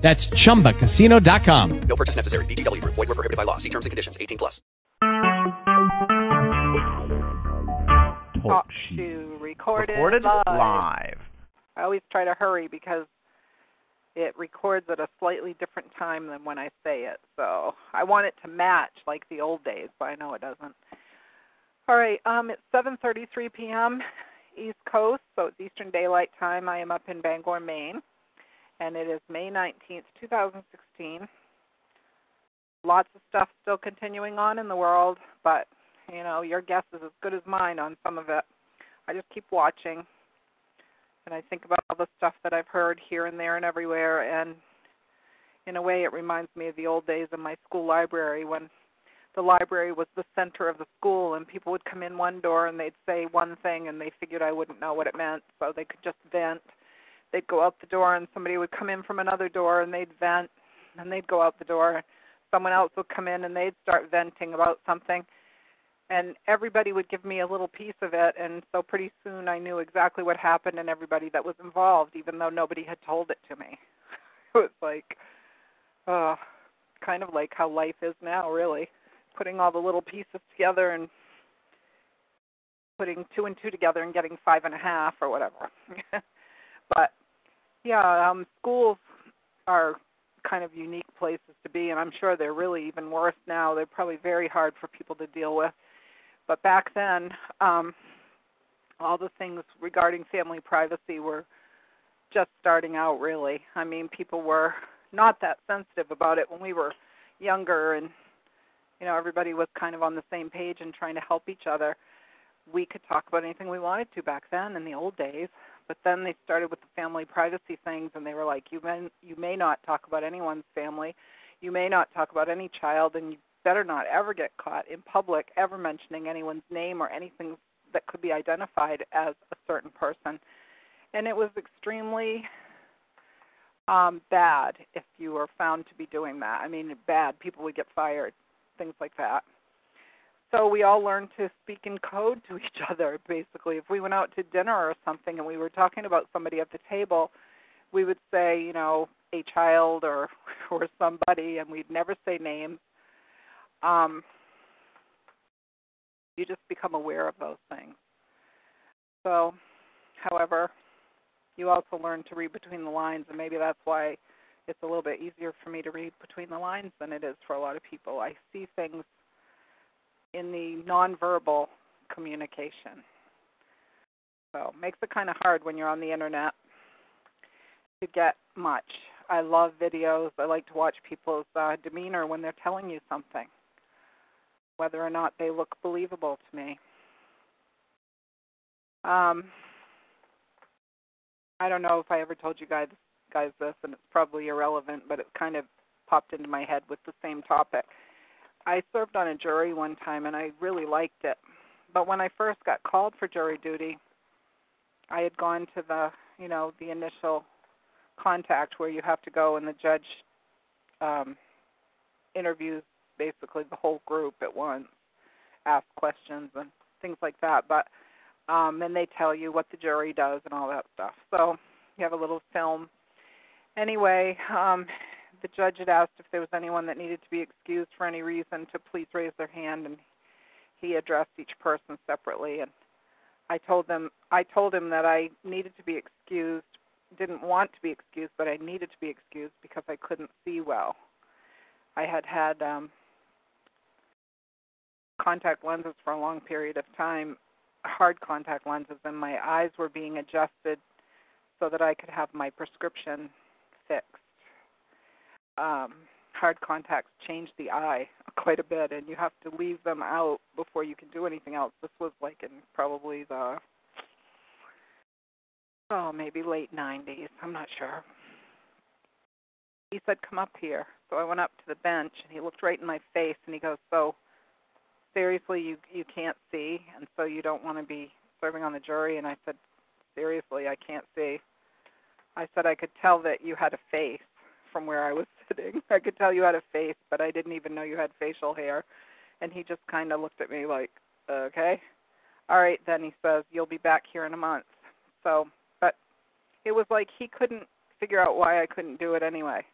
That's chumbacasino.com. No purchase necessary. VGW Group. Void were prohibited by law. See terms and conditions. 18 plus. Talk to recorded, Recorded live. live. I always try to hurry because it records at a slightly different time than when I say it. So I want it to match like the old days, but I know it doesn't. All right, um, it's 7:33 p.m. East Coast, so it's Eastern Daylight Time. I am up in Bangor, Maine, and it is May 19th, 2016. Lots of stuff still continuing on in the world, but you know your guess is as good as mine on some of it. I just keep watching and I think about all the stuff that I've heard here and there and everywhere and in a way it reminds me of the old days in my school library when the library was the center of the school and people would come in one door and they'd say one thing and they figured I wouldn't know what it meant so they could just vent. They'd go out the door and somebody would come in from another door and they'd vent and they'd go out the door. Someone else would come in and they'd start venting about something and everybody would give me a little piece of it and so pretty soon I knew exactly what happened and everybody that was involved even though nobody had told it to me. It was like uh kind of like how life is now really putting all the little pieces together and putting two and two together and getting five and a half or whatever. but yeah, um schools are kind of unique places to be and I'm sure they're really even worse now. They're probably very hard for people to deal with but back then, um, all the things regarding family privacy were just starting out, really. I mean, people were not that sensitive about it when we were younger, and you know, everybody was kind of on the same page and trying to help each other. We could talk about anything we wanted to back then in the old days, but then they started with the family privacy things, and they were like, "You may you may not talk about anyone's family, you may not talk about any child, and you better not ever get caught in public ever mentioning anyone's name or anything that could be identified as a certain person. And it was extremely um, bad if you were found to be doing that. I mean, bad. People would get fired, things like that. So we all learned to speak in code to each other, basically. If we went out to dinner or something and we were talking about somebody at the table, we would say, you know, a child or or somebody, and we'd never say names um, you just become aware of those things. So, however, you also learn to read between the lines, and maybe that's why it's a little bit easier for me to read between the lines than it is for a lot of people. I see things in the nonverbal communication. So, makes it kind of hard when you're on the internet to get much. I love videos. I like to watch people's uh, demeanor when they're telling you something whether or not they look believable to me. Um, I don't know if I ever told you guys guys this, and it's probably irrelevant, but it kind of popped into my head with the same topic. I served on a jury one time, and I really liked it. But when I first got called for jury duty, I had gone to the you know the initial contact where you have to go and the judge um, interviews basically the whole group at once, ask questions and things like that. But um, and they tell you what the jury does and all that stuff. So you have a little film. Anyway, um, the judge had asked if there was anyone that needed to be excused for any reason to please raise their hand, and he addressed each person separately. And I told them I told him that I needed to be excused, didn't want to be excused, but I needed to be excused because I couldn't see well. I had had um, contact lenses for a long period of time, hard contact lenses, and my eyes were being adjusted so that I could have my prescription fixed. Um, hard contacts change the eye quite a bit, and you have to leave them out before you can do anything else. This was like in probably the oh maybe late 90s. I'm not sure. He said, "Come up here." So I went up to the bench, and he looked right in my face, and he goes, "So." seriously, you you can't see, and so you don't want to be serving on the jury." And I said, "Seriously, I can't see." I said I could tell that you had a face from where I was sitting. I could tell you had a face, but I didn't even know you had facial hair. And he just kind of looked at me like, "Okay." All right, then he says, "You'll be back here in a month." So, but it was like he couldn't figure out why I couldn't do it anyway.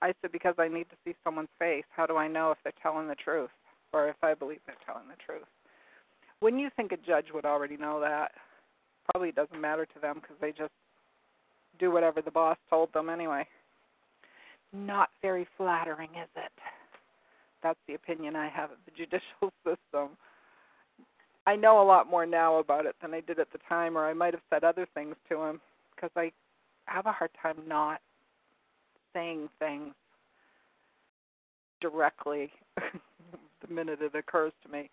I said because I need to see someone's face. How do I know if they're telling the truth or if I believe they're telling the truth? Wouldn't you think a judge would already know that? Probably doesn't matter to them because they just do whatever the boss told them anyway. Not very flattering, is it? That's the opinion I have of the judicial system. I know a lot more now about it than I did at the time, or I might have said other things to him because I have a hard time not saying things directly the minute it occurs to me.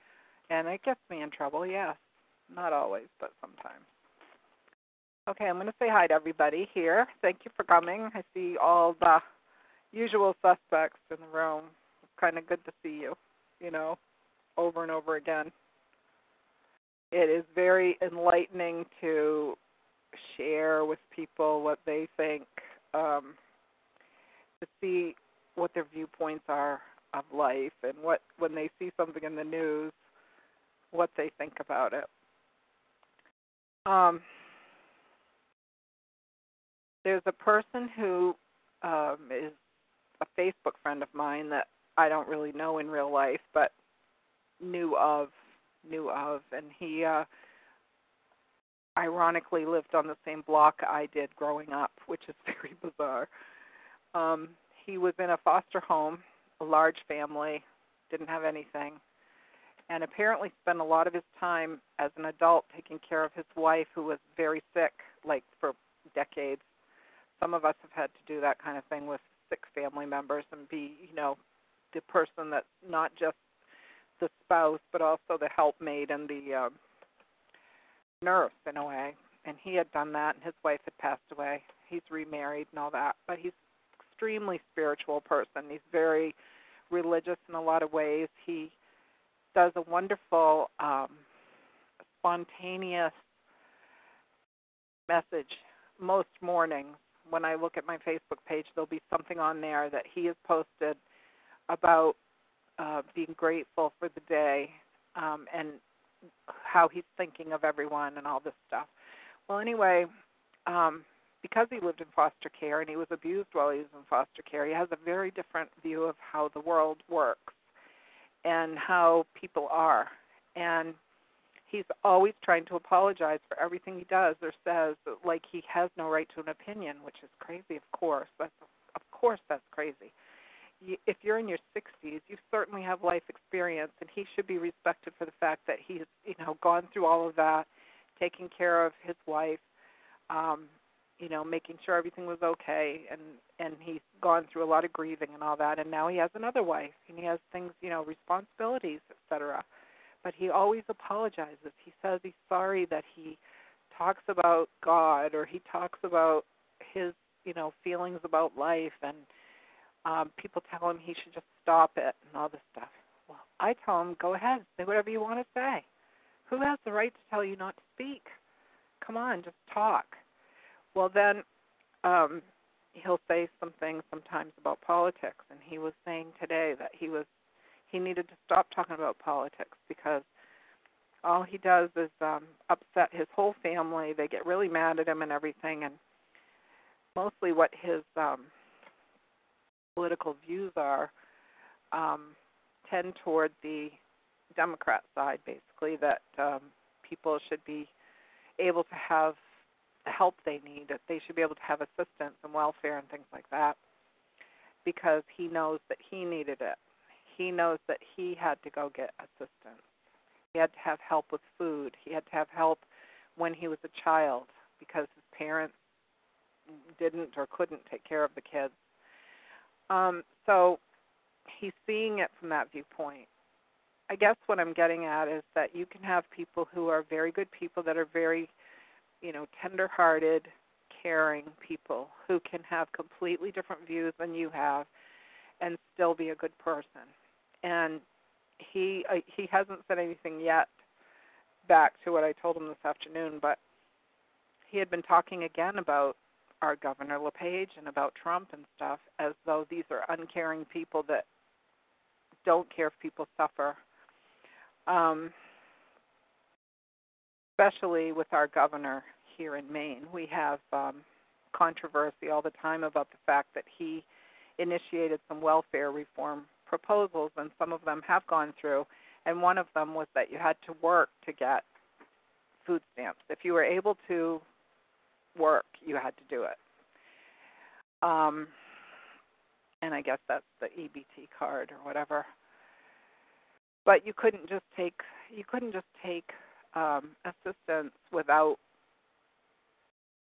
And it gets me in trouble, yes. Not always, but sometimes. Okay, I'm going to say hi to everybody here. Thank you for coming. I see all the usual suspects in the room. Kind of good to see you, you know, over and over again. It is very enlightening to share with people what they think. Um, to see what their viewpoints are of life and what when they see something in the news what they think about it um, there's a person who um, is a Facebook friend of mine that I don't really know in real life, but knew of, knew of, and he uh, ironically lived on the same block I did growing up, which is very bizarre. Um, he was in a foster home, a large family, didn't have anything, and apparently spent a lot of his time as an adult taking care of his wife who was very sick, like for decades. Some of us have had to do that kind of thing with sick family members and be, you know, the person that's not just the spouse but also the helpmate and the um, nurse in a way. And he had done that, and his wife had passed away. He's remarried and all that, but he's extremely spiritual person. He's very religious in a lot of ways. He does a wonderful, um, spontaneous message most mornings. When I look at my Facebook page, there'll be something on there that he has posted about uh, being grateful for the day um, and how he's thinking of everyone and all this stuff. Well, anyway, um, because he lived in foster care and he was abused while he was in foster care, he has a very different view of how the world works and how people are. And he's always trying to apologize for everything he does or says, like he has no right to an opinion, which is crazy, of course. That's of course that's crazy. if you're in your 60s, you certainly have life experience, and he should be respected for the fact that he's, you know, gone through all of that, taking care of his wife, um, you know, making sure everything was okay and and he's gone through a lot of grieving and all that and now he has another wife and he has things, you know, responsibilities, etc. But he always apologizes. He says he's sorry that he talks about God or he talks about his, you know, feelings about life and um people tell him he should just stop it and all this stuff. Well, I tell him, go ahead, say whatever you want to say. Who has the right to tell you not to speak? Come on, just talk well, then um, he'll say some things sometimes about politics, and he was saying today that he was he needed to stop talking about politics because all he does is um upset his whole family. They get really mad at him and everything and mostly what his um political views are um tend toward the Democrat side basically that um people should be able to have the help they need. That they should be able to have assistance and welfare and things like that because he knows that he needed it. He knows that he had to go get assistance. He had to have help with food. He had to have help when he was a child because his parents didn't or couldn't take care of the kids. Um, so he's seeing it from that viewpoint. I guess what I'm getting at is that you can have people who are very good people that are very you know, tender-hearted, caring people who can have completely different views than you have and still be a good person. And he uh, he hasn't said anything yet back to what I told him this afternoon, but he had been talking again about our governor LePage and about Trump and stuff as though these are uncaring people that don't care if people suffer. Um, especially with our governor here in Maine, we have um, controversy all the time about the fact that he initiated some welfare reform proposals, and some of them have gone through. And one of them was that you had to work to get food stamps. If you were able to work, you had to do it. Um, and I guess that's the EBT card or whatever. But you couldn't just take you couldn't just take um, assistance without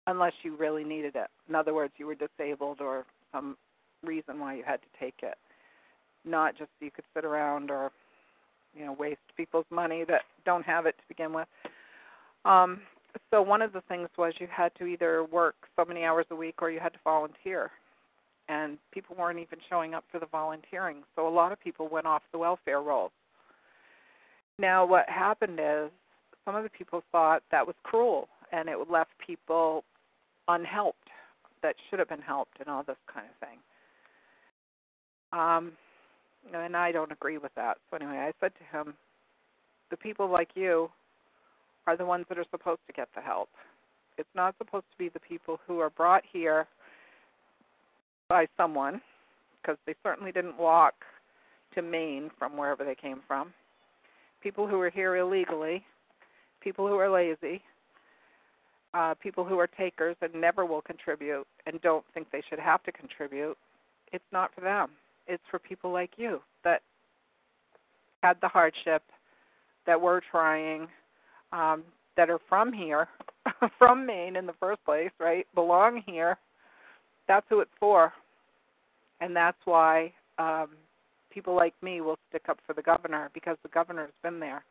unless you really needed it. In other words, you were disabled or some reason why you had to take it. Not just you could sit around or you know waste people's money that don't have it to begin with. Um, so one of the things was you had to either work so many hours a week or you had to volunteer. And people weren't even showing up for the volunteering. So a lot of people went off the welfare rolls. Now what happened is some of the people thought that was cruel and it left people unhelped that should have been helped and all this kind of thing. Um and i don't agree with that so anyway i said to him the people like you are the ones that are supposed to get the help. It's not supposed to be the people who are brought here by someone, because they certainly didn't walk to Maine from wherever they came from. People who are here illegally, people who are lazy, uh, people who are takers and never will contribute and don't think they should have to contribute. It's not for them. It's for people like you that had the hardship, that were trying, um, that are from here, from Maine in the first place, right? Belong here. That's who it's for, and that's why um, people like me will stick up for the governor because the governor's been there.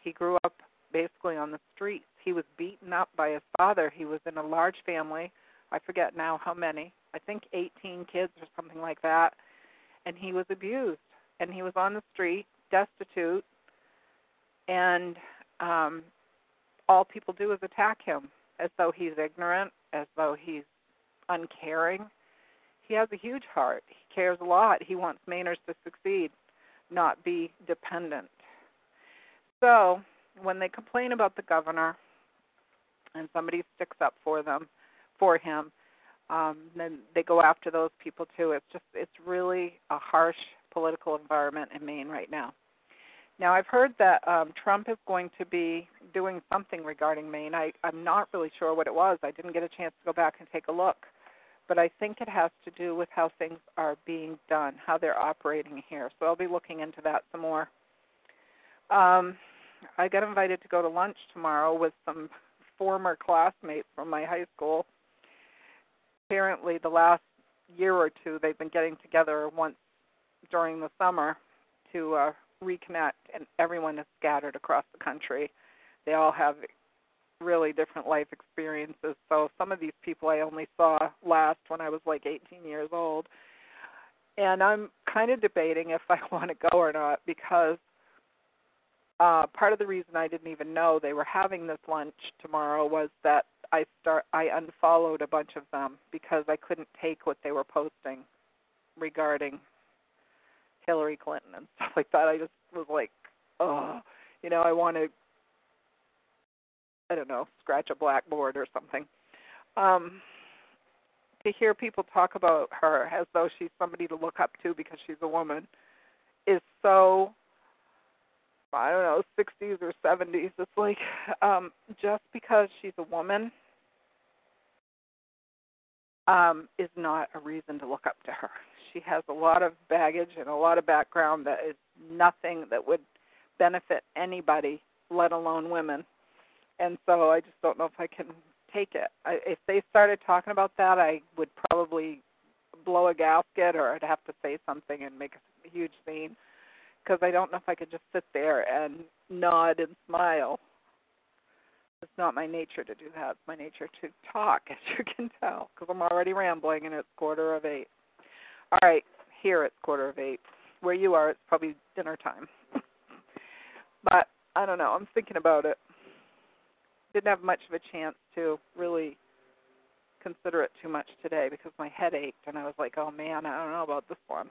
He grew up basically on the streets. He was beaten up by his father. He was in a large family. I forget now how many. I think 18 kids or something like that. And he was abused. And he was on the street, destitute. And um, all people do is attack him as though he's ignorant, as though he's uncaring. He has a huge heart. He cares a lot. He wants Mainers to succeed, not be dependent. So, when they complain about the governor and somebody sticks up for them, for him, um, then they go after those people too. It's just it's really a harsh political environment in Maine right now. Now, I've heard that um, Trump is going to be doing something regarding Maine. I, I'm not really sure what it was. I didn't get a chance to go back and take a look. But I think it has to do with how things are being done, how they're operating here. So I'll be looking into that some more. Um, I got invited to go to lunch tomorrow with some former classmates from my high school. Apparently, the last year or two, they've been getting together once during the summer to uh, reconnect, and everyone is scattered across the country. They all have really different life experiences. So some of these people I only saw last when I was like 18 years old. And I'm kind of debating if I want to go or not because uh part of the reason I didn't even know they were having this lunch tomorrow was that I start I unfollowed a bunch of them because I couldn't take what they were posting regarding Hillary Clinton and stuff like that. I just was like, oh, you know, I want to, I don't know, scratch a blackboard or something. Um, to hear people talk about her as though she's somebody to look up to because she's a woman is so I don't know, 60s or 70s. It's like um just because she's a woman um is not a reason to look up to her. She has a lot of baggage and a lot of background that is nothing that would benefit anybody, let alone women. And so I just don't know if I can take it. I, if they started talking about that, I would probably blow a gasket or I'd have to say something and make a huge scene because I don't know if I could just sit there and nod and smile. It's not my nature to do that. It's my nature to talk, as you can tell, because I'm already rambling and it's quarter of eight. All right, here it's quarter of eight. Where you are, it's probably dinner time. But I don't know. I'm thinking about it. Didn't have much of a chance to really consider it too much today because my head ached and I was like, oh man, I don't know about this one.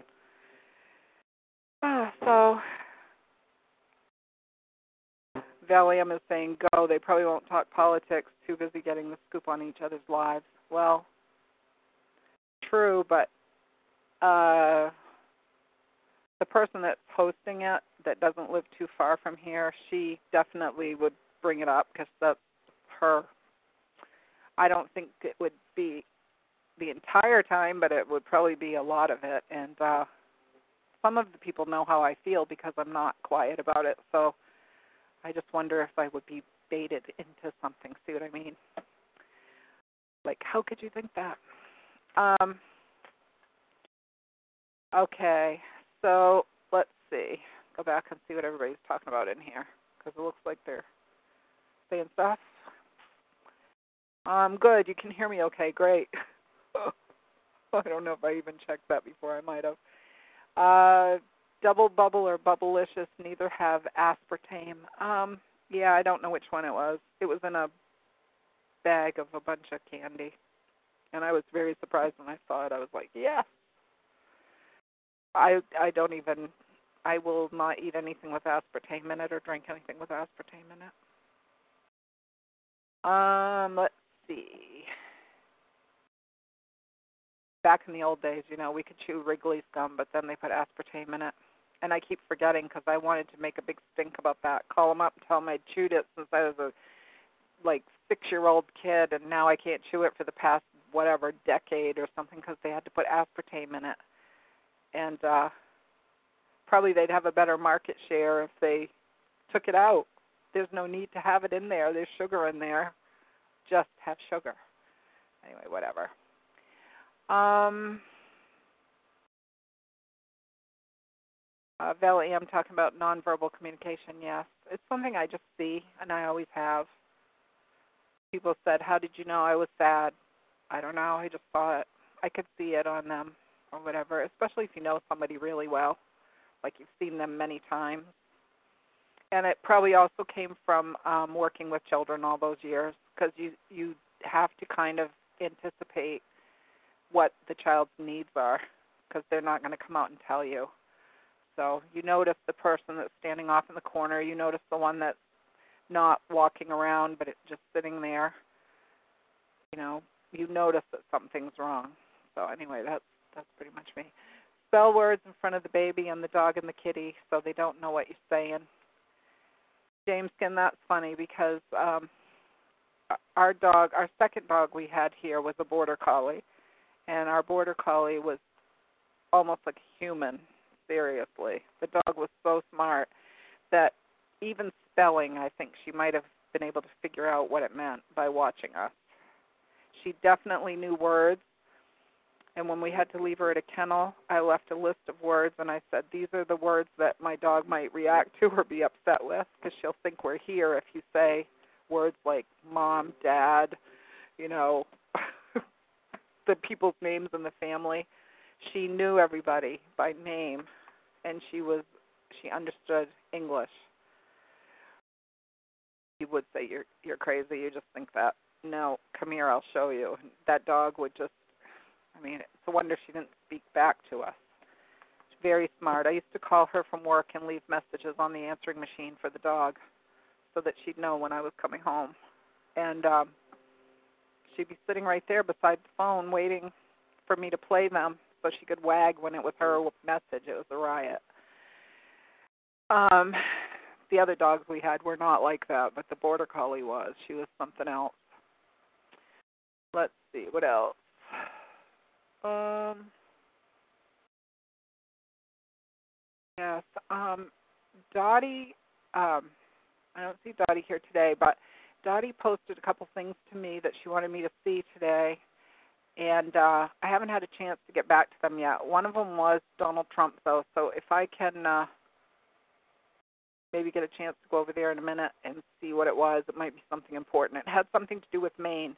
So Valium is saying go. They probably won't talk politics. Too busy getting the scoop on each other's lives. Well, true, but uh, the person that's hosting it that doesn't live too far from here, she definitely would bring it up because that's her. I don't think it would be the entire time, but it would probably be a lot of it. And uh, some of the people know how I feel because I'm not quiet about it. So I just wonder if I would be baited into something. See what I mean? Like, how could you think that? Um, okay, so let's see. Go back and see what everybody's talking about in here because it looks like they're saying stuff. Um, good. You can hear me okay. Great. I don't know if I even checked that before. I might have. Uh, double bubble or bubblicious neither have aspartame. Um, yeah, I don't know which one it was. It was in a bag of a bunch of candy, and I was very surprised when I saw it. I was like, yeah. I I don't even. I will not eat anything with aspartame in it or drink anything with aspartame in it. Um, let's see. Back in the old days, you know, we could chew Wrigley's gum, but then they put aspartame in it. And I keep forgetting because I wanted to make a big stink about that. Call them up and tell them I chewed it since I was a like six-year-old kid, and now I can't chew it for the past whatever decade or something because they had to put aspartame in it. And uh probably they'd have a better market share if they took it out. There's no need to have it in there. There's sugar in there just have sugar. Anyway, whatever. Um, uh, Valley, I'm talking about nonverbal communication. Yes, it's something I just see, and I always have. People said, "How did you know I was sad?" I don't know. I just saw it. I could see it on them, or whatever. Especially if you know somebody really well, like you've seen them many times. And it probably also came from um, working with children all those years because you you have to kind of anticipate what the child's needs are because they're not going to come out and tell you. So you notice the person that's standing off in the corner. You notice the one that's not walking around but it's just sitting there. You know, you notice that something's wrong. So anyway, that's that's pretty much me. Spell words in front of the baby and the dog and the kitty so they don't know what you're saying. Jameskin, that's funny because um our dog, our second dog we had here was a border collie, and our border collie was almost like a human. Seriously, the dog was so smart that even spelling, I think she might have been able to figure out what it meant by watching us. She definitely knew words. And when we had to leave her at a kennel, I left a list of words and I said, These are the words that my dog might react to or be upset with because she'll think we're here if you say words like mom, dad, you know, the people's names in the family. She knew everybody by name and she was she understood English. He would say you're you're crazy, you just think that. No, come here, I'll show you. That dog would just I mean, it's a wonder she didn't speak back to us. She's very smart. I used to call her from work and leave messages on the answering machine for the dog so that she'd know when I was coming home. And um she'd be sitting right there beside the phone waiting for me to play them so she could wag when it was her message. It was a riot. Um the other dogs we had were not like that, but the border collie was. She was something else. Let's see, what else? Um Yes. Um Dottie um I don't see Dottie here today, but Dottie posted a couple things to me that she wanted me to see today, and uh, I haven't had a chance to get back to them yet. One of them was Donald Trump, though, so if I can uh, maybe get a chance to go over there in a minute and see what it was, it might be something important. It had something to do with Maine.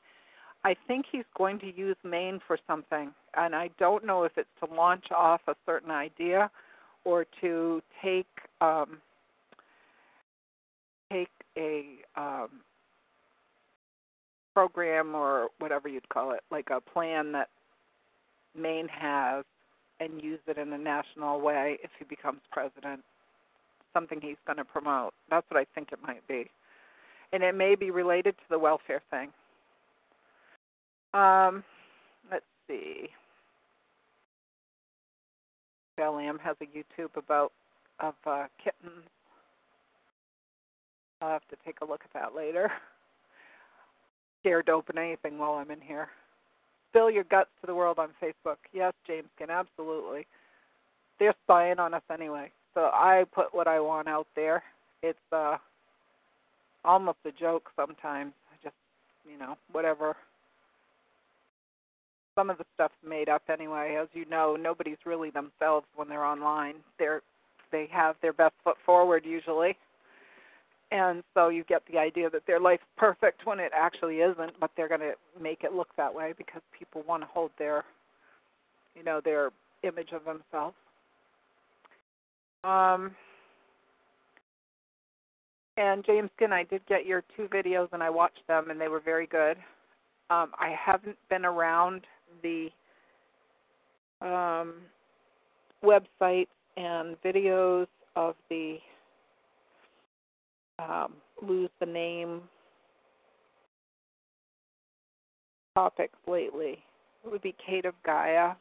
I think he's going to use Maine for something, and I don't know if it's to launch off a certain idea or to take um, take a um, program or whatever you'd call it, like a plan that Maine has, and use it in a national way if he becomes president. Something he's going to promote. That's what I think it might be, and it may be related to the welfare thing. Um, let's see. Lam has a YouTube about of uh, kittens. I'll have to take a look at that later. Scared to open anything while I'm in here. Spill your guts to the world on Facebook. Yes, James can absolutely. They're spying on us anyway. So I put what I want out there. It's uh almost a joke sometimes. I just you know, whatever some of the stuff's made up anyway. As you know, nobody's really themselves when they're online. They're they have their best foot forward usually. And so you get the idea that their life's perfect when it actually isn't, but they're going to make it look that way because people want to hold their you know, their image of themselves. Um and James Skin, I did get your two videos and I watched them and they were very good. Um, I haven't been around the um, website and videos of the um, lose the name topics lately. It would be Kate of Gaia.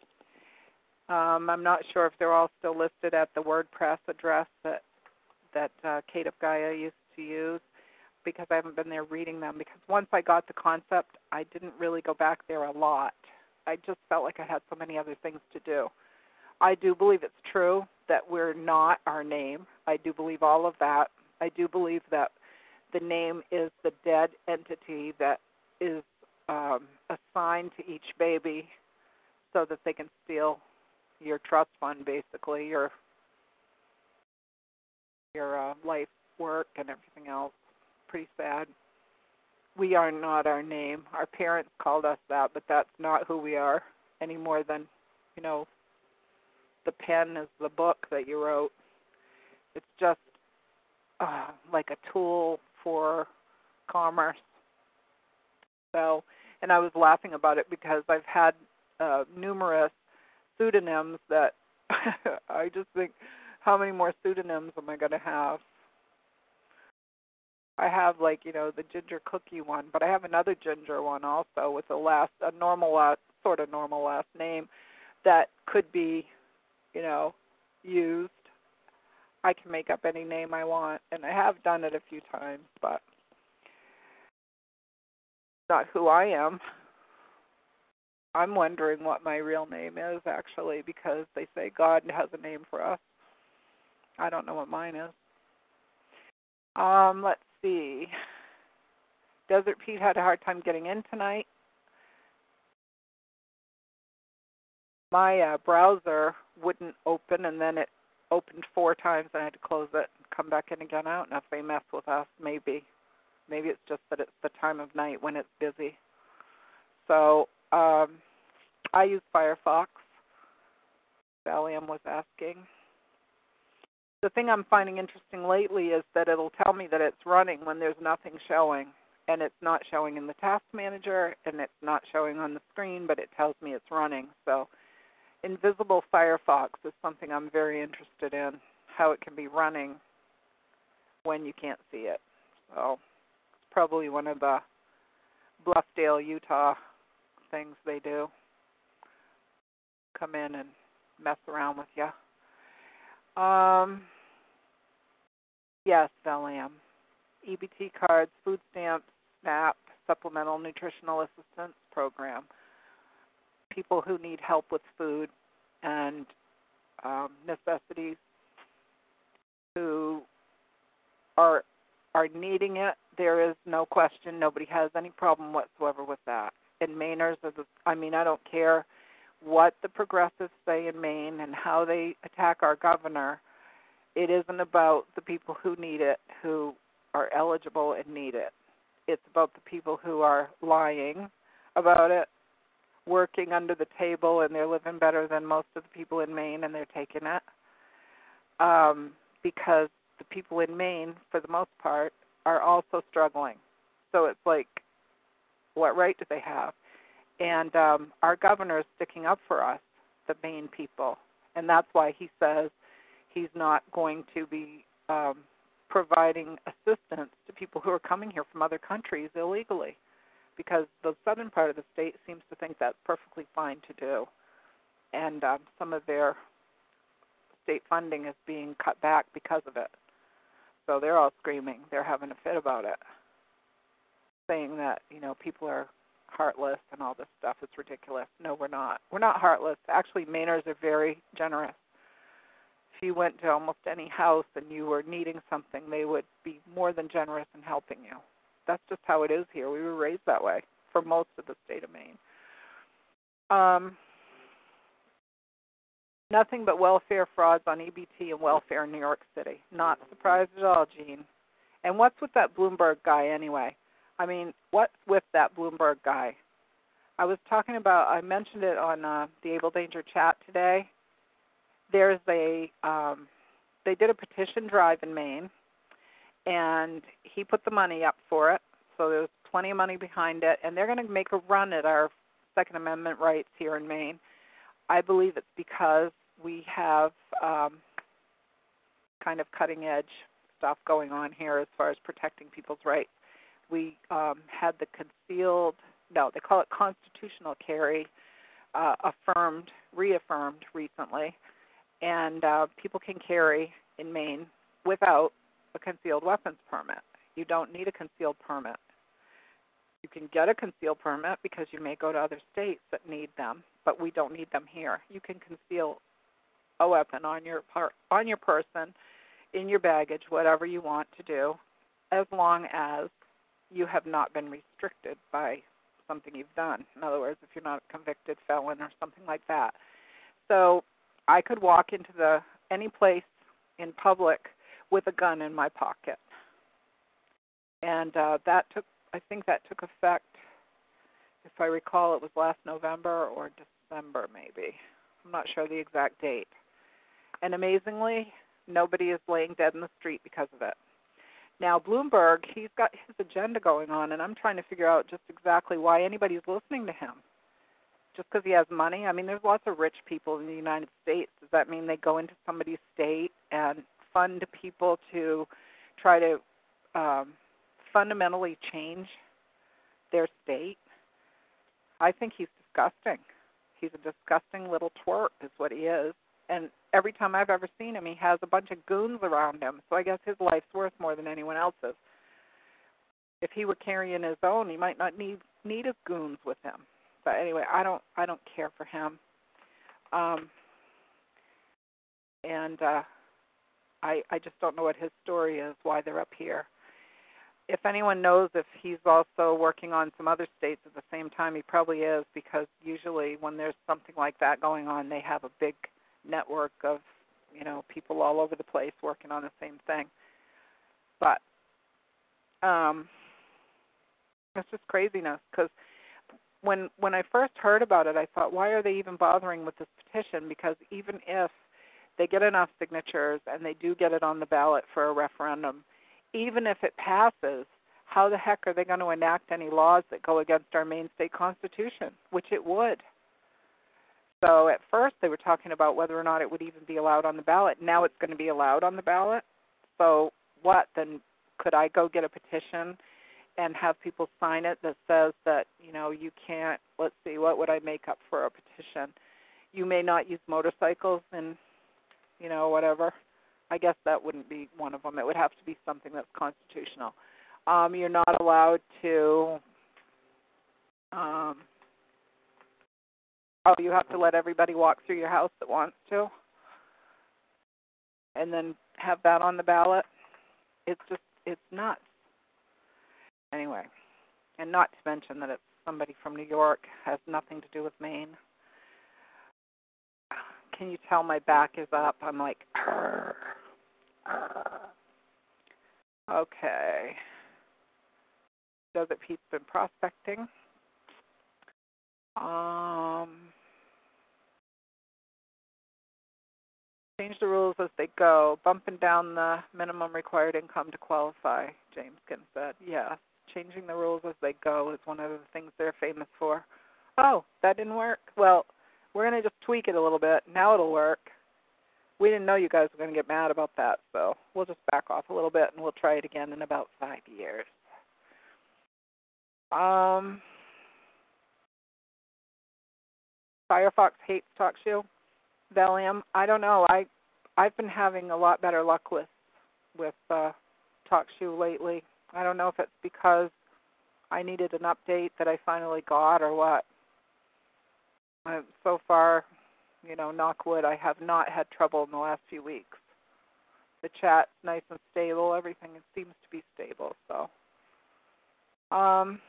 Um, I'm not sure if they're all still listed at the WordPress address that that uh, Kate of Gaia used to use because I haven't been there reading them. Because once I got the concept, I didn't really go back there a lot. I just felt like I had so many other things to do. I do believe it's true that we're not our name. I do believe all of that. I do believe that the name is the dead entity that is um, assigned to each baby so that they can steal your trust fund, basically your your uh, life work and everything else. Pretty sad we are not our name. Our parents called us that, but that's not who we are any more than, you know, the pen is the book that you wrote. It's just uh, like a tool for commerce. So, and I was laughing about it because I've had uh, numerous pseudonyms that I just think, how many more pseudonyms am I going to have? I have like you know the ginger cookie one, but I have another ginger one also with a last a normal last sort of normal last name that could be, you know, used. I can make up any name I want, and I have done it a few times, but not who I am. I'm wondering what my real name is actually because they say God has a name for us. I don't know what mine is. Um, let's see. Desert Pete had a hard time getting in tonight. My uh, browser wouldn't open, and then it opened four times, and I had to close it and come back in again. Don't know if they mess with us. Maybe, maybe it's just that it's the time of night when it's busy. So um, I use Firefox. Valium was asking the thing I'm finding interesting lately is that it'll tell me that it's running when there's nothing showing. And it's not showing in the task manager and it's not showing on the screen, but it tells me it's running. So, invisible Firefox is something I'm very interested in how it can be running when you can't see it. So, it's probably one of the Bluffdale, Utah things they do. Come in and mess around with you. Um, yes, Valium. EBT cards, food stamps, SNAP, Supplemental Nutritional Assistance Program. People who need help with food and um, necessities who are are needing it. There is no question. Nobody has any problem whatsoever with that. And Mainers are the. I mean, I don't care what the progressives say in Maine and how they attack our governor, it isn't about the people who need it, who are eligible and need it. It's about the people who are lying about it, working under the table, and they're living better than most of the people in Maine, and they're taking it. Um, because the people in Maine, for the most part, are also struggling. So it's like, what right do they have? And um, our governor is sticking up for us, the Maine people, and that's why he says he's not going to be um, providing assistance to people who are coming here from other countries illegally, because the southern part of the state seems to think that's perfectly fine to do, and um, some of their state funding is being cut back because of it. So they're all screaming. They're having a fit about it, saying that you know people are heartless and all this stuff. It's ridiculous. No, we're not. We're not heartless. Actually, Mainers are very generous. If you went to almost any house and you were needing something, they would be more than generous in helping you. That's just how it is here. We were raised that way for most of the state of Maine. Um, Nothing but welfare frauds on EBT and welfare in New York City. Not surprised at all, Gene. And what's with that Bloomberg guy anyway? I mean, what's with that Bloomberg guy? I was talking about. I mentioned it on uh, the Able Danger chat today. There's a. Um, they did a petition drive in Maine, and he put the money up for it. So there's plenty of money behind it, and they're going to make a run at our Second Amendment rights here in Maine. I believe it's because we have um, kind of cutting edge stuff going on here as far as protecting people's rights. We um, had the concealed, no, they call it constitutional carry, uh, affirmed, reaffirmed recently, and uh, people can carry in Maine without a concealed weapons permit. You don't need a concealed permit. You can get a concealed permit because you may go to other states that need them, but we don't need them here. You can conceal a weapon on your part on your person, in your baggage, whatever you want to do, as long as you have not been restricted by something you've done. In other words, if you're not a convicted felon or something like that. So I could walk into the any place in public with a gun in my pocket. And uh, that took I think that took effect if I recall it was last November or December maybe. I'm not sure the exact date. And amazingly, nobody is laying dead in the street because of it. Now, Bloomberg, he's got his agenda going on, and I'm trying to figure out just exactly why anybody's listening to him. Just because he has money? I mean, there's lots of rich people in the United States. Does that mean they go into somebody's state and fund people to try to um, fundamentally change their state? I think he's disgusting. He's a disgusting little twerp, is what he is and every time I've ever seen him, he has a bunch of goons around him. So I guess his life's worth more than anyone else's. If he were carrying his own, he might not need need his goons with him. But anyway, I don't I don't care for him. Um, and uh, I I just don't know what his story is, why they're up here. If anyone knows if he's also working on some other states at the same time, he probably is because usually when there's something like that going on, they have a big network of you know people all over the place working on the same thing. But um, it's just craziness because when when I first heard about it, I thought, why are they even bothering with this petition? Because even if they get enough signatures and they do get it on the ballot for a referendum, even if it passes, how the heck are they going to enact any laws that go against our Maine state constitution? Which it would. So at first they were talking about whether or not it would even be allowed on the ballot. Now it's going to be allowed on the ballot. So what then? Could I go get a petition and have people sign it that says that you know you can't? Let's see, what would I make up for a petition? You may not use motorcycles and you know whatever. I guess that wouldn't be one of them. It would have to be something that's constitutional. Um, you're not allowed to um, Oh, you have to let everybody walk through your house that wants to, and then have that on the ballot. It's just it's nuts. Anyway, and not to mention that it's somebody from New York has nothing to do with Maine. Can you tell my back is up? I'm like, Arr. Okay. Desert Pete's been prospecting? Um, Change the rules as they go, bumping down the minimum required income to qualify, James Kinn said. Yeah, changing the rules as they go is one of the things they're famous for. Oh, that didn't work? Well, we're going to just tweak it a little bit. Now it'll work. We didn't know you guys were going to get mad about that, so we'll just back off a little bit and we'll try it again in about five years. Um, Firefox hates TalkShoe. Valium. I don't know. I I've been having a lot better luck with with uh, TalkShoe lately. I don't know if it's because I needed an update that I finally got or what. So far, you know, knock wood, I have not had trouble in the last few weeks. The chat's nice and stable. Everything seems to be stable. So, um,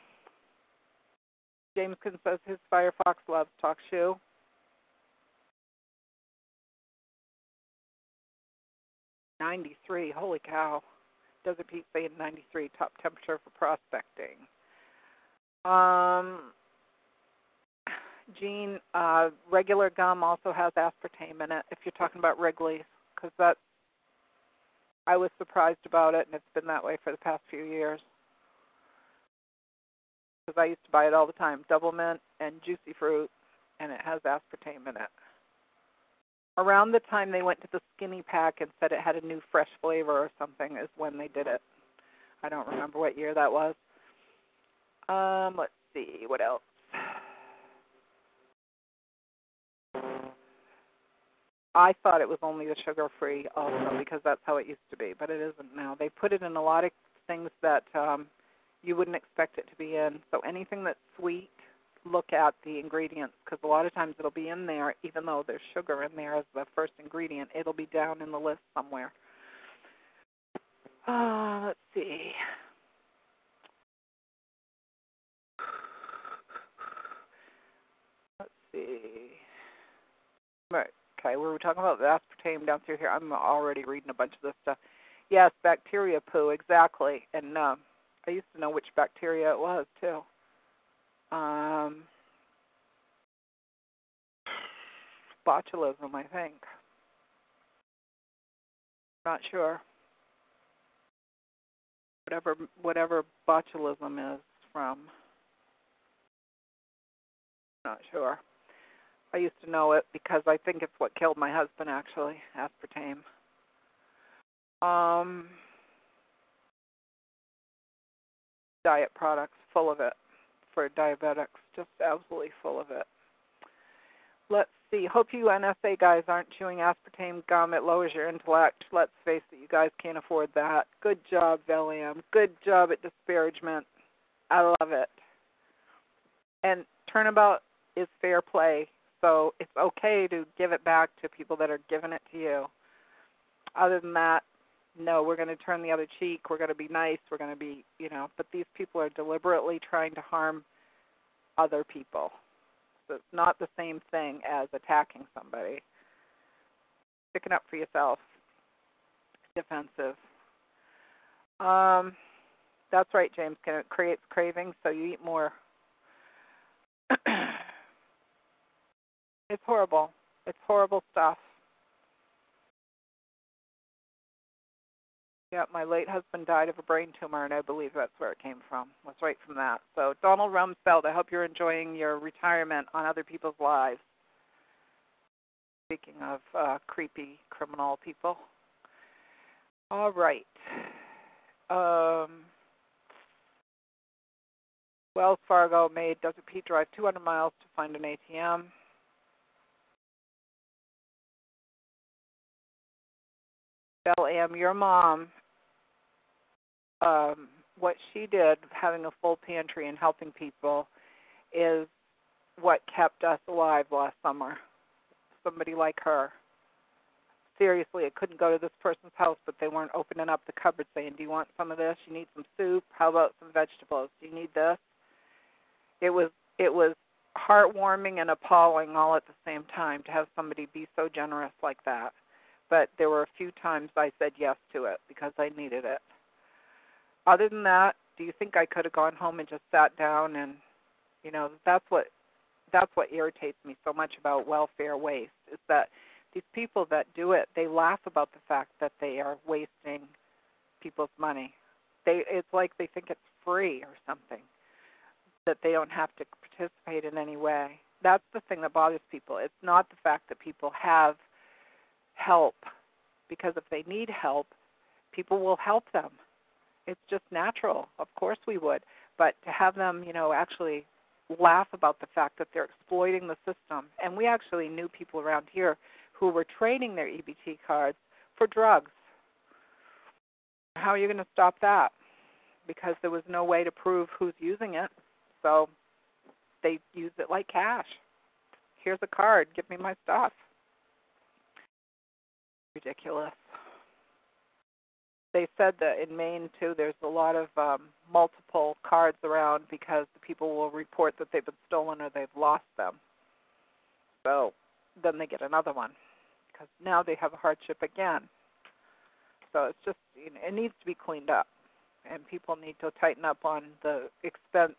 Jameson says his Firefox loves TalkShoe. 93. Holy cow. Doesn't Pete say in 93 top temperature for prospecting? Um, Gene, uh, regular gum also has aspartame in it. If you're talking about Wrigley's, because that I was surprised about it, and it's been that way for the past few years. Because I used to buy it all the time, double mint and juicy fruit, and it has aspartame in it around the time they went to the skinny pack and said it had a new fresh flavor or something is when they did it. I don't remember what year that was. Um, let's see, what else? I thought it was only the sugar free also because that's how it used to be, but it isn't now. They put it in a lot of things that um you wouldn't expect it to be in. So anything that's sweet look at the ingredients because a lot of times it'll be in there, even though there's sugar in there as the first ingredient, it'll be down in the list somewhere. Uh, let's see. Let's see. Right. Okay, we were talking about the aspartame down through here. I'm already reading a bunch of this stuff. Yes, bacteria poo, exactly. And uh, I used to know which bacteria it was too. Um, botulism, I think. Not sure. Whatever whatever botulism is from. Not sure. I used to know it because I think it's what killed my husband actually, aspartame. Um diet products full of it for diabetics, just absolutely full of it. Let's see. Hope you NSA guys aren't chewing aspartame gum. It lowers your intellect. Let's face it, you guys can't afford that. Good job, Valium. Good job at disparagement. I love it. And turnabout is fair play, so it's okay to give it back to people that are giving it to you. Other than that, no, we're going to turn the other cheek. We're going to be nice. We're going to be, you know, but these people are deliberately trying to harm other people. So it's not the same thing as attacking somebody. Sticking up for yourself. Defensive. Um, that's right, James. It creates cravings, so you eat more. it's horrible. It's horrible stuff. Yeah, my late husband died of a brain tumor, and I believe that's where it came from. Was right from that. So, Donald Rumsfeld, I hope you're enjoying your retirement on other people's lives. Speaking of uh, creepy criminal people. All right. Um, Wells Fargo made Desert Pete drive 200 miles to find an ATM. Valium, your mom um, what she did, having a full pantry and helping people, is what kept us alive last summer. Somebody like her. Seriously, I couldn't go to this person's house, but they weren't opening up the cupboard saying, "Do you want some of this? You need some soup? How about some vegetables? Do you need this?" It was it was heartwarming and appalling all at the same time to have somebody be so generous like that. But there were a few times I said yes to it because I needed it other than that, do you think I could have gone home and just sat down and you know, that's what that's what irritates me so much about welfare waste is that these people that do it, they laugh about the fact that they are wasting people's money. They it's like they think it's free or something that they don't have to participate in any way. That's the thing that bothers people. It's not the fact that people have help because if they need help, people will help them. It's just natural. Of course we would. But to have them, you know, actually laugh about the fact that they're exploiting the system. And we actually knew people around here who were trading their EBT cards for drugs. How are you going to stop that? Because there was no way to prove who's using it. So they use it like cash. Here's a card, give me my stuff. Ridiculous. They said that in Maine too there's a lot of um multiple cards around because the people will report that they've been stolen or they've lost them. So then they get another one because now they have a hardship again. So it's just you know, it needs to be cleaned up, and people need to tighten up on the expense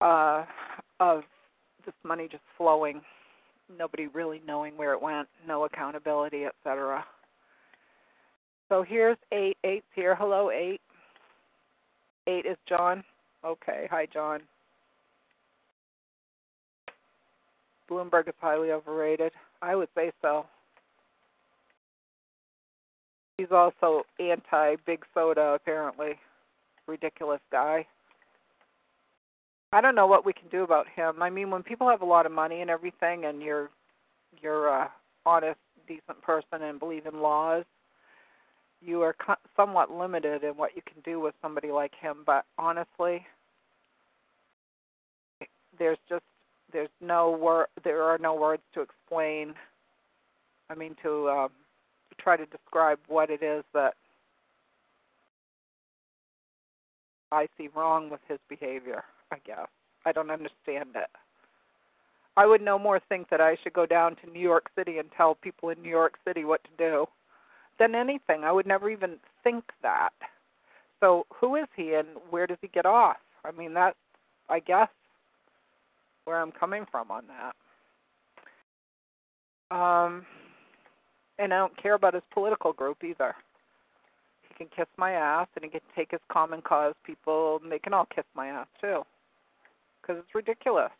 uh, of this money just flowing, nobody really knowing where it went, no accountability, etc. So here's eight. Eight's here. Hello, eight. Eight is John. Okay. Hi, John. Bloomberg is highly overrated. I would say so. He's also anti big soda, apparently. Ridiculous guy. I don't know what we can do about him. I mean, when people have a lot of money and everything, and you're you're a honest, decent person and believe in laws, you are somewhat limited in what you can do with somebody like him. But honestly, there's just there's no word there are no words to explain. I mean, to um, try to describe what it is that I see wrong with his behavior. I guess. I don't understand it. I would no more think that I should go down to New York City and tell people in New York City what to do than anything. I would never even think that. So who is he and where does he get off? I mean that's I guess where I'm coming from on that. Um and I don't care about his political group either. He can kiss my ass and he can take his common cause people and they can all kiss my ass too because it's ridiculous.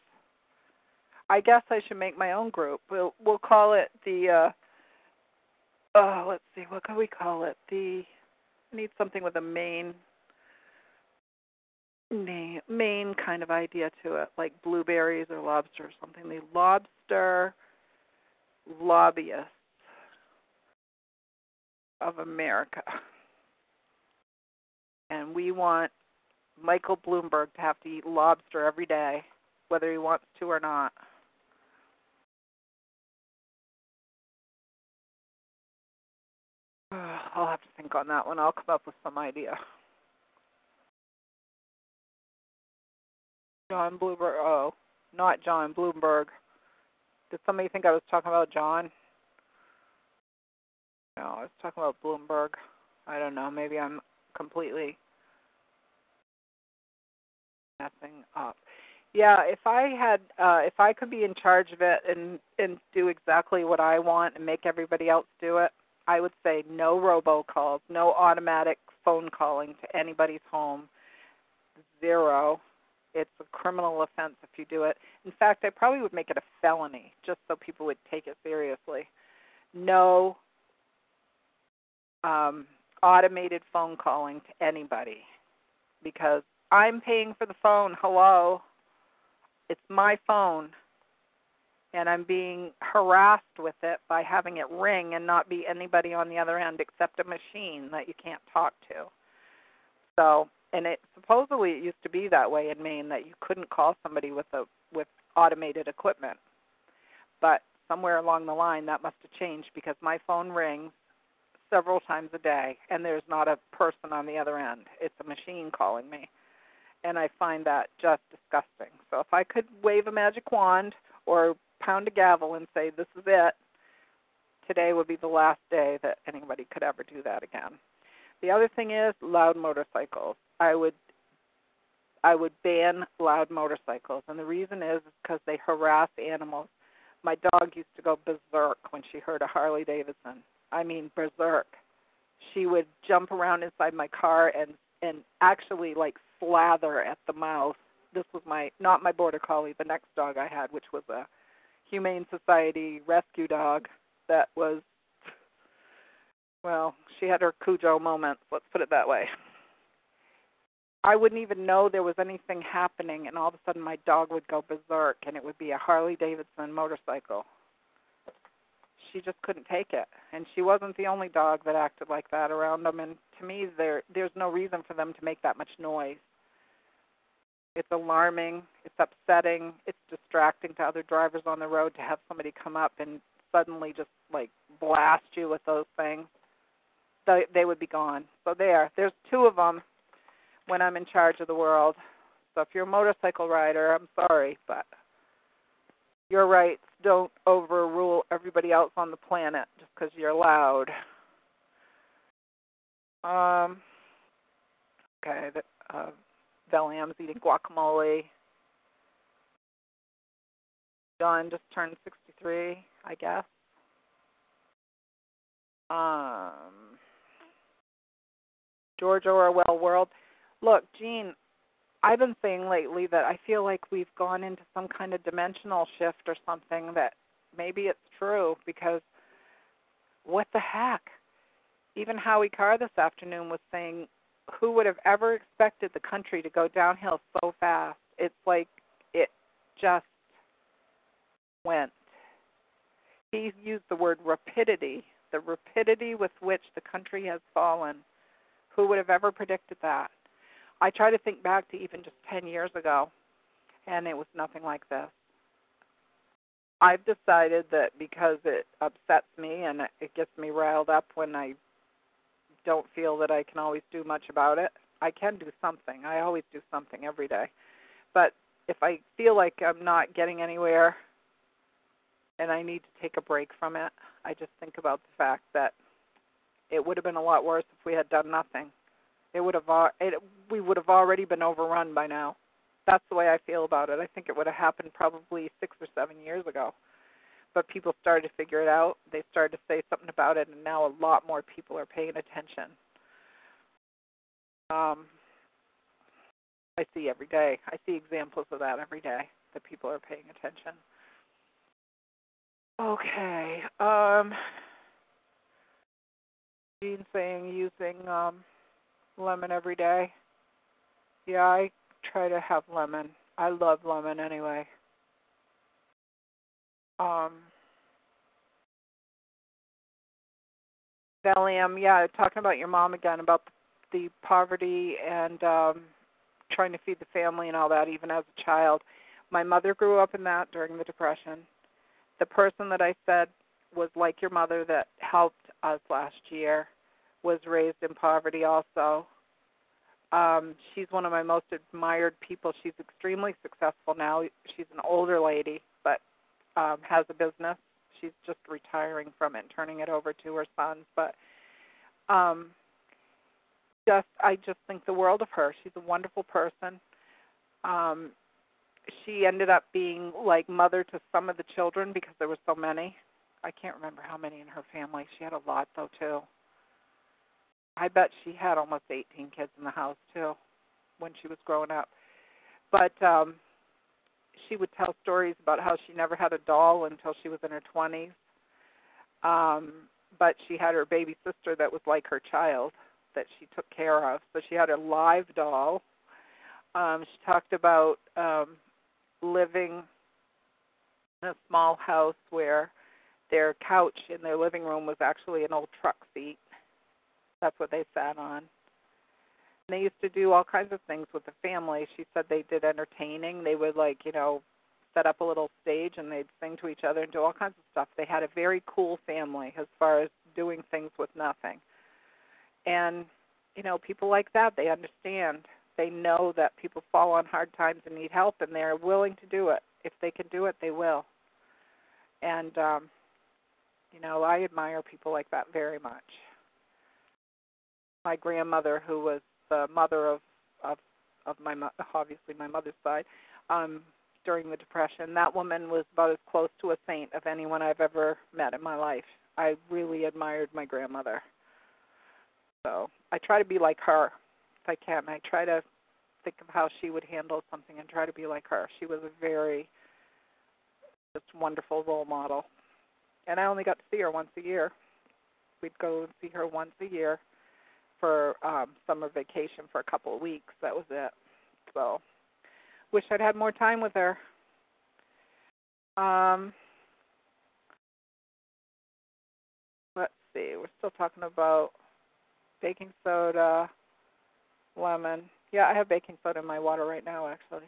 I guess I should make my own group. We'll we'll call it the. uh Oh, let's see. What can we call it? The. I need something with a Maine name, Maine kind of idea to it, like blueberries or lobster or something. The lobster lobbyists of America. And we want Michael Bloomberg to have to eat lobster every day, whether he wants to or not. I'll have to think on that one. I'll come up with some idea. John Bloomberg. Oh, not John Bloomberg. Did somebody think I was talking about John? No, I was talking about Bloomberg. I don't know. Maybe I'm completely messing up. Yeah, if I had uh if I could be in charge of it and and do exactly what I want and make everybody else do it, I would say no robocalls, no automatic phone calling to anybody's home. Zero. It's a criminal offense if you do it. In fact, I probably would make it a felony just so people would take it seriously. No um automated phone calling to anybody because I'm paying for the phone. Hello. It's my phone. And I'm being harassed with it by having it ring and not be anybody on the other end except a machine that you can't talk to. So, and it supposedly it used to be that way in Maine that you couldn't call somebody with a with automated equipment. But somewhere along the line that must have changed because my phone rings several times a day and there's not a person on the other end. It's a machine calling me and I find that just disgusting. So if I could wave a magic wand or pound a gavel and say this is it, today would be the last day that anybody could ever do that again. The other thing is loud motorcycles. I would I would ban loud motorcycles, and the reason is because they harass animals. My dog used to go berserk when she heard a Harley Davidson. I mean berserk. She would jump around inside my car and and actually like slather at the mouth. This was my not my border collie, the next dog I had, which was a humane society rescue dog that was well, she had her Cujo moments, let's put it that way. I wouldn't even know there was anything happening, and all of a sudden my dog would go berserk, and it would be a Harley Davidson motorcycle. She just couldn't take it, and she wasn't the only dog that acted like that around them. And to me, there there's no reason for them to make that much noise. It's alarming, it's upsetting, it's distracting to other drivers on the road to have somebody come up and suddenly just like blast you with those things. They they would be gone. So there, there's two of them when I'm in charge of the world. So if you're a motorcycle rider, I'm sorry, but your rights don't overrule everybody else on the planet just because you're loud. Um, okay, the, uh, eating guacamole. John just turned 63, I guess. Um, George Orwell World look, Jean, I've been saying lately that I feel like we've gone into some kind of dimensional shift or something that maybe it's true because what the heck? Even Howie Carr this afternoon was saying, who would have ever expected the country to go downhill so fast? It's like it just went. He used the word rapidity, the rapidity with which the country has fallen. Who would have ever predicted that? I try to think back to even just 10 years ago, and it was nothing like this. I've decided that because it upsets me and it gets me riled up when I don't feel that I can always do much about it, I can do something. I always do something every day. But if I feel like I'm not getting anywhere and I need to take a break from it, I just think about the fact that it would have been a lot worse if we had done nothing. It would have it, we would have already been overrun by now. That's the way I feel about it. I think it would have happened probably six or seven years ago. But people started to figure it out. They started to say something about it, and now a lot more people are paying attention. Um, I see every day. I see examples of that every day that people are paying attention. Okay. Um, Jean saying using um, lemon every day. Yeah, I try to have lemon. I love lemon anyway. Um Valium, yeah, talking about your mom again about the poverty and um trying to feed the family and all that even as a child. My mother grew up in that during the depression. The person that I said was like your mother that helped us last year was raised in poverty also. Um, she's one of my most admired people. She's extremely successful now. She's an older lady, but um, has a business. She's just retiring from it and turning it over to her sons. But um, just, I just think the world of her. She's a wonderful person. Um, she ended up being like mother to some of the children because there were so many. I can't remember how many in her family. She had a lot though too. I bet she had almost 18 kids in the house too when she was growing up. But um she would tell stories about how she never had a doll until she was in her 20s. Um but she had her baby sister that was like her child that she took care of. So she had a live doll. Um she talked about um living in a small house where their couch in their living room was actually an old truck seat that's what they sat on. And they used to do all kinds of things with the family. She said they did entertaining. They would like, you know, set up a little stage and they'd sing to each other and do all kinds of stuff. They had a very cool family as far as doing things with nothing. And, you know, people like that, they understand. They know that people fall on hard times and need help and they're willing to do it. If they can do it, they will. And um you know, I admire people like that very much my grandmother, who was the mother of of of my obviously my mother's side, um, during the Depression. That woman was about as close to a saint of anyone I've ever met in my life. I really admired my grandmother. So I try to be like her if I can. I try to think of how she would handle something and try to be like her. She was a very just wonderful role model. And I only got to see her once a year. We'd go and see her once a year for um summer vacation for a couple of weeks. That was it. So wish I'd had more time with her. Um let's see, we're still talking about baking soda, lemon. Yeah, I have baking soda in my water right now actually.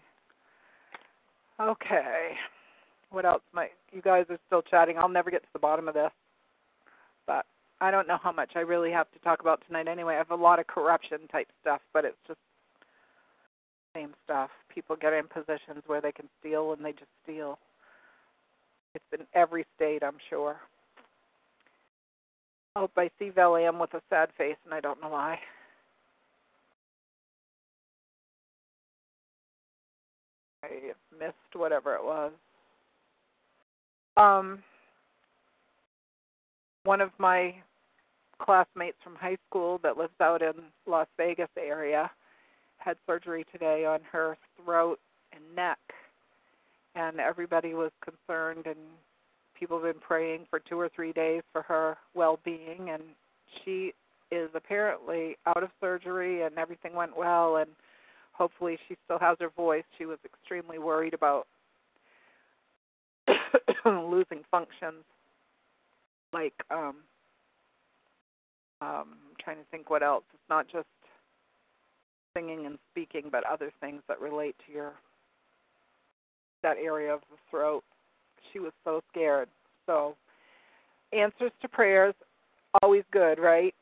Okay. What else might you guys are still chatting. I'll never get to the bottom of this. But I don't know how much I really have to talk about tonight anyway. I have a lot of corruption type stuff, but it's just same stuff. People get in positions where they can steal and they just steal. It's in every state, I'm sure. Hope I see Valium with a sad face, and I don't know why. I missed whatever it was. Um, one of my classmates from high school that lives out in Las Vegas area had surgery today on her throat and neck and everybody was concerned and people have been praying for two or three days for her well-being and she is apparently out of surgery and everything went well and hopefully she still has her voice. She was extremely worried about losing functions like um um I'm trying to think what else. It's not just singing and speaking but other things that relate to your that area of the throat. She was so scared. So answers to prayers always good right?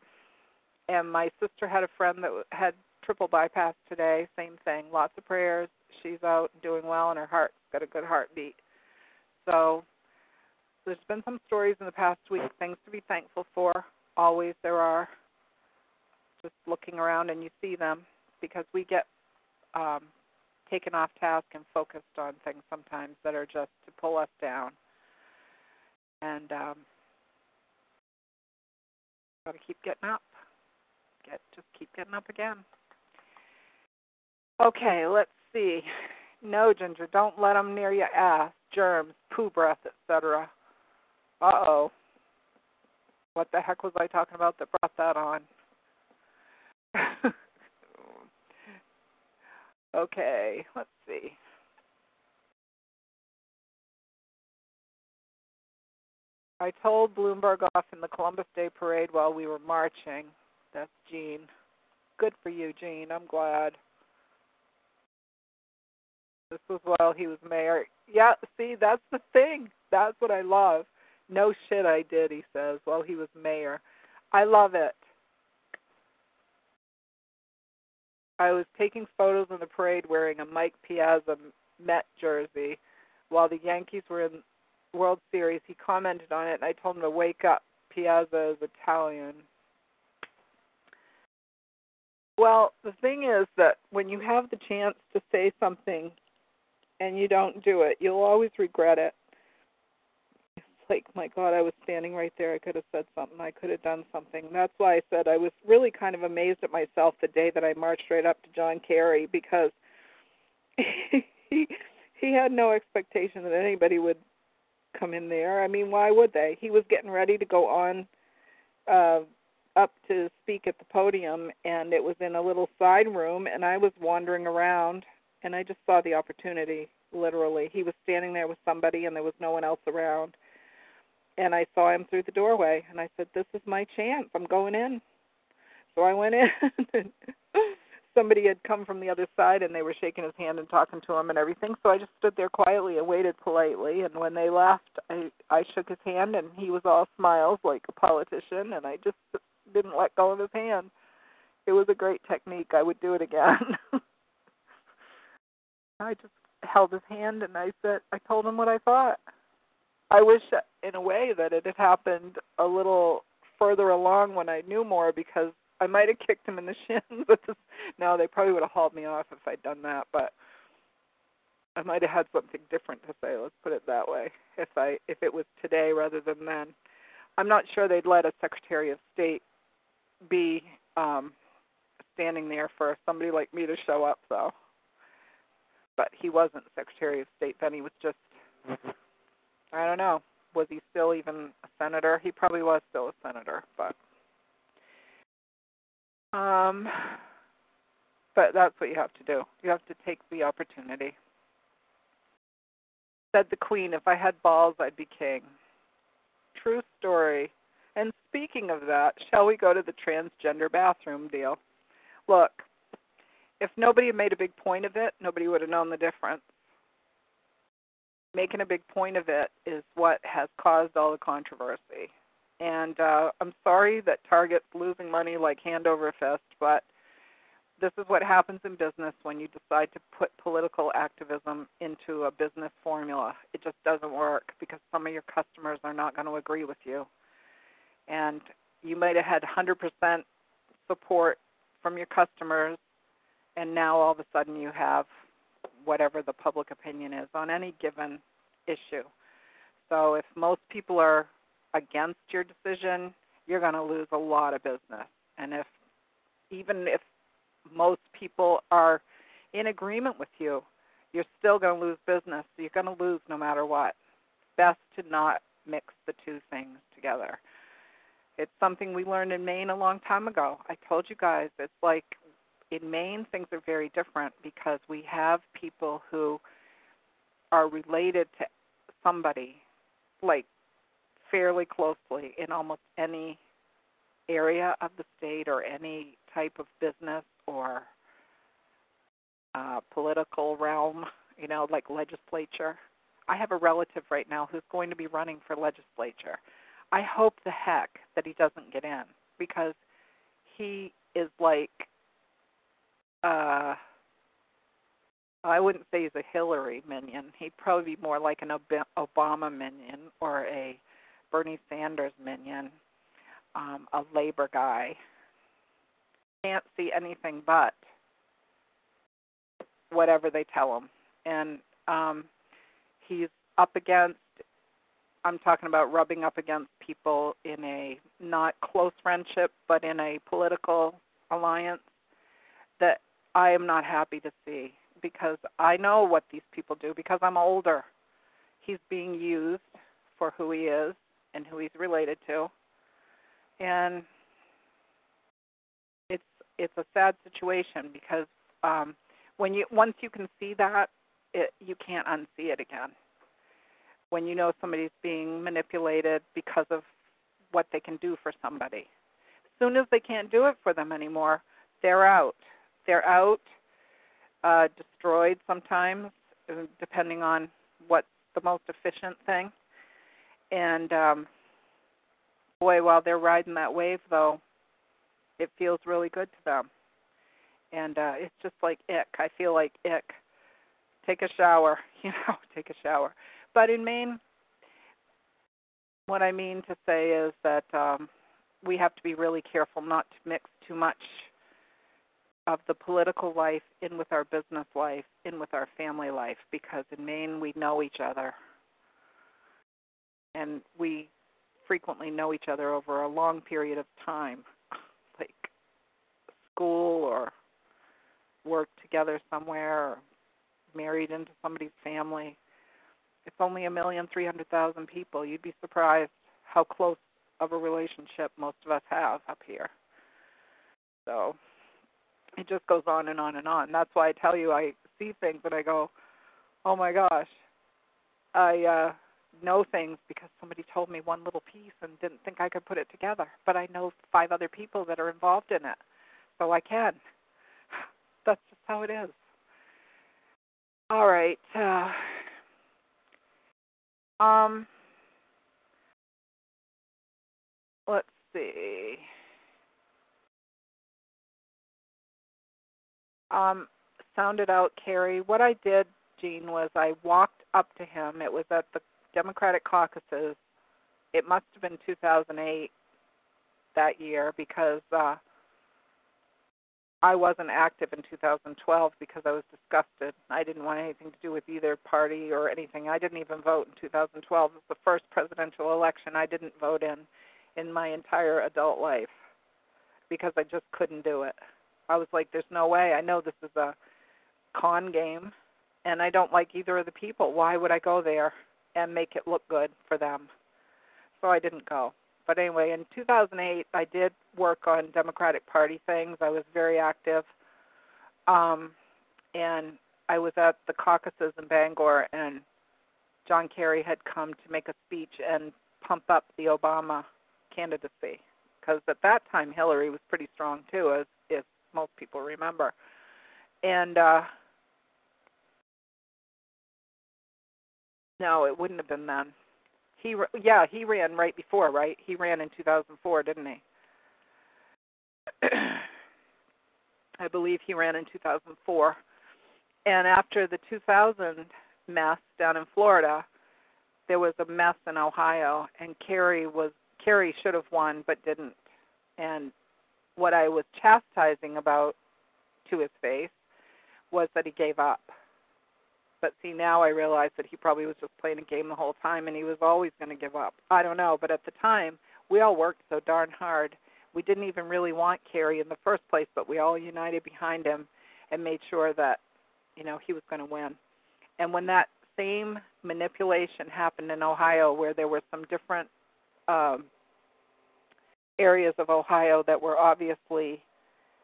And my sister had a friend that had triple bypass today same thing lots of prayers. She's out doing well and her heart's got a good heartbeat. So there's been some stories in the past week things to be thankful for always there are just looking around and you see them because we get um taken off task and focused on things sometimes that are just to pull us down. And um got to keep getting up. Get just keep getting up again. Okay let's see. No ginger don't let them near your ass germs poo breath etc uh oh what the heck was i talking about that brought that on okay let's see I told Bloomberg off in the Columbus Day Parade while we were marching. That's Jean. Good for you, Jean. I'm glad. This was while he was mayor. Yeah, see, that's the thing. That's what I love. No shit I did, he says, while he was mayor. I love it. I was taking photos in the parade wearing a Mike Piazza Met jersey while the Yankees were in World Series. He commented on it, and I told him to wake up. Piazza is Italian. Well, the thing is that when you have the chance to say something and you don't do it, you'll always regret it. Like, my God, I was standing right there. I could have said something. I could have done something. That's why I said I was really kind of amazed at myself the day that I marched right up to John Kerry because he he had no expectation that anybody would come in there. I mean, why would they? He was getting ready to go on uh up to speak at the podium and it was in a little side room and I was wandering around and I just saw the opportunity literally. He was standing there with somebody and there was no one else around. And I saw him through the doorway and I said, "This is my chance. I'm going in." So I went in somebody had come from the other side and they were shaking his hand and talking to him and everything. So I just stood there quietly and waited politely. And when they left, I I shook his hand and he was all smiles like a politician. And I just didn't let go of his hand. It was a great technique. I would do it again. I just held his hand and I said I told him what I thought. I wish in a way that it had happened a little further along when I knew more because I might have kicked him in the shins with. No, they probably would have hauled me off if I'd done that. But I might have had something different to say. Let's put it that way. If I if it was today rather than then, I'm not sure they'd let a Secretary of State be um, standing there for somebody like me to show up, though. But he wasn't Secretary of State then. He was just I don't know. Was he still even a senator? He probably was still a senator, but um but that's what you have to do. You have to take the opportunity. Said the queen, if I had balls, I'd be king. True story. And speaking of that, shall we go to the transgender bathroom deal? Look, if nobody had made a big point of it, nobody would have known the difference. Making a big point of it is what has caused all the controversy. And uh, I'm sorry that Target's losing money like hand over fist, but – this is what happens in business when you decide to put political activism into a business formula. It just doesn't work because some of your customers are not going to agree with you. And you might have had 100% support from your customers, and now all of a sudden you have whatever the public opinion is on any given issue. So if most people are against your decision, you're going to lose a lot of business. And if even if most people are in agreement with you, you're still going to lose business. You're going to lose no matter what. Best to not mix the two things together. It's something we learned in Maine a long time ago. I told you guys it's like in Maine things are very different because we have people who are related to somebody like fairly closely in almost any area of the state or any type of business or uh, political realm, you know, like legislature. I have a relative right now who's going to be running for legislature. I hope the heck that he doesn't get in because he is like uh I wouldn't say he's a Hillary minion. He'd probably be more like an Obama minion or a Bernie Sanders minion, um, a labor guy can't see anything but whatever they tell him. And um, he's up against, I'm talking about rubbing up against people in a not close friendship, but in a political alliance that I am not happy to see because I know what these people do because I'm older. He's being used for who he is and who he's related to. And it's it's a sad situation because um, when you once you can see that, it, you can't unsee it again. When you know somebody's being manipulated because of what they can do for somebody, as soon as they can't do it for them anymore, they're out. They're out, uh, destroyed sometimes, uh, depending on what's the most efficient thing. And um, boy, while they're riding that wave, though, it feels really good to them. And uh it's just like ick. I feel like ick. Take a shower, you know, take a shower. But in Maine what I mean to say is that um we have to be really careful not to mix too much of the political life in with our business life, in with our family life, because in Maine we know each other. And we frequently know each other over a long period of time like school or work together somewhere or married into somebody's family. It's only a million three hundred thousand people. You'd be surprised how close of a relationship most of us have up here. So it just goes on and on and on. That's why I tell you I see things and I go, Oh my gosh. I uh know things because somebody told me one little piece and didn't think I could put it together. But I know five other people that are involved in it so I can. That's just how it is. All right. Uh, um, let's see. Um, sounded out, Kerry. What I did, Gene, was I walked up to him. It was at the Democratic caucuses. It must have been 2008 that year because uh, I wasn't active in 2012 because I was disgusted. I didn't want anything to do with either party or anything. I didn't even vote in 2012. It was the first presidential election I didn't vote in in my entire adult life because I just couldn't do it. I was like, there's no way. I know this is a con game and I don't like either of the people. Why would I go there and make it look good for them? So I didn't go. But anyway, in 2008, I did work on Democratic Party things. I was very active. Um, and I was at the caucuses in Bangor, and John Kerry had come to make a speech and pump up the Obama candidacy. Because at that time, Hillary was pretty strong, too, as most people remember. And uh, no, it wouldn't have been then. He yeah, he ran right before, right? He ran in 2004, didn't he? I believe he ran in 2004. And after the 2000 mess down in Florida, there was a mess in Ohio, and Kerry was Kerry should have won but didn't. And what I was chastising about to his face was that he gave up. But see, now I realize that he probably was just playing a game the whole time and he was always going to give up. I don't know, but at the time, we all worked so darn hard. We didn't even really want Kerry in the first place, but we all united behind him and made sure that, you know, he was going to win. And when that same manipulation happened in Ohio, where there were some different um, areas of Ohio that were obviously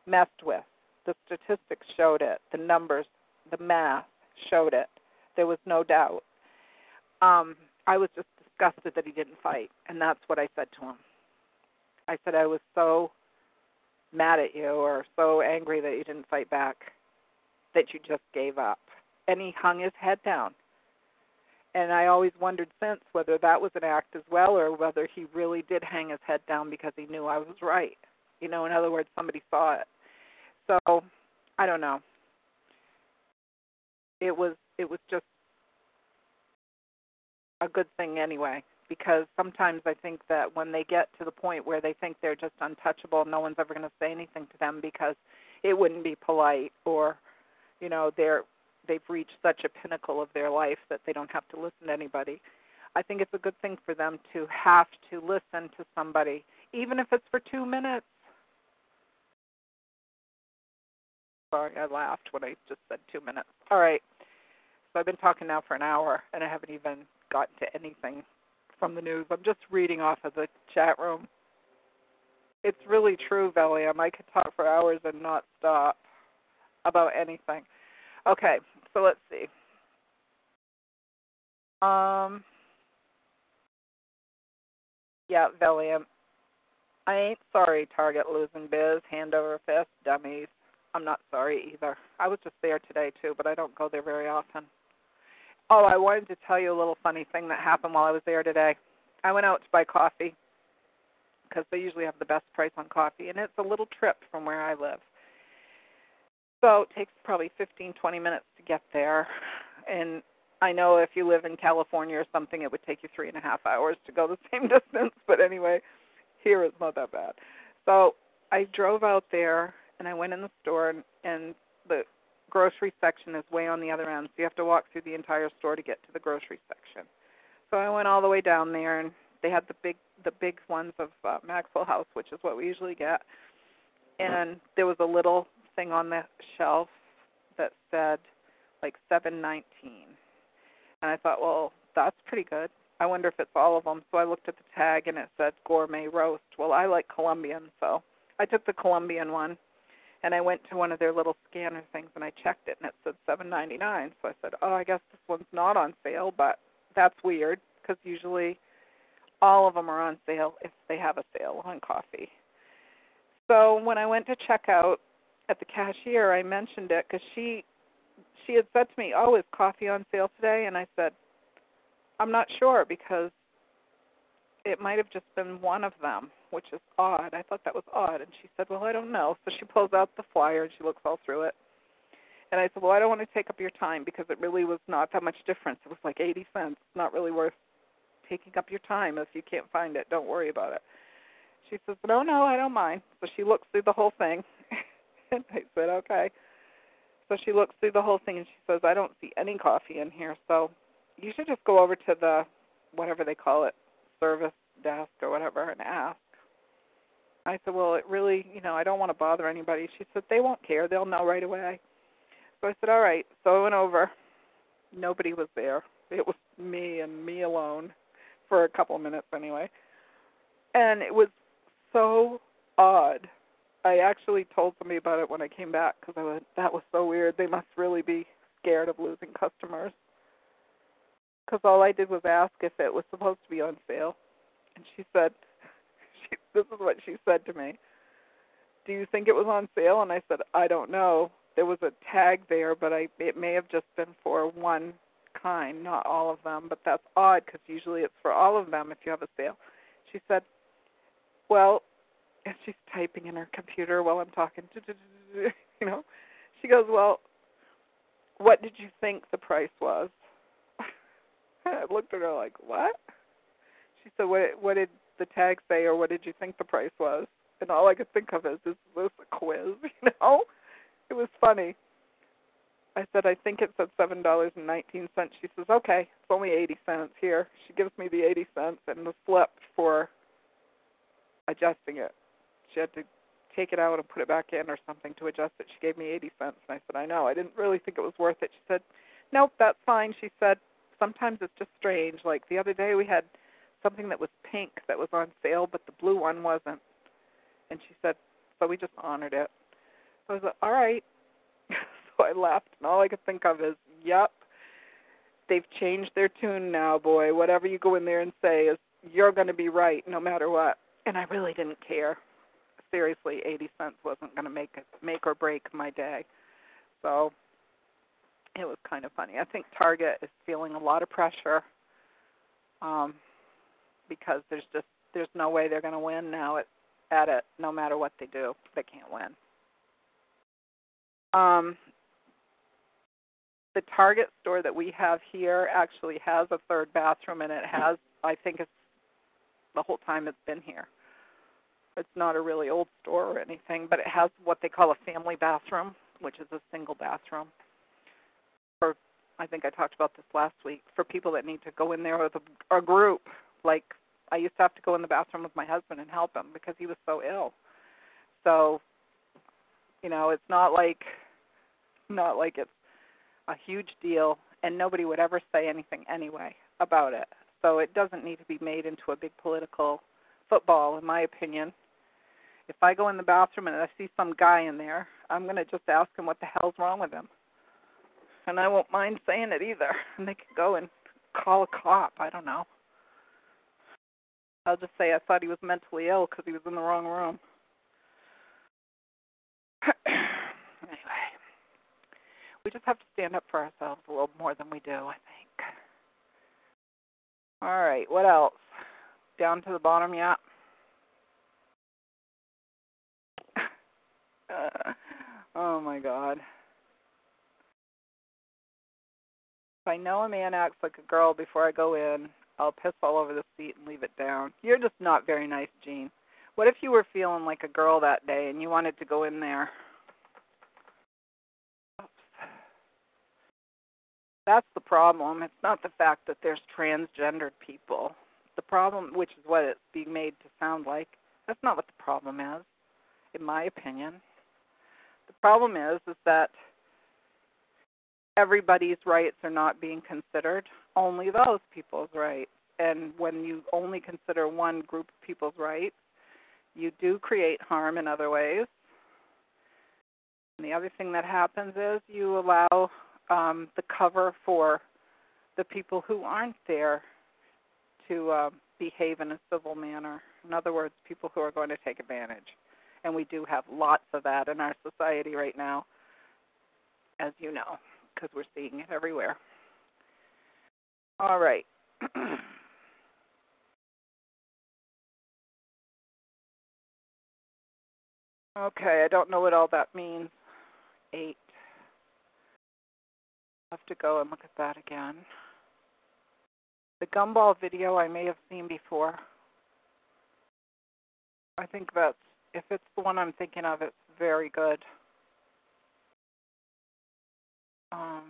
messed with, the statistics showed it, the numbers, the math showed it. There was no doubt. Um, I was just disgusted that he didn't fight, and that's what I said to him. I said I was so mad at you or so angry that you didn't fight back that you just gave up. And he hung his head down. And I always wondered since whether that was an act as well or whether he really did hang his head down because he knew I was right. You know, in other words, somebody saw it. So, I don't know it was it was just a good thing anyway because sometimes I think that when they get to the point where they think they're just untouchable, no one's ever going to say anything to them because it wouldn't be polite or you know they're they've reached such a pinnacle of their life that they don't have to listen to anybody. I think it's a good thing for them to have to listen to somebody even if it's for 2 minutes. Sorry, I laughed when I just said 2 minutes. All right. So I've been talking now for an hour, and I haven't even gotten to anything from the news. I'm just reading off of the chat room. It's really true, Valium. I could talk for hours and not stop about anything. Okay, so let's see. Um, yeah, Valium. I ain't sorry, Target losing biz, hand over fist, dummies. I'm not sorry either. I was just there today too, but I don't go there very often. Oh, I wanted to tell you a little funny thing that happened while I was there today. I went out to buy coffee because they usually have the best price on coffee, and it's a little trip from where I live. So it takes probably 15, 20 minutes to get there. And I know if you live in California or something, it would take you three and a half hours to go the same distance. But anyway, here it's not that bad. So I drove out there and I went in the store, and, and the grocery section is way on the other end, so you have to walk through the entire store to get to the grocery section. So I went all the way down there, and they had the big the big ones of uh, Maxwell House, which is what we usually get. And there was a little thing on the shelf that said like seven nineteen, and I thought, well, that's pretty good. I wonder if it's all of them. So I looked at the tag, and it said gourmet roast. Well, I like Colombian, so I took the Colombian one and I went to one of their little scanner things and I checked it and it said seven ninety nine. So I said, oh, I guess this one's not on sale, but that's weird because usually all of them are on sale if they have a sale on coffee. So when I went to check out at the cashier, I mentioned it because she she had said to me, "Oh, is coffee on sale today?" And I said, "I'm not sure because it might have just been one of them." which is odd. I thought that was odd. And she said, Well, I don't know. So she pulls out the flyer and she looks all through it. And I said, Well, I don't want to take up your time because it really was not that much difference. It was like 80 cents. Not really worth taking up your time if you can't find it. Don't worry about it. She says, No, no, I don't mind. So she looks through the whole thing. I said, okay. So she looks through the whole thing and she says, I don't see any coffee in here, so you should just go over to the whatever they call it, service desk or whatever, and ask. I said, well, it really, you know, I don't want to bother anybody. She said, they won't care. They'll know right away. So I said, all right. So I went over. Nobody was there. It was me and me alone for a couple minutes anyway. And it was so odd. I actually told somebody about it when I came back because I went, that was so weird. They must really be scared of losing customers. Because all I did was ask if it was supposed to be on sale, and she said, she, "This is what she said to me. Do you think it was on sale?" And I said, "I don't know. There was a tag there, but I it may have just been for one kind, not all of them. But that's odd because usually it's for all of them if you have a sale." She said, "Well, and she's typing in her computer while I'm talking. You know, she goes, "Well, what did you think the price was?" I looked at her like, "What?" She said, "What? What did the tag say, or what did you think the price was?" And all I could think of is, "Is this a quiz?" You know, it was funny. I said, "I think it said seven dollars and nineteen cents." She says, "Okay, it's only eighty cents here." She gives me the eighty cents and the slip for adjusting it. She had to take it out and put it back in or something to adjust it. She gave me 80 cents. And I said, I know. I didn't really think it was worth it. She said, Nope, that's fine. She said, Sometimes it's just strange. Like the other day we had something that was pink that was on sale, but the blue one wasn't. And she said, So we just honored it. I was like, All right. so I left, and all I could think of is, Yep, they've changed their tune now, boy. Whatever you go in there and say is, you're going to be right no matter what. And I really didn't care seriously, 80 cents wasn't going to make make or break my day. So it was kind of funny. I think Target is feeling a lot of pressure um, because there's just there's no way they're going to win now at at it. No matter what they do, they can't win. Um, the Target store that we have here actually has a third bathroom, and it has I think it's the whole time it's been here. It's not a really old store or anything, but it has what they call a family bathroom, which is a single bathroom. For I think I talked about this last week for people that need to go in there with a, a group. Like I used to have to go in the bathroom with my husband and help him because he was so ill. So, you know, it's not like not like it's a huge deal and nobody would ever say anything anyway about it. So it doesn't need to be made into a big political football in my opinion if I go in the bathroom and I see some guy in there, I'm going to just ask him what the hell's wrong with him. And I won't mind saying it either. And they can go and call a cop. I don't know. I'll just say I thought he was mentally ill because he was in the wrong room. anyway, we just have to stand up for ourselves a little more than we do, I think. All right, what else? Down to the bottom yet? oh my god. If I know a man acts like a girl before I go in, I'll piss all over the seat and leave it down. You're just not very nice, Jean. What if you were feeling like a girl that day and you wanted to go in there? Oops. That's the problem. It's not the fact that there's transgendered people. The problem, which is what it's being made to sound like, that's not what the problem is, in my opinion. The problem is is that everybody's rights are not being considered, only those people's rights. And when you only consider one group of people's rights, you do create harm in other ways. And the other thing that happens is you allow um, the cover for the people who aren't there to uh, behave in a civil manner. In other words, people who are going to take advantage and we do have lots of that in our society right now, as you know, because we're seeing it everywhere. All right. okay, I don't know what all that means. Eight. I have to go and look at that again. The gumball video I may have seen before. I think that's if it's the one I'm thinking of, it's very good. Um,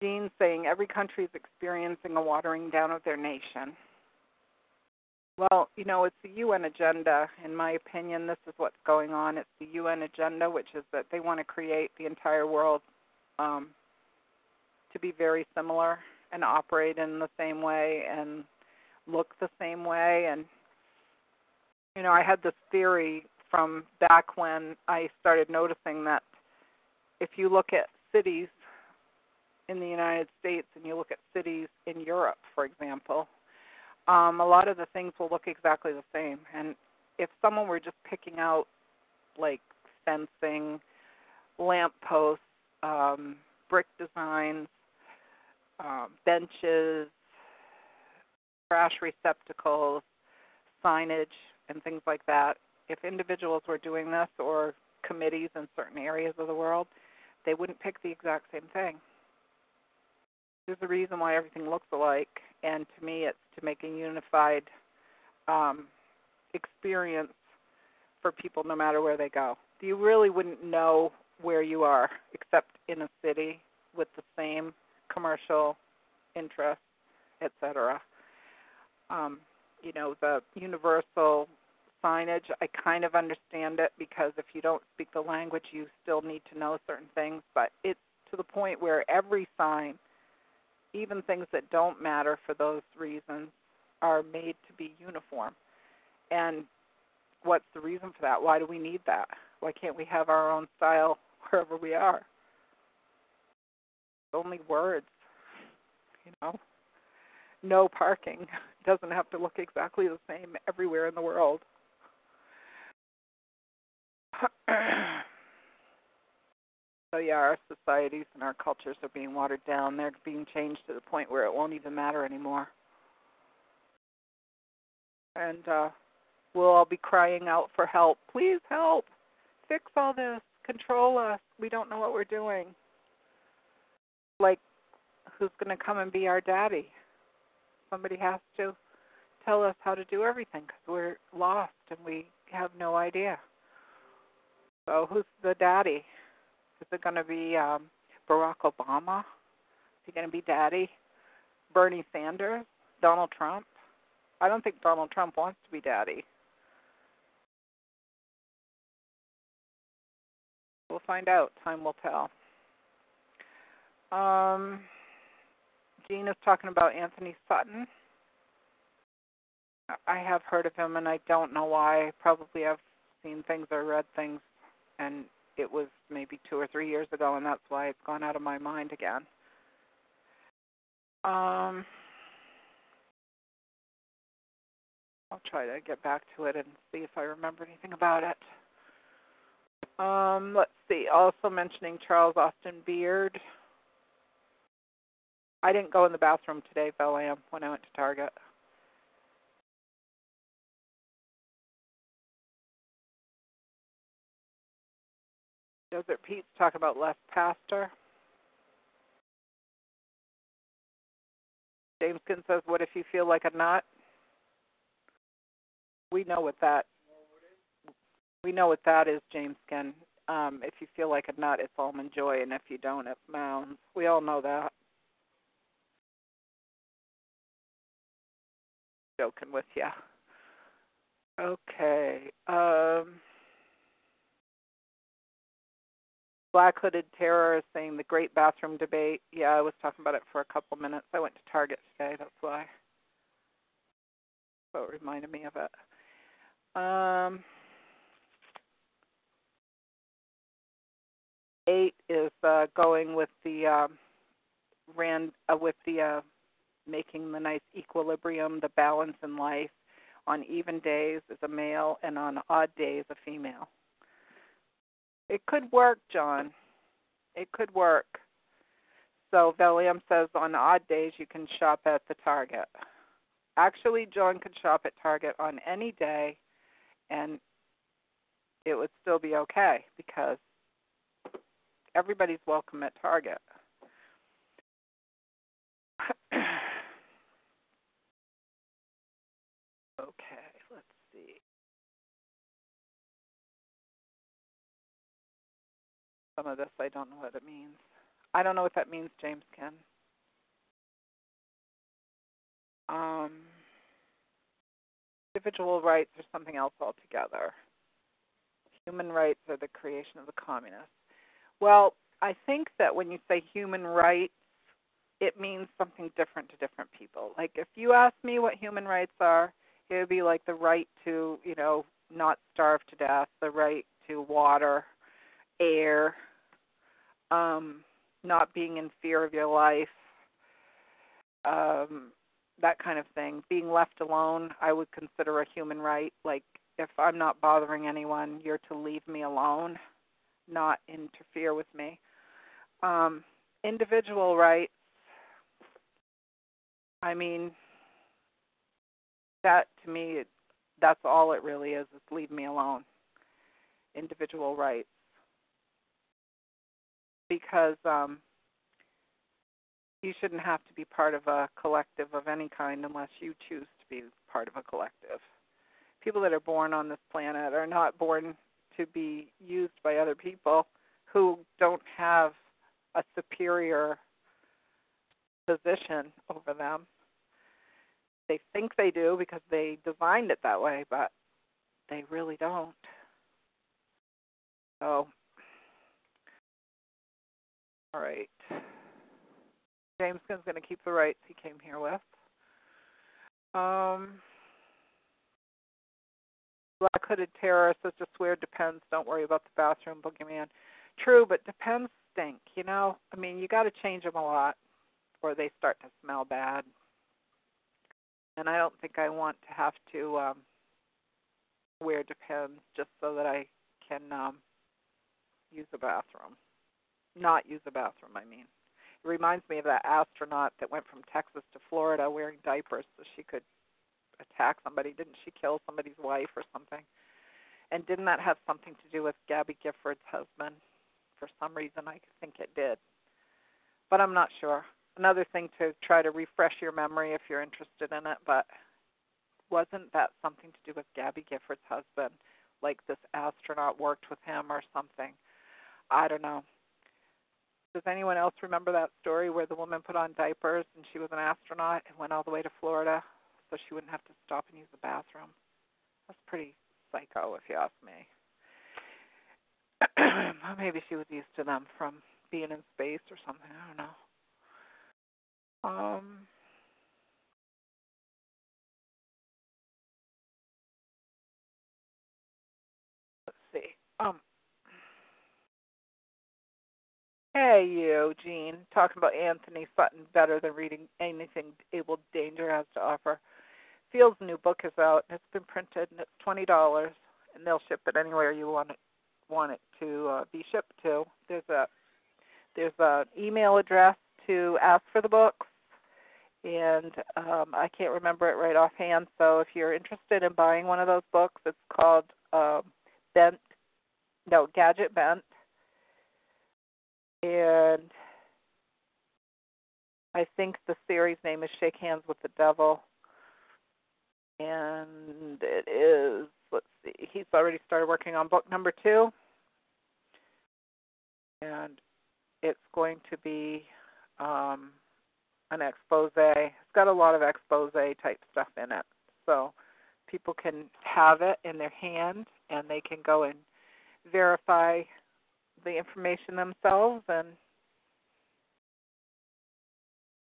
Dean saying every country is experiencing a watering down of their nation. Well, you know, it's the UN agenda. In my opinion, this is what's going on. It's the UN agenda, which is that they want to create the entire world um, to be very similar and operate in the same way and look the same way. And, you know, I had this theory from back when I started noticing that if you look at cities in the United States and you look at cities in Europe, for example, um, a lot of the things will look exactly the same. And if someone were just picking out like fencing, lamp posts, um, brick designs, um, benches, trash receptacles, signage, and things like that, if individuals were doing this or committees in certain areas of the world, they wouldn't pick the exact same thing. There's a reason why everything looks alike, and to me, it's to make a unified um, experience for people no matter where they go. You really wouldn't know where you are except in a city with the same commercial interests, etc. Um, you know, the universal signage, I kind of understand it because if you don't speak the language, you still need to know certain things. But it's to the point where every sign, even things that don't matter for those reasons, are made to be uniform. And what's the reason for that? Why do we need that? Why can't we have our own style wherever we are? Only words, you know. No parking doesn't have to look exactly the same everywhere in the world. so yeah, our societies and our cultures are being watered down. They're being changed to the point where it won't even matter anymore. And uh we'll all be crying out for help. Please help. Fix all this. Control us. We don't know what we're doing. Like who's going to come and be our daddy? Somebody has to tell us how to do everything because we're lost and we have no idea. So who's the daddy? Is it going to be um, Barack Obama? Is he going to be daddy? Bernie Sanders? Donald Trump? I don't think Donald Trump wants to be daddy. We'll find out. Time will tell. Um, Jean is talking about Antony Sutton. I have heard of him, and I don't know why. Probably I've seen things or read things and it was maybe two or three years ago, and that's why it's gone out of my mind again. Um, I'll try to get back to it and see if I remember anything about it. Um, let's see. Also mentioning Charles Austin Beard. I didn't go in the bathroom today, Valium, when I went to Target. Desert Pete's talk about less pastor. Jameskin says, "What if you feel like a nut?" We know what that. We know what that is, Jameskin. Um, if you feel like a nut, it's almond joy, and if you don't, it's mounds. We all know that. Joking with you. Okay. Um. Black Hooded Terror is saying the great bathroom debate. Yeah, I was talking about it for a couple minutes. I went to Target today, that's why. So it reminded me of it. Um, eight is uh, going with the um, ran uh, with the uh, making the nice equilibrium, the balance in life. On even days is a male, and on odd days a female. It could work, John. It could work. So Valium says on odd days you can shop at the Target. Actually, John could shop at Target on any day and it would still be okay because everybody's welcome at Target. okay. Some of this I don't know what it means. I don't know what that means, James Ken. Um, individual rights are something else altogether. Human rights are the creation of the communists. Well, I think that when you say human rights, it means something different to different people. Like if you ask me what human rights are, it would be like the right to, you know, not starve to death, the right to water, air, um, not being in fear of your life, um, that kind of thing. Being left alone, I would consider a human right. Like if I'm not bothering anyone, you're to leave me alone, not interfere with me. Um, individual rights. I mean, that to me, that's all it really is: is leave me alone. Individual rights, because um, you shouldn't have to be part of a collective of any kind unless you choose to be part of a collective. People that are born on this planet are not born to be used by other people who don't have a superior position over them. They think they do because they designed it that way, but they really don't. So, all right. James is going to keep the rights he came here with. Um, Black Hooded Terrorist is just weird. Depends. Don't worry about the bathroom boogeyman. True, but depends stink. You know, I mean, you got to change them a lot, or they start to smell bad. And I don't think I want to have to um, wear Depends just so that I can um, use a bathroom. Not use a bathroom, I mean. It reminds me of that astronaut that went from Texas to Florida wearing diapers so she could attack somebody. Didn't she kill somebody's wife or something? And didn't that have something to do with Gabby Giffords' husband? For some reason, I think it did. But I'm not sure. Another thing to try to refresh your memory if you're interested in it, but wasn't that something to do with Gabby Giffords' husband? Like this astronaut worked with him or something? I don't know. Does anyone else remember that story where the woman put on diapers and she was an astronaut and went all the way to Florida so she wouldn't have to stop and use the bathroom? That's pretty psycho, if you ask me. Maybe she was used to them from being in space or something. I don't know. Um. Let's see. Um. Hey, you, Gene, talking about Antony Sutton better than reading anything Able Danger has to offer. Field's new book is out. It's been printed, and it's twenty dollars, and they'll ship it anywhere you want it want it to uh, be shipped to. There's a there's an email address to ask for the books, and um, I can't remember it right offhand. So if you're interested in buying one of those books, it's called um, Bent, no Gadget Bent and I think the series name is Shake Hands with the Devil. And it is, let's see, he's already started working on book number two. And it's going to be um, an expose. It's got a lot of expose type stuff in it. So people can have it in their hand and they can go and verify the information themselves and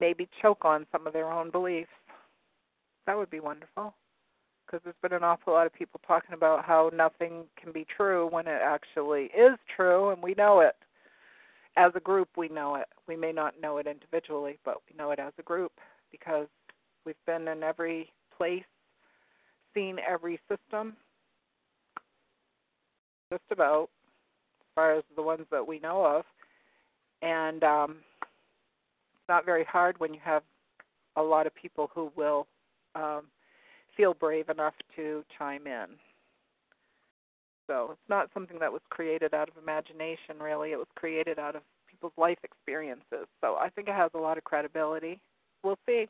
maybe choke on some of their own beliefs. That would be wonderful. Because there's been an awful lot of people talking about how nothing can be true when it actually is true, and we know it. As a group, we know it. We may not know it individually, but we know it as a group because we've been in every place, seen every system, just about, far as the ones that we know of. And um, it's not very hard when you have a lot of people who will um, feel brave enough to chime in. So it's not something that was created out of imagination, really. It was created out of people's life experiences. So I think it has a lot of credibility. We'll see.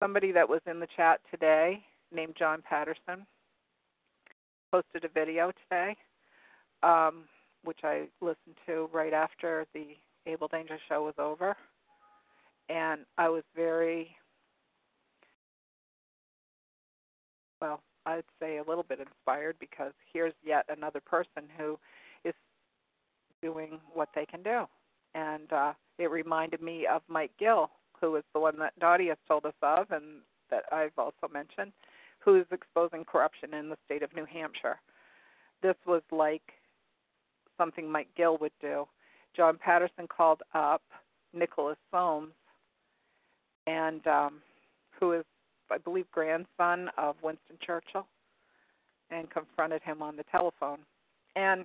Somebody that was in the chat today named John Patterson posted a video today um, which I listened to right after the Able Danger show was over, and I was very well, I'd say a little bit inspired because here's yet another person who is doing what they can do. And uh, it reminded me of Mike Gill, who is the one that Dottie has told us of and that I've also mentioned, who is exposing corruption in the state of New Hampshire. This was like something Mike Gill would do. John Patterson called up Nicholas Soames, and um, who is I believe, grandson of Winston Churchill, and confronted him on the telephone, and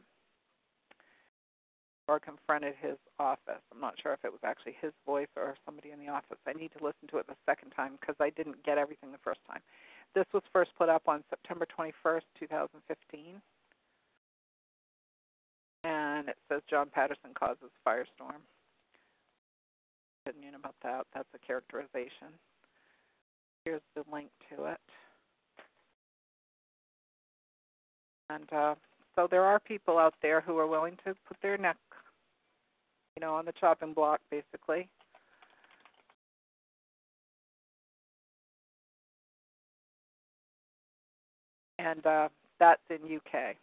or confronted his office. I'm not sure if it was actually his voice or somebody in the office. I need to listen to it the second time because I didn't get everything the first time. This was first put up on September 21st, 2015. And it says John Patterson causes firestorm. Opinion about that. That's a characterization. Here's the link to it. And uh, so there are people out there who are willing to put their neck, you know, on the chopping block, basically. And uh, that's in UK.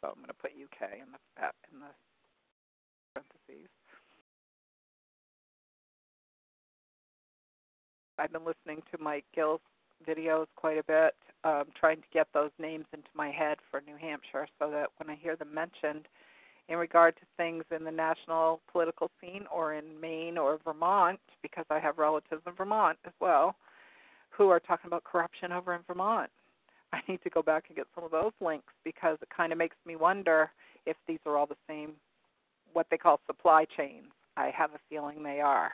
So I'm going to put UK in the in the parentheses. I've been listening to Mike Gill's videos quite a bit, um, trying to get those names into my head for New Hampshire so that when I hear them mentioned in regard to things in the national political scene or in Maine or Vermont, because I have relatives in Vermont as well, who are talking about corruption over in Vermont. I need to go back and get some of those links because it kind of makes me wonder if these are all the same, what they call supply chains. I have a feeling they are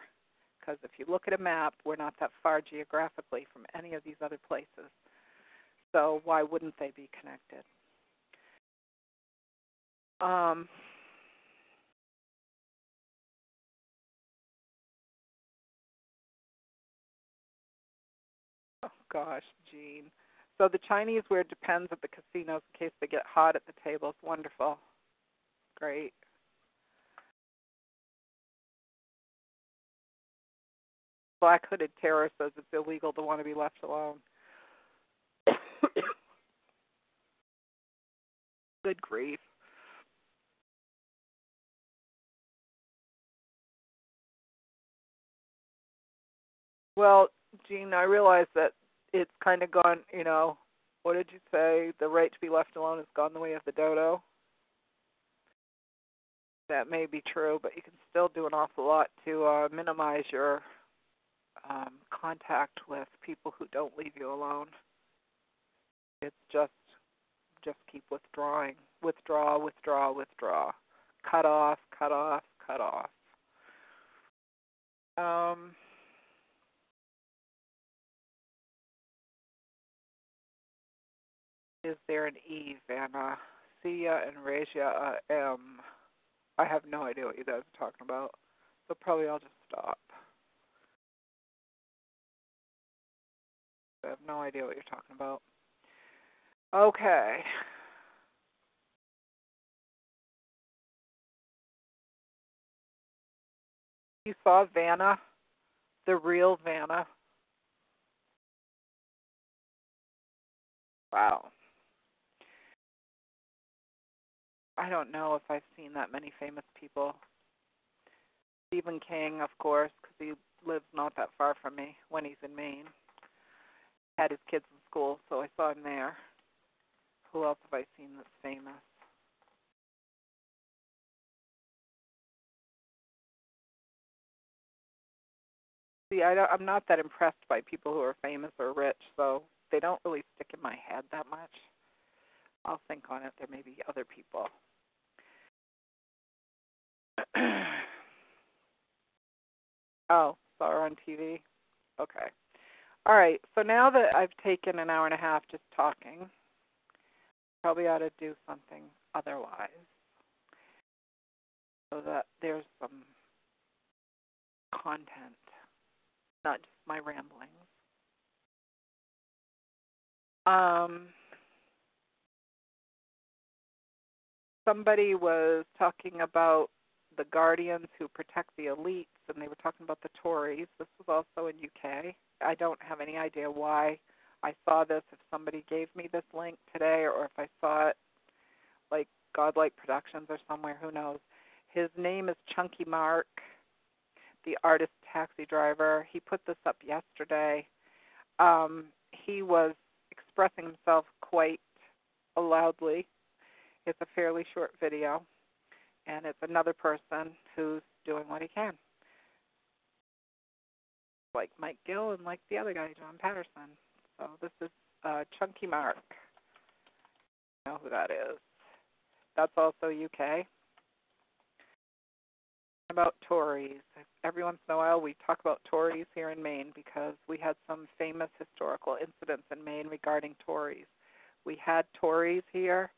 because if you look at a map, we're not that far geographically from any of these other places. So why wouldn't they be connected? Um, oh gosh, Jean. So the Chinese wear depends at the casinos in case they get hot at the tables. Wonderful. Great. black hooded terror says it's illegal to want to be left alone. Good grief. Well, Jean, I realize that it's kind of gone, you know, what did you say? The right to be left alone has gone the way of the dodo. That may be true, but you can still do an awful lot to uh, minimize your um, contact with people who don't leave you alone. It's just just keep withdrawing, withdraw, withdraw, withdraw, cut off, cut off, cut off. Um, is there an E, Vanna? Cia and Rasia uh, M. I have no idea what you guys are talking about, so probably I'll just stop. I have no idea what you're talking about. Okay. You saw Vanna, the real Vanna. Wow. I don't know if I've seen that many famous people. Stephen King, of course, because he lives not that far from me when he's in Maine had his kids in school, so I saw him there. Who else have I seen that's famous? See, I don't, I'm not that impressed by people who are famous or rich, so they don't really stick in my head that much. I'll think on it. There may be other people. Oh, saw her on TV. Okay. All right, so now that I've taken an hour and a half just talking, probably ought to do something otherwise so that there's some content, not just my ramblings. Um, somebody was talking about the guardians who protect the elites, and they were talking about the Tories. This was also in UK. I don't have any idea why I saw this. If somebody gave me this link today, or if I saw it like Godlike Productions or somewhere, who knows? His name is Chunky Mark, the artist taxi driver. He put this up yesterday. Um, he was expressing himself quite loudly. It's a fairly short video and it's another person who's doing what he can. Like Mike Gill and like the other guy, John Patterson. So this is uh, Chunky Mark. You know who that is. That's also UK. About Tories. Every once in a while we talk about Tories here in Maine because we had some famous historical incidents in Maine regarding Tories. We had Tories here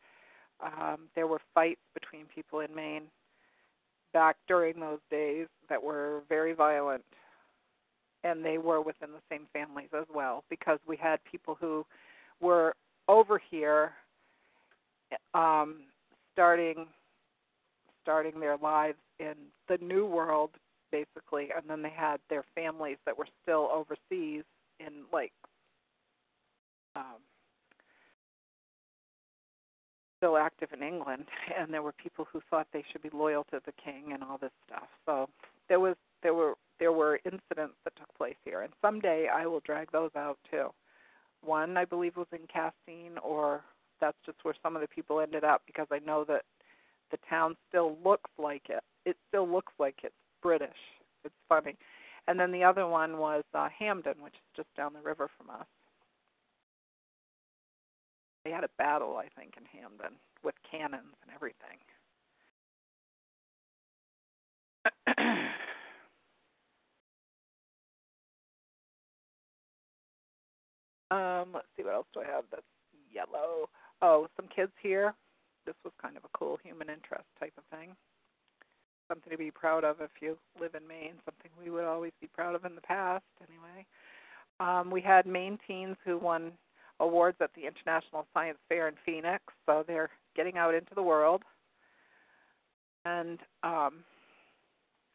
um, there were fights between people in Maine back during those days that were very violent, and they were within the same families as well because we had people who were over here um, starting starting their lives in the new world basically and then they had their families that were still overseas in like um still active in England, and there were people who thought they should be loyal to the king and all this stuff. So there was there were there were incidents that took place here, and someday I will drag those out too. One I believe was in Castine, or that's just where some of the people ended up because I know that the town still looks like it. It still looks like it's British. It's funny. And then the other one was uh, Hampden, which is just down the river from us they had a battle, I think, in Hampden with cannons and everything. um, let's see what else do I have that's yellow. Oh, some kids here. This was kind of a cool human interest type of thing. Something to be proud of if you live in Maine. Something we would always be proud of in the past, anyway. Um, we had Maine teens who won awards at the International Science Fair in Phoenix, so they're getting out into the world. And um,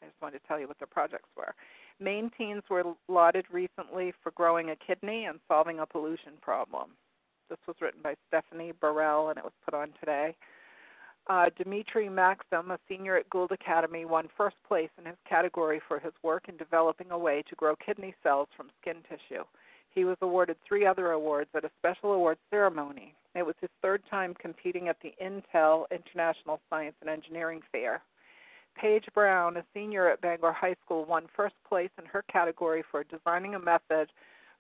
I just wanted to tell you what their projects were. Maine teens were lauded recently for growing a kidney and solving a pollution problem. This was written by Stephanie Burrell and it was put on today. Uh, Dimitri Maxim, a senior at Gould Academy, won first place in his category for his work in developing a way to grow kidney cells from skin tissue. He was awarded three other awards at a special awards ceremony. It was his third time competing at the Intel International Science and Engineering Fair. Paige Brown, a senior at Bangor High School, won first place in her category for designing a method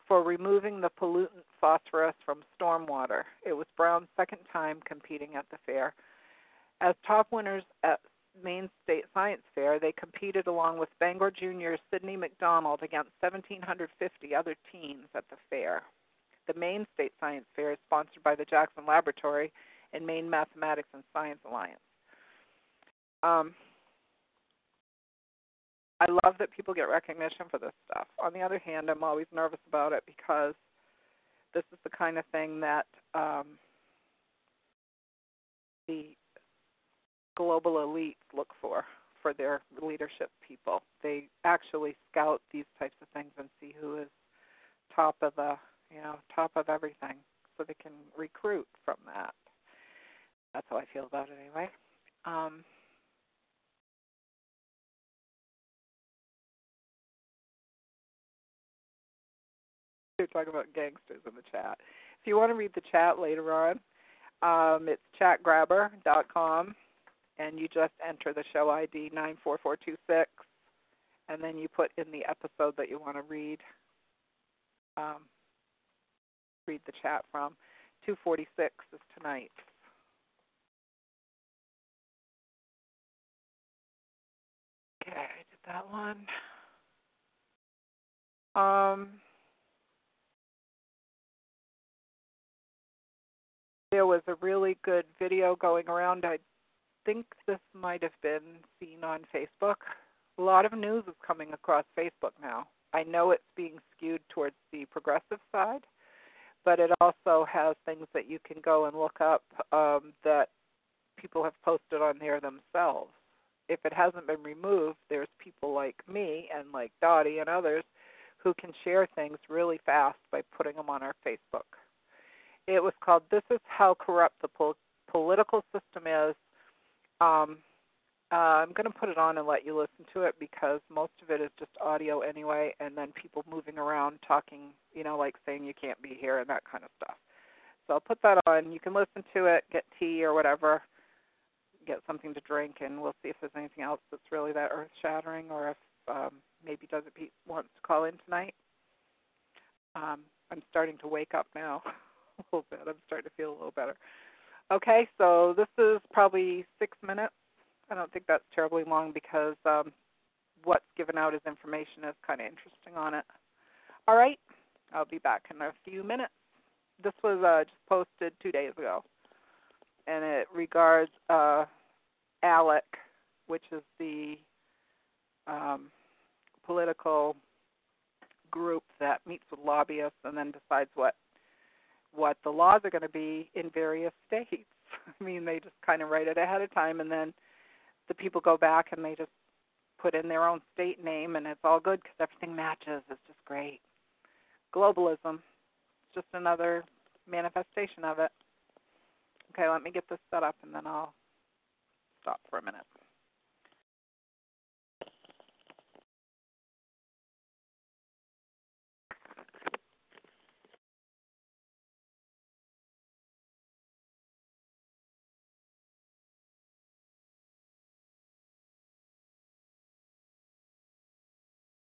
for removing the pollutant phosphorus from stormwater. It was Brown's second time competing at the fair. As top winners at Maine State Science Fair, they competed along with Bangor Junior's Sydney McDonald against 1,750 other teens at the fair. The Maine State Science Fair is sponsored by the Jackson Laboratory and Maine Mathematics and Science Alliance. Um, I love that people get recognition for this stuff. On the other hand, I'm always nervous about it because this is the kind of thing that um, the global elites look for for their leadership people. They actually scout these types of things and see who is top of the you know top of everything, so they can recruit from that. That's how I feel about it anyway. Um, They're talking about gangsters in the chat. If you want to read the chat later on, um, it's chatgrabber.com and you just enter the show ID 94426, and then you put in the episode that you want to read. Um, read the chat from. 246 is tonight. Okay, I did that one. Um, there was a really good video going around. I think this might have been seen on Facebook. A lot of news is coming across Facebook now. I know it's being skewed towards the progressive side, but it also has things that you can go and look up um, that people have posted on there themselves. If it hasn't been removed, there's people like me and like Dottie and others who can share things really fast by putting them on our Facebook. It was called "This Is How Corrupt the Pol- Political System Is." Um, uh, I'm going to put it on and let you listen to it because most of it is just audio anyway, and then people moving around talking, you know, like saying you can't be here and that kind of stuff. So I'll put that on. You can listen to it, get tea or whatever, get something to drink, and we'll see if there's anything else that's really that earth shattering or if um, maybe Desert Pete wants to call in tonight. Um, I'm starting to wake up now a little bit. I'm starting to feel a little better. Okay, so this is probably six minutes I don't think that's terribly long because um, what's given out as information is kind of interesting on it. All right, I'll be back in a few minutes. This was uh, just posted two days ago, and it regards uh, ALEC, which is the um, political group that meets with lobbyists and then decides what what the laws are going to be in various states. I mean, they just kind of write it ahead of time, and then the people go back and they just put in their own state name and it's all good because everything matches. It's just great. Globalism, it's just another manifestation of it. Okay, let me get this set up and then I'll stop for a minute.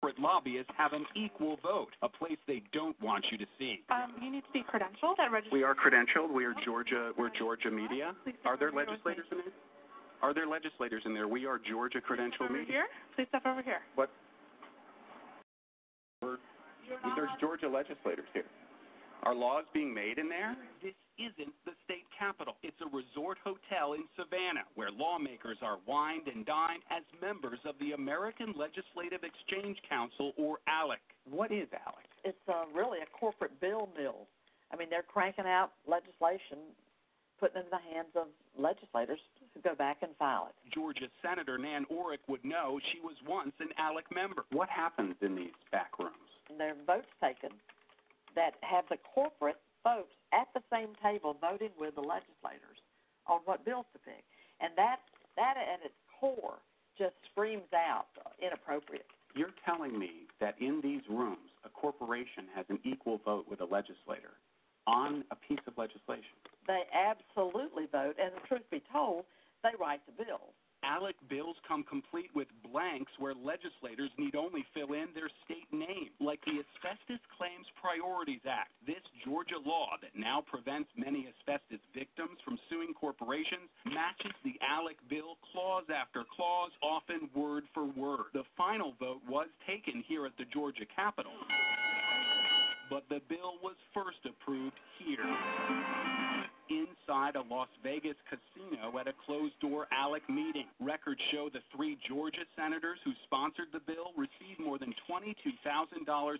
Corporate lobbyists have an equal vote, a place they don't want you to see. Um, you need to be credentialed at register. We are credentialed. We are Georgia. We're Georgia Media. Are there legislators in there? Are there legislators in there? We are Georgia Credential over Media. here. Please step over here. What? We're, there's Georgia legislators here. Are laws being made in there? This isn't the state capitol. It's a resort hotel in Savannah where lawmakers are wined and dined as members of the American Legislative Exchange Council, or ALEC. What is ALEC? It's uh, really a corporate bill mill. I mean, they're cranking out legislation, putting it in the hands of legislators who go back and file it. Georgia Senator Nan Orrock would know she was once an ALEC member. What happens in these back rooms? And there are votes taken that have the corporate folks at the same table voting with the legislators on what bills to pick. And that that at its core just screams out inappropriate. You're telling me that in these rooms a corporation has an equal vote with a legislator on a piece of legislation. They absolutely vote, and the truth be told, they write the bills. ALEC bills come complete with blanks where legislators need only fill in their state name, like the Asbestos Claims Priorities Act. This Georgia law that now prevents many asbestos victims from suing corporations matches the ALEC bill clause after clause, often word for word. The final vote was taken here at the Georgia Capitol, but the bill was first approved here inside a Las Vegas casino at a closed door ALEC meeting. Records show the three Georgia senators who sponsored the bill received more than $22,000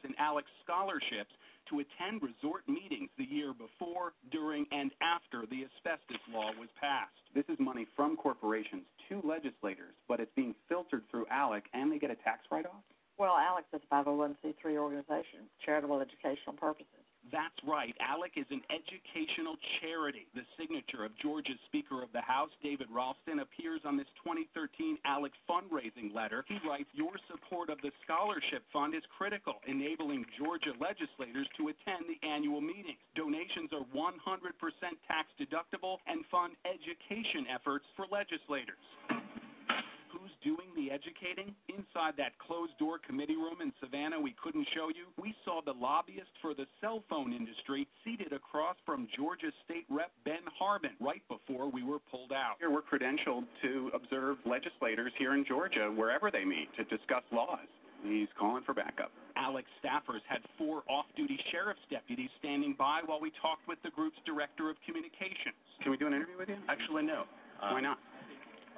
in ALEC scholarships to attend resort meetings the year before, during, and after the asbestos law was passed. This is money from corporations to legislators, but it's being filtered through ALEC and they get a tax write off? Well, ALEC is a 501c3 organization, charitable educational purposes. That's right. ALEC is an educational charity. The signature of Georgia's Speaker of the House, David Ralston, appears on this 2013 ALEC fundraising letter. He writes, Your support of the scholarship fund is critical, enabling Georgia legislators to attend the annual meetings. Donations are 100% tax deductible and fund education efforts for legislators doing the educating? Inside that closed door committee room in Savannah we couldn't show you, we saw the lobbyist for the cell phone industry seated across from Georgia State Rep Ben Harbin right before we were pulled out. Here we're credentialed to observe legislators here in Georgia wherever they meet to discuss laws. He's calling for backup. ALEC's staffers had four off duty sheriff's deputies standing by while we talked with the group's director of communications. Can we do an interview with you? Actually, no. Why um, not?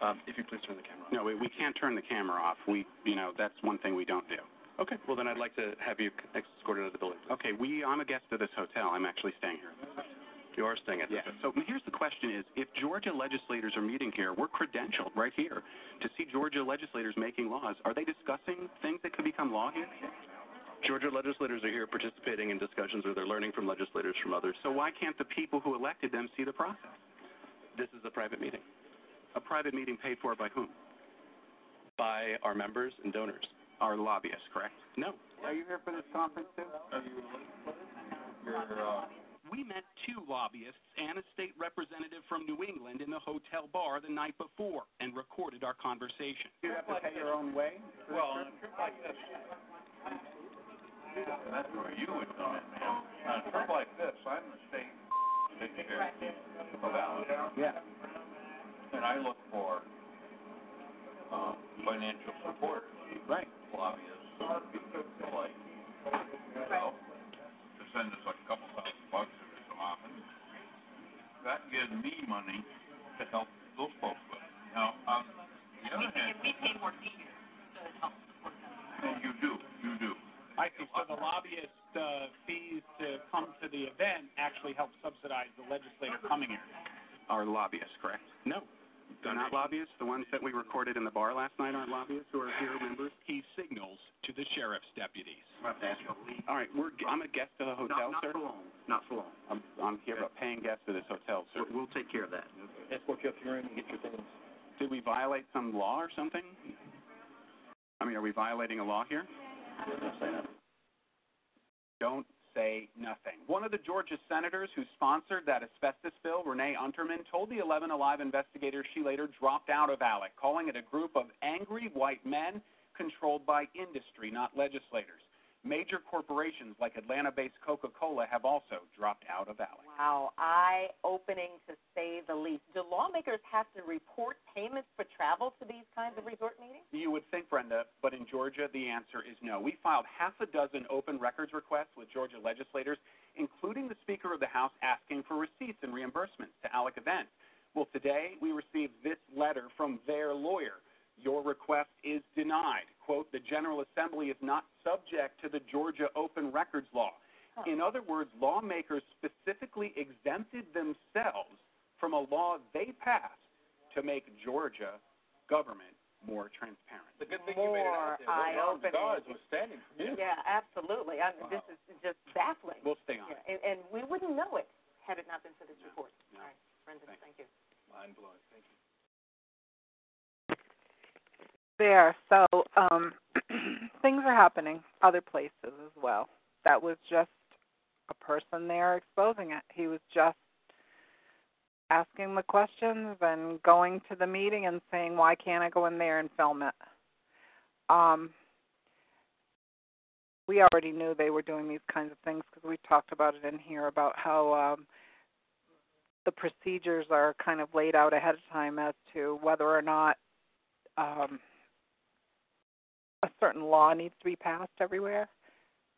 Um, if you please turn the camera off. No, we, we can't turn the camera off. We, you know, that's one thing we don't do. Okay. Well, then I'd like to have you escorted out of the building. Okay, we, I'm a guest of this hotel. I'm actually staying here. You are staying at the Yeah. So here's the question is, if Georgia legislators are meeting here, we're credentialed right here to see Georgia legislators making laws. Are they discussing things that could become law here? Georgia legislators are here participating in discussions where they're learning from legislators from others. So why can't the people who elected them see the process? This is a private meeting A private meeting paid for by whom? by our members and donors. Our lobbyists, correct? No. Are you here for this conference too? You're, uh, We met two lobbyists and a state representative from New England in the hotel bar the night before and recorded our conversation. you have to pay your own way? Well, on a trip like this, that's where you would come in, man. On a trip like this, I'm the state secretary of Allen, Yeah. And I look for, uh, financial support, Right. lobbyists, like, yourself, to send us like a couple thousand bucks every so often. That gives me money to help those folks with. Now, on the other hand. We pay more fees to help support them. You do, you do. I see. So the lobbyist uh, fees to come to the event actually help subsidize the legislator coming here. Our lobbyists, correct? No. They're not lobbyists. The ones that we recorded in the bar last night aren't lobbyists who are here members. He signals to the sheriff's deputies. All right, we're, I'm a guest of the hotel, not, sir. not for long. Not for long. I'm, I'm here, but paying guest of this hotel, sir. We'll, we'll take care of that. Escort you up to your room and get your things. Did we violate some law or something? I mean, are we violating a law here? Don't say nothing. One of the Georgia senators who sponsored that asbestos bill, Renee Unterman, told the 11 Alive investigators she later dropped out of ALEC, calling it a group of angry white men controlled by industry, not legislators. Major corporations like Atlanta based Coca Cola have also dropped out of ALEC. Wow, eye opening to say the least. Do lawmakers have to report payments for travel to these kinds of resort meetings? You would think, Brenda, but in Georgia, the answer is no. We filed half a dozen open records requests with Georgia legislators, including the Speaker of the House asking for receipts and reimbursements to ALEC events. Well, today we received this letter from their lawyer. Your request is denied. Quote, the General Assembly is not subject to the Georgia Open Records Law. In other words, lawmakers specifically exempted themselves from a law they passed to make Georgia government more transparent. The good thing you made it More out there. Those eye-opening. guards were standing for you. Yeah, absolutely. I mean, This is just baffling. We'll stay on Yeah, it. and, and we wouldn't know it had it not been for this report. No. All right, Brendan, thank you. Mind blowing. Thank you. There. So um, things are happening other places as well. That was just a person there exposing it. He was just asking the questions and going to the meeting and saying, "Why can't I go in there and film it?" Um, we already knew they were doing these kinds of things because we talked about it in here about how um, the procedures are kind of laid out ahead of time as to whether or not um, a certain law needs to be passed everywhere.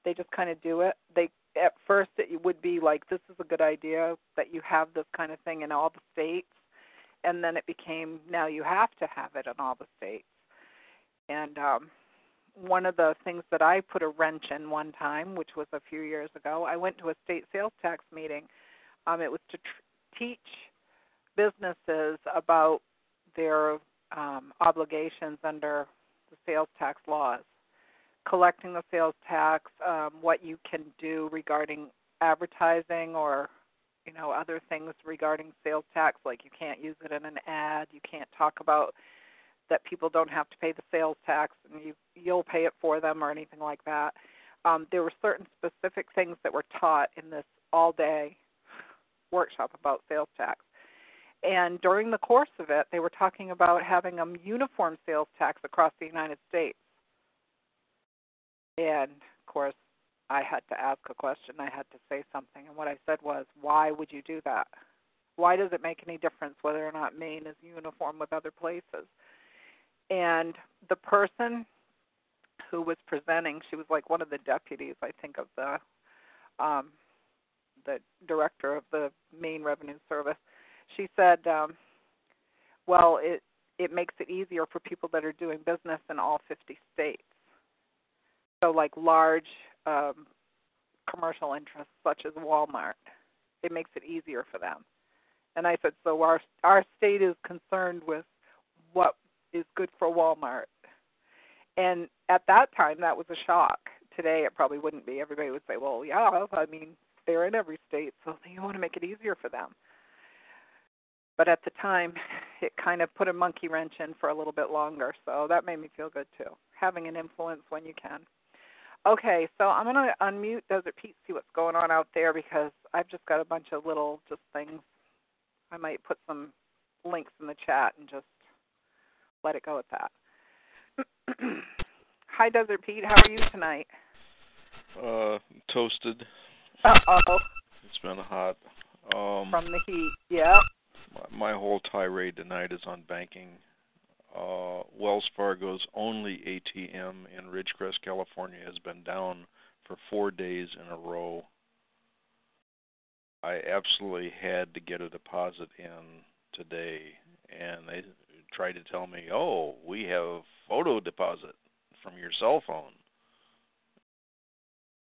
They just kind of do it. They at first it would be like this is a good idea that you have this kind of thing in all the states, and then it became now you have to have it in all the states. And um, one of the things that I put a wrench in one time, which was a few years ago, I went to a state sales tax meeting. Um, it was to tr- teach businesses about their um, obligations under the sales tax laws, collecting the sales tax, um, what you can do regarding advertising or you know other things regarding sales tax, like you can't use it in an ad, you can't talk about that people don't have to pay the sales tax and you you'll pay it for them or anything like that. Um, there were certain specific things that were taught in this all day workshop about sales tax. And during the course of it, they were talking about having a uniform sales tax across the United States. And of course, I had to ask a question. I had to say something. And what I said was, why would you do that? Why does it make any difference whether or not Maine is uniform with other places? And the person who was presenting, she was like one of the deputies, I think, of the um, the director of the Maine Revenue Service. She said, um, "Well, it it makes it easier for people that are doing business in all 50 states. So, like large um, commercial interests such as Walmart, it makes it easier for them. And I said, so our our state is concerned with what is good for Walmart. And at that time, that was a shock. Today, it probably wouldn't be. Everybody would say, well, yeah, I mean, they're in every state, so you want to make it easier for them. But at the time, it kind of put a monkey wrench in for a little bit longer, so that made me feel good too, having an influence when you can. Okay, so I'm going to unmute Desert Pete, see what's going on out there because I've just got a bunch of little just things. I might put some links in the chat and just let it go at that. Hi, Desert Pete. How are you tonight? Uh, toasted. Uh oh. It's been hot. Um, From the heat. Yep. My, my whole tirade tonight is on banking. Uh, Wells Fargo's only ATM in Ridgecrest, California, has been down for four days in a row. I absolutely had to get a deposit in today, and they tried to tell me, "Oh, we have photo deposit from your cell phone."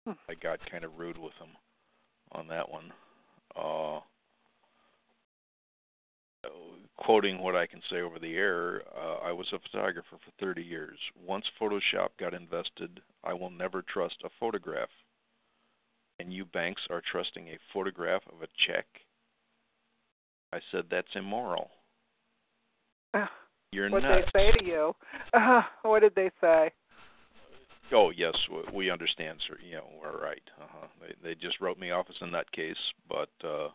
Hmm. I got kind of rude with them on that one. Uh, quoting what I can say over the air, uh, I was a photographer for 30 years. Once Photoshop got invested, I will never trust a photograph. And you banks are trusting a photograph of a check? I said that's immoral. You're what nuts. they say to you? Uh, what did they say? Oh yes, we- we understand, sir. You know, we're right. Uh-huh. They they just wrote me off as a nutcase, but uh,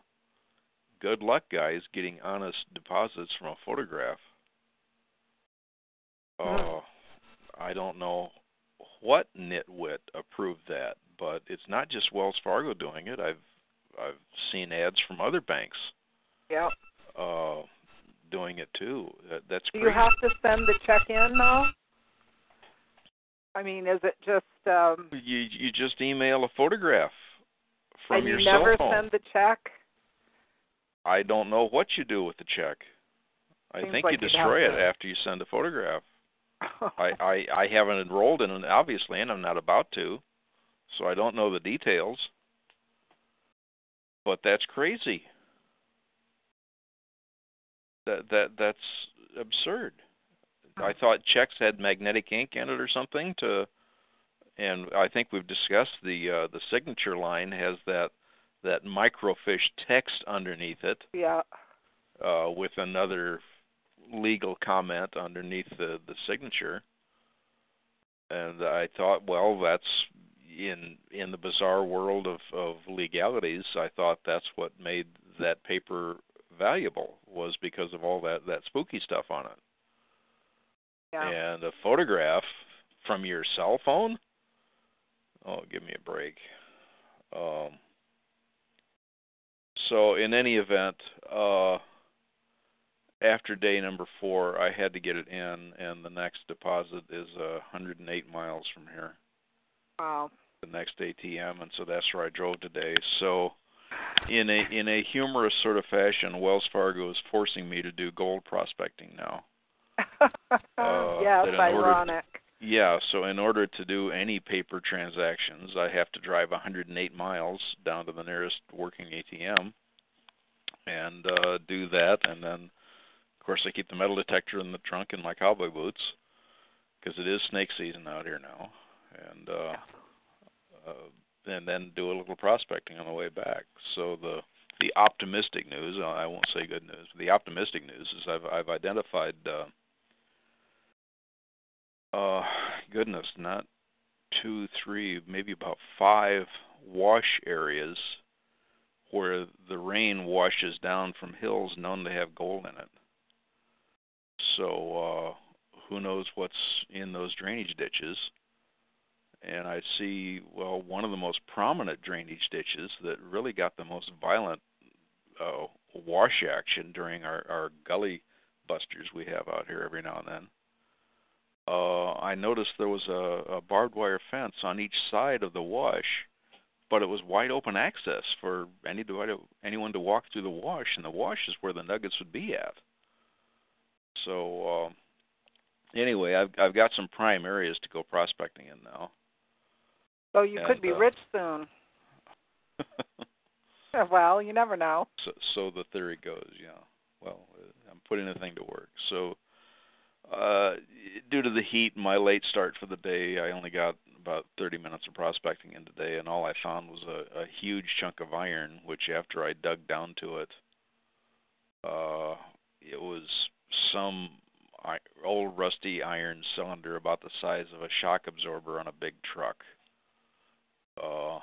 good luck, guys, getting honest deposits from a photograph. Uh, I don't know what nitwit approved that, but it's not just Wells Fargo doing it. I've I've seen ads from other banks Yep. uh, doing it too. That, that's Do crazy. you have to send the check in though? I mean, is it just um you you just email a photograph from and your you never send the check? I don't know what you do with the check. I Seems think like you destroy it after you send a photograph. I, I I haven't enrolled in it obviously, and I'm not about to, so I don't know the details. But that's crazy. That that that's absurd. I thought checks had magnetic ink in it or something to, and I think we've discussed the uh, the signature line has that that microfiche text underneath it yeah. uh, with another legal comment underneath the the signature. And I thought, well, that's in in the bizarre world of of legalities. I thought that's what made that paper valuable was because of all that that spooky stuff on it. Yeah. And a photograph from your cell phone? Oh, give me a break. Um, so in any event, uh, after day number four, I had to get it in, and the next deposit is uh, 108 miles from here, Wow. the next ATM, and so that's where I drove today. So, in a in a humorous sort of fashion, Wells Fargo is forcing me to do gold prospecting now. Uh, yes, that in order- ironic. Yeah, so in order to do any paper transactions, I have to drive 108 miles down to the nearest working ATM and uh do that and then of course I keep the metal detector in the trunk in my cowboy boots because it is snake season out here now and uh uh and then do a little prospecting on the way back. So the the optimistic news, I won't say good news, but the optimistic news is I've I've identified uh uh goodness, not two, three, maybe about five wash areas where the rain washes down from hills known to have gold in it. So uh who knows what's in those drainage ditches. And I see well one of the most prominent drainage ditches that really got the most violent uh wash action during our, our gully busters we have out here every now and then uh, I noticed there was a, a barbed wire fence on each side of the wash, but it was wide open access for any to, anyone to walk through the wash, and the wash is where the nuggets would be at. So uh, anyway, I've I've got some prime areas to go prospecting in now. So you could be uh, rich soon. well, you never know. So, so the theory goes, yeah. Well, I'm putting the thing to work. So, uh, due to the heat and my late start for the day, I only got about 30 minutes of prospecting in today, and all I found was a, a huge chunk of iron, which after I dug down to it, uh, it was some old rusty iron cylinder about the size of a shock absorber on a big truck. Uh,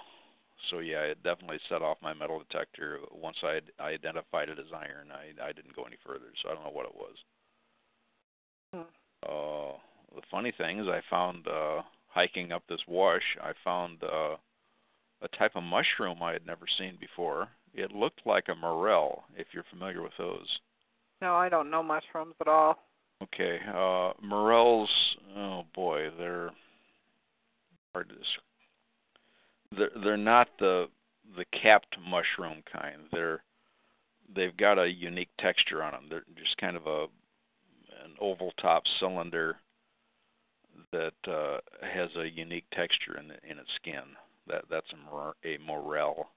so yeah, it definitely set off my metal detector. Once I, I identified it as iron, I I didn't go any further, so I don't know what it was. Uh, the funny thing is, I found uh, hiking up this wash, I found uh, a type of mushroom I had never seen before. It looked like a morel, if you're familiar with those. No, I don't know mushrooms at all. Okay, uh, morels. Oh boy, they're hard to describe they're they're not the the capped mushroom kind. They're they've got a unique texture on them. They're just kind of a an oval top cylinder that uh, has a unique texture in in its skin. That that's a, mor- a morel,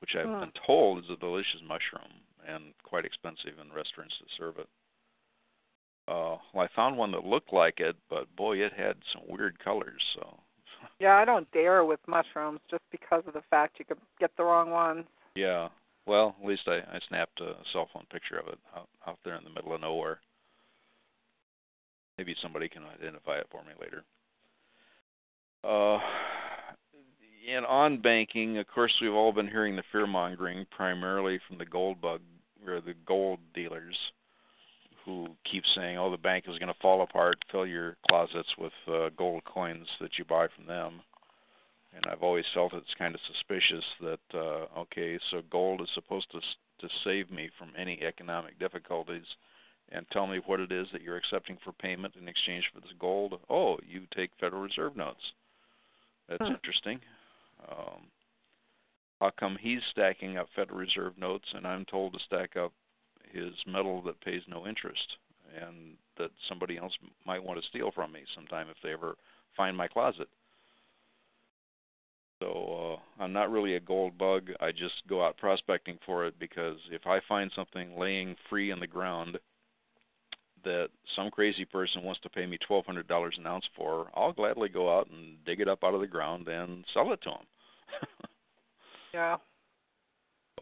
which I've Hmm. been told is a delicious mushroom and quite expensive in restaurants that serve it. Uh, well, I found one that looked like it, but boy, it had some weird colors. So Yeah, I don't dare with mushrooms just because of the fact you could get the wrong ones. Yeah. Well, at least I, I snapped a cell phone picture of it out, out there in the middle of nowhere. Maybe somebody can identify it for me later. Uh, and on banking, of course, we've all been hearing the fear mongering primarily from the gold bug or the gold dealers who keep saying, "Oh, the bank is going to fall apart. Fill your closets with uh, gold coins that you buy from them." And I've always felt it's kind of suspicious that uh, okay, so gold is supposed to to save me from any economic difficulties, and tell me what it is that you're accepting for payment in exchange for this gold. Oh, you take Federal Reserve notes. That's Hmm. interesting. Um, how come he's stacking up Federal Reserve notes and I'm told to stack up his metal that pays no interest and that somebody else might want to steal from me sometime if they ever find my closet? So uh, I'm not really a gold bug. I just go out prospecting for it because if I find something laying free in the ground that some crazy person wants to pay me twelve hundred dollars an ounce for, I'll gladly go out and dig it up out of the ground and sell it to him. Yeah.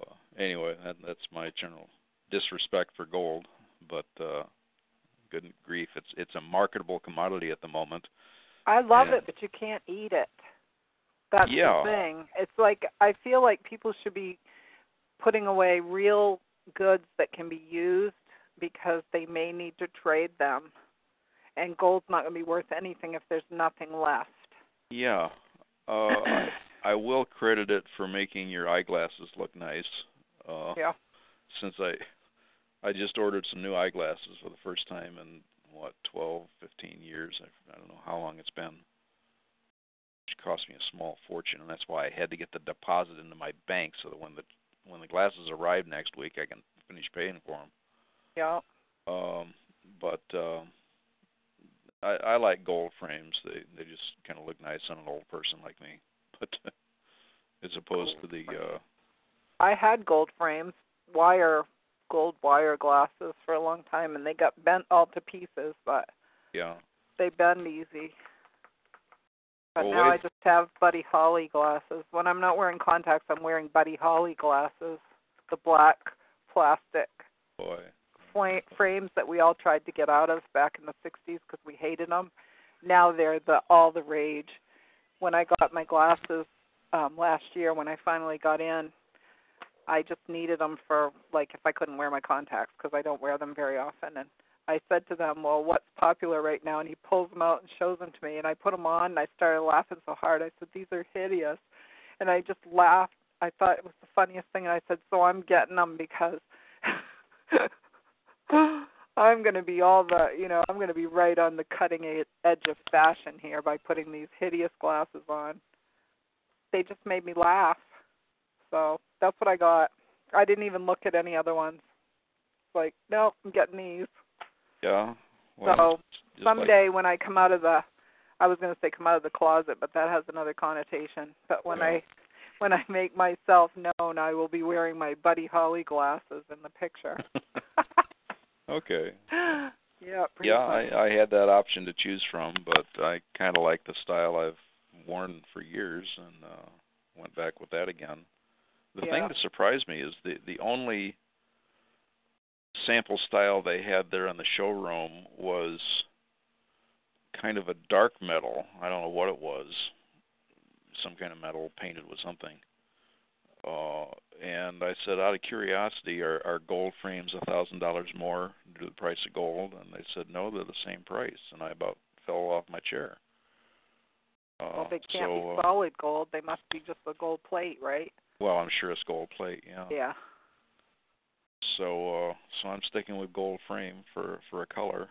Uh, anyway, that, that's my general disrespect for gold, but uh, good grief, it's it's a marketable commodity at the moment. I love Yeah. it, but you can't eat it. That's Yeah. the thing. It's like I feel like people should be putting away real goods that can be used because they may need to trade them. And gold's not going to be worth anything if there's nothing left. Yeah, uh, I, I will credit it for making your eyeglasses look nice. Uh, Yeah. Since I I just ordered some new eyeglasses for the first time in what twelve, fifteen years. I, I don't know how long it's been. Which cost me a small fortune, and that's why I had to get the deposit into my bank so that when the when the glasses arrive next week, I can finish paying for them. Yeah. Um, but uh, I, I like gold frames. They they just kind of look nice on an old person like me. But as opposed to the uh, I had gold frames, wire gold wire glasses for a long time and they got bent all to pieces, but yeah they bend easy. But Well, now I just have Buddy Holly glasses. When I'm not wearing contacts, I'm wearing Buddy Holly glasses, the black plastic boy. Fla- frames that we all tried to get out of back in the 60s because we hated them. Now they're the all the rage. When I got my glasses um last year, when I finally got in, I just needed them for like if I couldn't wear my contacts because I don't wear them very often. And I said to them, "Well, what's popular right now?" And he pulls them out and shows them to me, and I put them on, and I started laughing so hard. I said, "These are hideous," and I just laughed. I thought it was the funniest thing, and I said, "So I'm getting them because." I'm going to be all the, you know, I'm going to be right on the cutting edge of fashion here by putting these hideous glasses on. They just made me laugh. So that's what I got. I didn't even look at any other ones. It's Like, no, I'm getting these. Yeah. Well, so just like- someday when I come out of the, I was going to say come out of the closet, but that has another connotation. But when Yeah. I, when I make myself known, I will be wearing my Buddy Holly glasses in the picture. okay. Yeah. Pretty Yeah. I, I had that option to choose from, but I kind of like the style I've worn for years, and uh, went back with that again. The Yeah. thing that surprised me is the the only sample style they had there in the showroom was kind of a dark metal. I don't know what it was, some kind of metal painted with something. Uh, and I said, out of curiosity, are, are gold frames a thousand dollars more due to the price of gold? And they said, no, they're the same price. And I about fell off my chair. Uh, well, they can't so, be uh, solid gold. They must be just a gold plate, right? well, I'm sure it's gold plate, yeah. Yeah. So, uh, so I'm sticking with gold frame for for a color,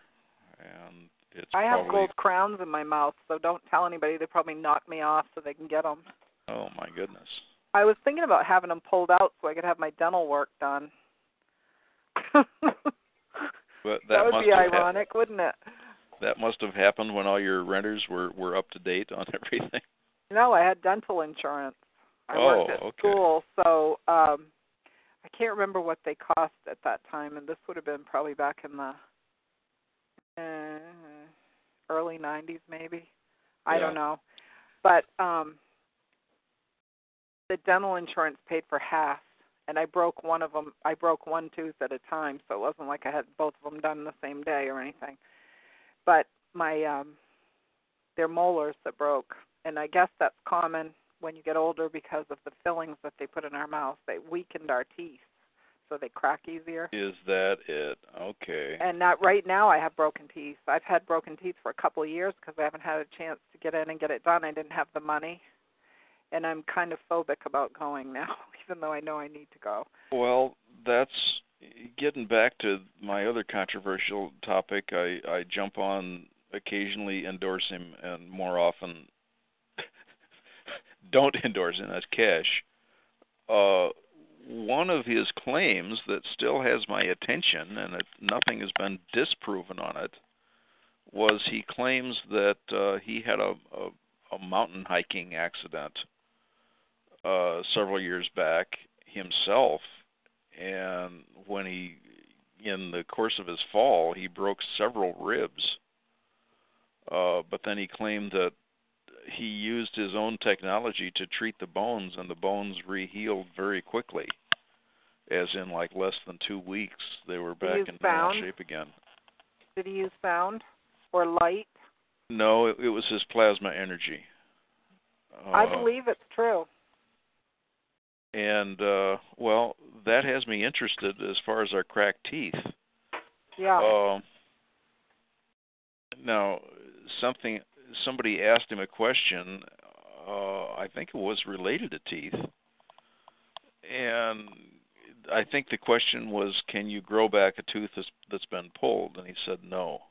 and it's I have gold crowns in my mouth, so don't tell anybody. They probably knock me off so they can get them. oh my goodness. I was thinking about having them pulled out so I could have my dental work done. But that, that would must be ironic, wouldn't it? that must have happened when all your renters were were up to date on everything. No, I had dental insurance. I worked Oh, at okay. school, so um I can't remember what they cost at that time, and this would have been probably back in the uh, early '90s, maybe. I don't know, but um the dental insurance paid for half, and I broke one of them. I broke one tooth at a time, so it wasn't like I had both of them done the same day or anything. But my um they're molars that broke, and I guess that's common when you get older because of the fillings that they put in our mouth. They weakened our teeth, so they crack easier. Is that it? Okay. And not right now. I have broken teeth. I've had broken teeth for a couple of years because I haven't had a chance to get in and get it done. I didn't have the money, and I'm kind of phobic about going now, even though I know I need to go. Well, that's getting back to my other controversial topic. I I jump on occasionally endorse him and more often don't endorse him. That's Keshe. Uh, one of his claims that still has my attention, and it, nothing has been disproven on it, was he claims that uh, he had a, a, a mountain hiking accident uh, several years back himself, and when he, in the course of his fall, he broke several ribs. Uh, but then he claimed that he used his own technology to treat the bones, and the bones rehealed very quickly. As in, like less than two weeks, they were back in normal sound? shape again. Did he use sound or light? No, it, it was his plasma energy. I Uh, believe it's true. And uh, well, that has me interested as far as our cracked teeth. Yeah. Um, now, something somebody asked him a question. Uh, I think it was related to teeth, and I think the question was, "Can you grow back a tooth that's, that's been pulled?" And he said no.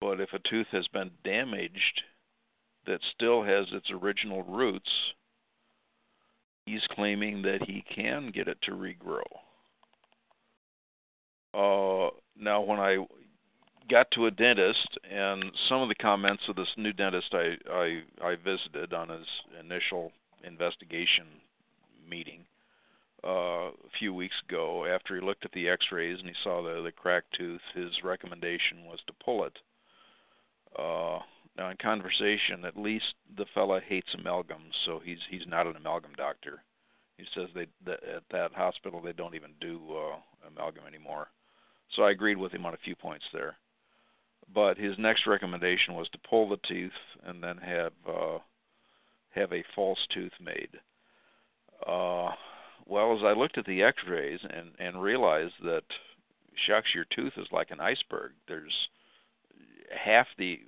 But if a tooth has been damaged, that still has its original roots, he's claiming that he can get it to regrow. Uh, now, when I got to a dentist, and some of the comments of this new dentist I I, I visited on his initial investigation meeting uh, a few weeks ago, after he looked at the X-rays and he saw the the cracked tooth, his recommendation was to pull it. Uh, now, in conversation, at least the fella hates amalgams, so he's he's not an amalgam doctor. He says they that at that hospital they don't even do uh, amalgam anymore. So I agreed with him on a few points there. But his next recommendation was to pull the tooth and then have uh, have a false tooth made. Uh, well, as I looked at the X-rays and and realized that shucks, your tooth is like an iceberg. There's half the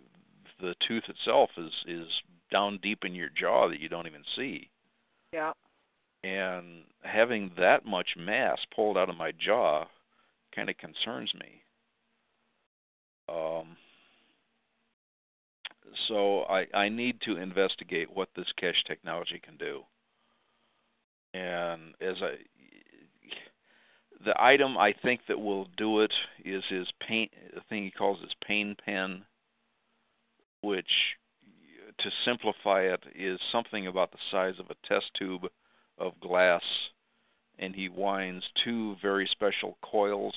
the tooth itself is is down deep in your jaw that you don't even see. Yeah. And having that much mass pulled out of my jaw kind of concerns me. Um, so I, I need to investigate what this Keshe technology can do. And as I, the item I think that will do it is his paint, the thing he calls his pain pen, which to simplify it, is something about the size of a test tube of glass, and he winds two very special coils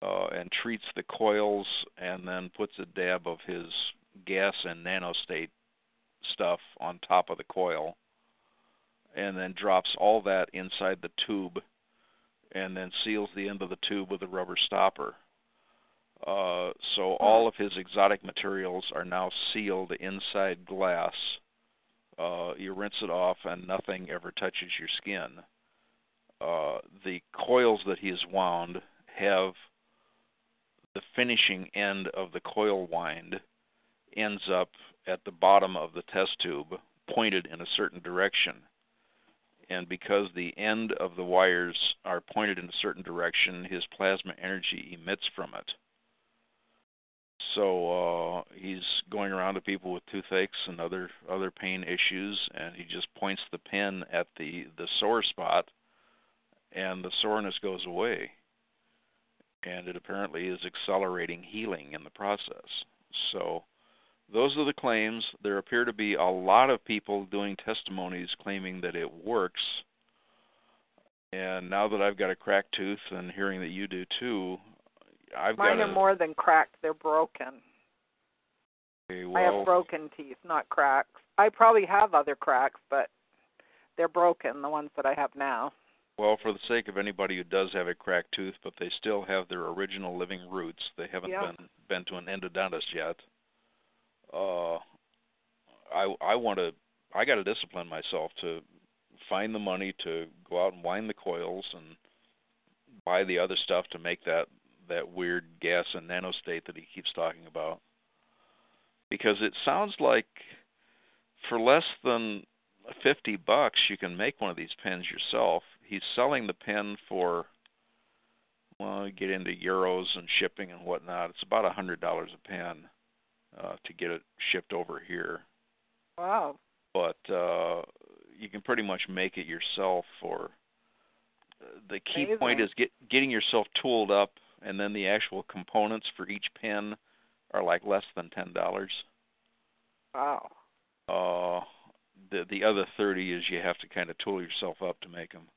uh, and treats the coils, and then puts a dab of his gas and nanostate stuff on top of the coil, and then drops all that inside the tube, and then seals the end of the tube with a rubber stopper. Uh, so all of his exotic materials are now sealed inside glass. Uh, you rinse it off, and nothing ever touches your skin. Uh, the coils that he has wound have the finishing end of the coil wind ends up at the bottom of the test tube, pointed in a certain direction. And because the end of the wires are pointed in a certain direction, his plasma energy emits from it. So uh, he's going around to people with toothaches and other other pain issues, and he just points the pen at the the sore spot, and the soreness goes away. And it apparently is accelerating healing in the process. So those are the claims. There appear to be a lot of people doing testimonies claiming that it works. And now that I've got a cracked tooth and hearing that you do too, I've Mine got are a, more than cracked; they're broken. okay, I have broken teeth, not cracks. I probably have other cracks, but they're broken. The ones that I have now. Well, for the sake of anybody who does have a cracked tooth, but they still have their original living roots, they haven't Yeah. been been to an endodontist yet. Uh, I I want to. I got to discipline myself to find the money to go out and wind the coils and buy the other stuff to make that that weird gas and nanostate that he keeps talking about. Because it sounds like for less than 50 bucks you can make one of these pens yourself. He's selling the pen for well, you get into euros and shipping and whatnot. It's about a hundred dollars a pen uh, to get it shipped over here. Wow. But uh, you can pretty much make it yourself. For the key point is get getting yourself tooled up, and then the actual components for each pen are like less than ten dollars. Wow. Uh, the the other thirty is you have to kind of tool yourself up to make them,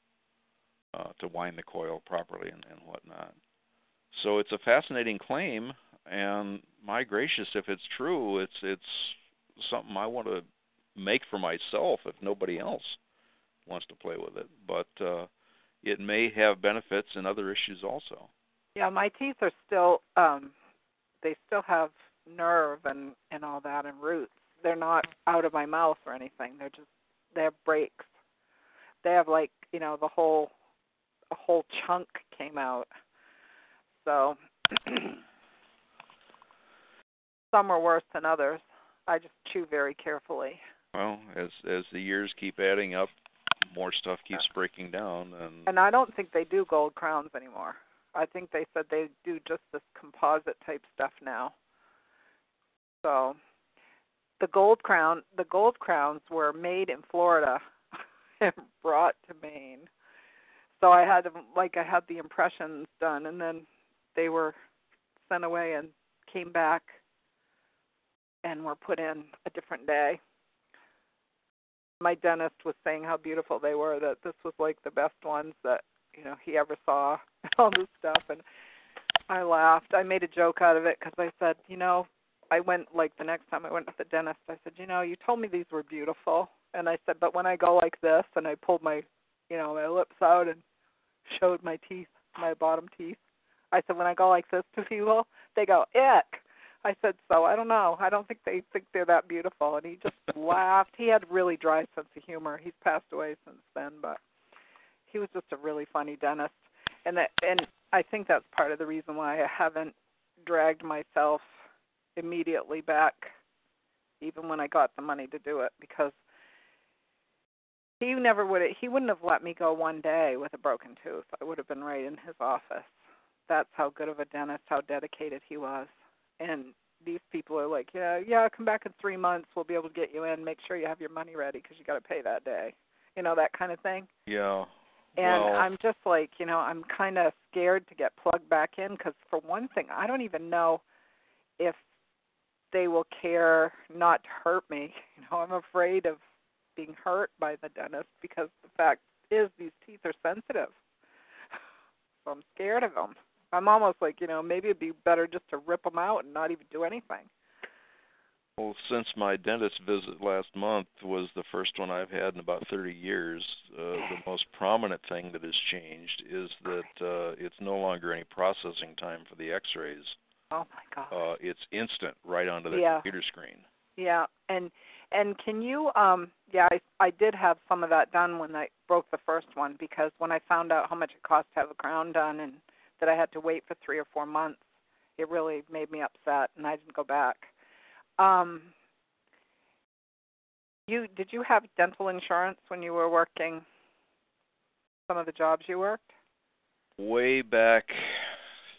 uh, to wind the coil properly and, and whatnot. So it's a fascinating claim, and my gracious, if it's true, it's it's something I want to make for myself if nobody else wants to play with it. But uh, it may have benefits in other issues also. Yeah, my teeth are still um they still have nerve and and all that and roots. They're not out of my mouth or anything. They're just they have breaks. They have like, you know, the whole a whole chunk came out. So some are worse than others. I just chew very carefully. Well, as as the years keep adding up, more stuff keeps breaking down, and And I don't think they do gold crowns anymore. I think they said they do just this composite type stuff now. So the gold crown the gold crowns were made in Florida and brought to Maine. So I had them like I had the impressions done and then they were sent away and came back and were put in a different day. My dentist was saying how beautiful they were that this was like the best ones that you know he ever saw all this stuff and I laughed. I made a joke out of it because I said, you know, I went like the next time I went to the dentist, I said, you know, you told me these were beautiful, and I said, but when I go like this and I pulled my, you know, my lips out and showed my teeth, my bottom teeth, I said, when I go like this to people, they go ick. I said, so I don't know. I don't think they think they're that beautiful, and he just laughed. He had really dry sense of humor. He's passed away since then, but he was just a really funny dentist, and that, and I think that's part of the reason why I haven't dragged myself immediately back even when I got the money to do it because he never would he wouldn't have let me go one day with a broken tooth. I would have been right in his office. That's how good of a dentist, how dedicated he was. And these people are like, yeah, yeah, come back in 3 months, we'll be able to get you in. Make sure you have your money ready cuz you got to pay that day. You know that kind of thing. yeah. And well, I'm just like, you know, I'm kind of scared to get plugged back in because, for one thing, I don't even know if they will care not to hurt me. You know, I'm afraid of being hurt by the dentist because the fact is these teeth are sensitive. So I'm scared of them. I'm almost like, you know, maybe it'd be better just to rip them out and not even do anything. Well, since my dentist visit last month was the first one I've had in about 30 years, uh, the most prominent thing that has changed is that uh, it's no longer any processing time for the X-rays. Oh my god. Uh, it's instant, right onto the Yeah. computer screen. Yeah, and and can you um yeah, I I did have some of that done when I broke the first one because when I found out how much it cost to have a crown done and that I had to wait for 3 or 4 months, it really made me upset and I didn't go back. Um you did you have dental insurance when you were working some of the jobs you worked? Way back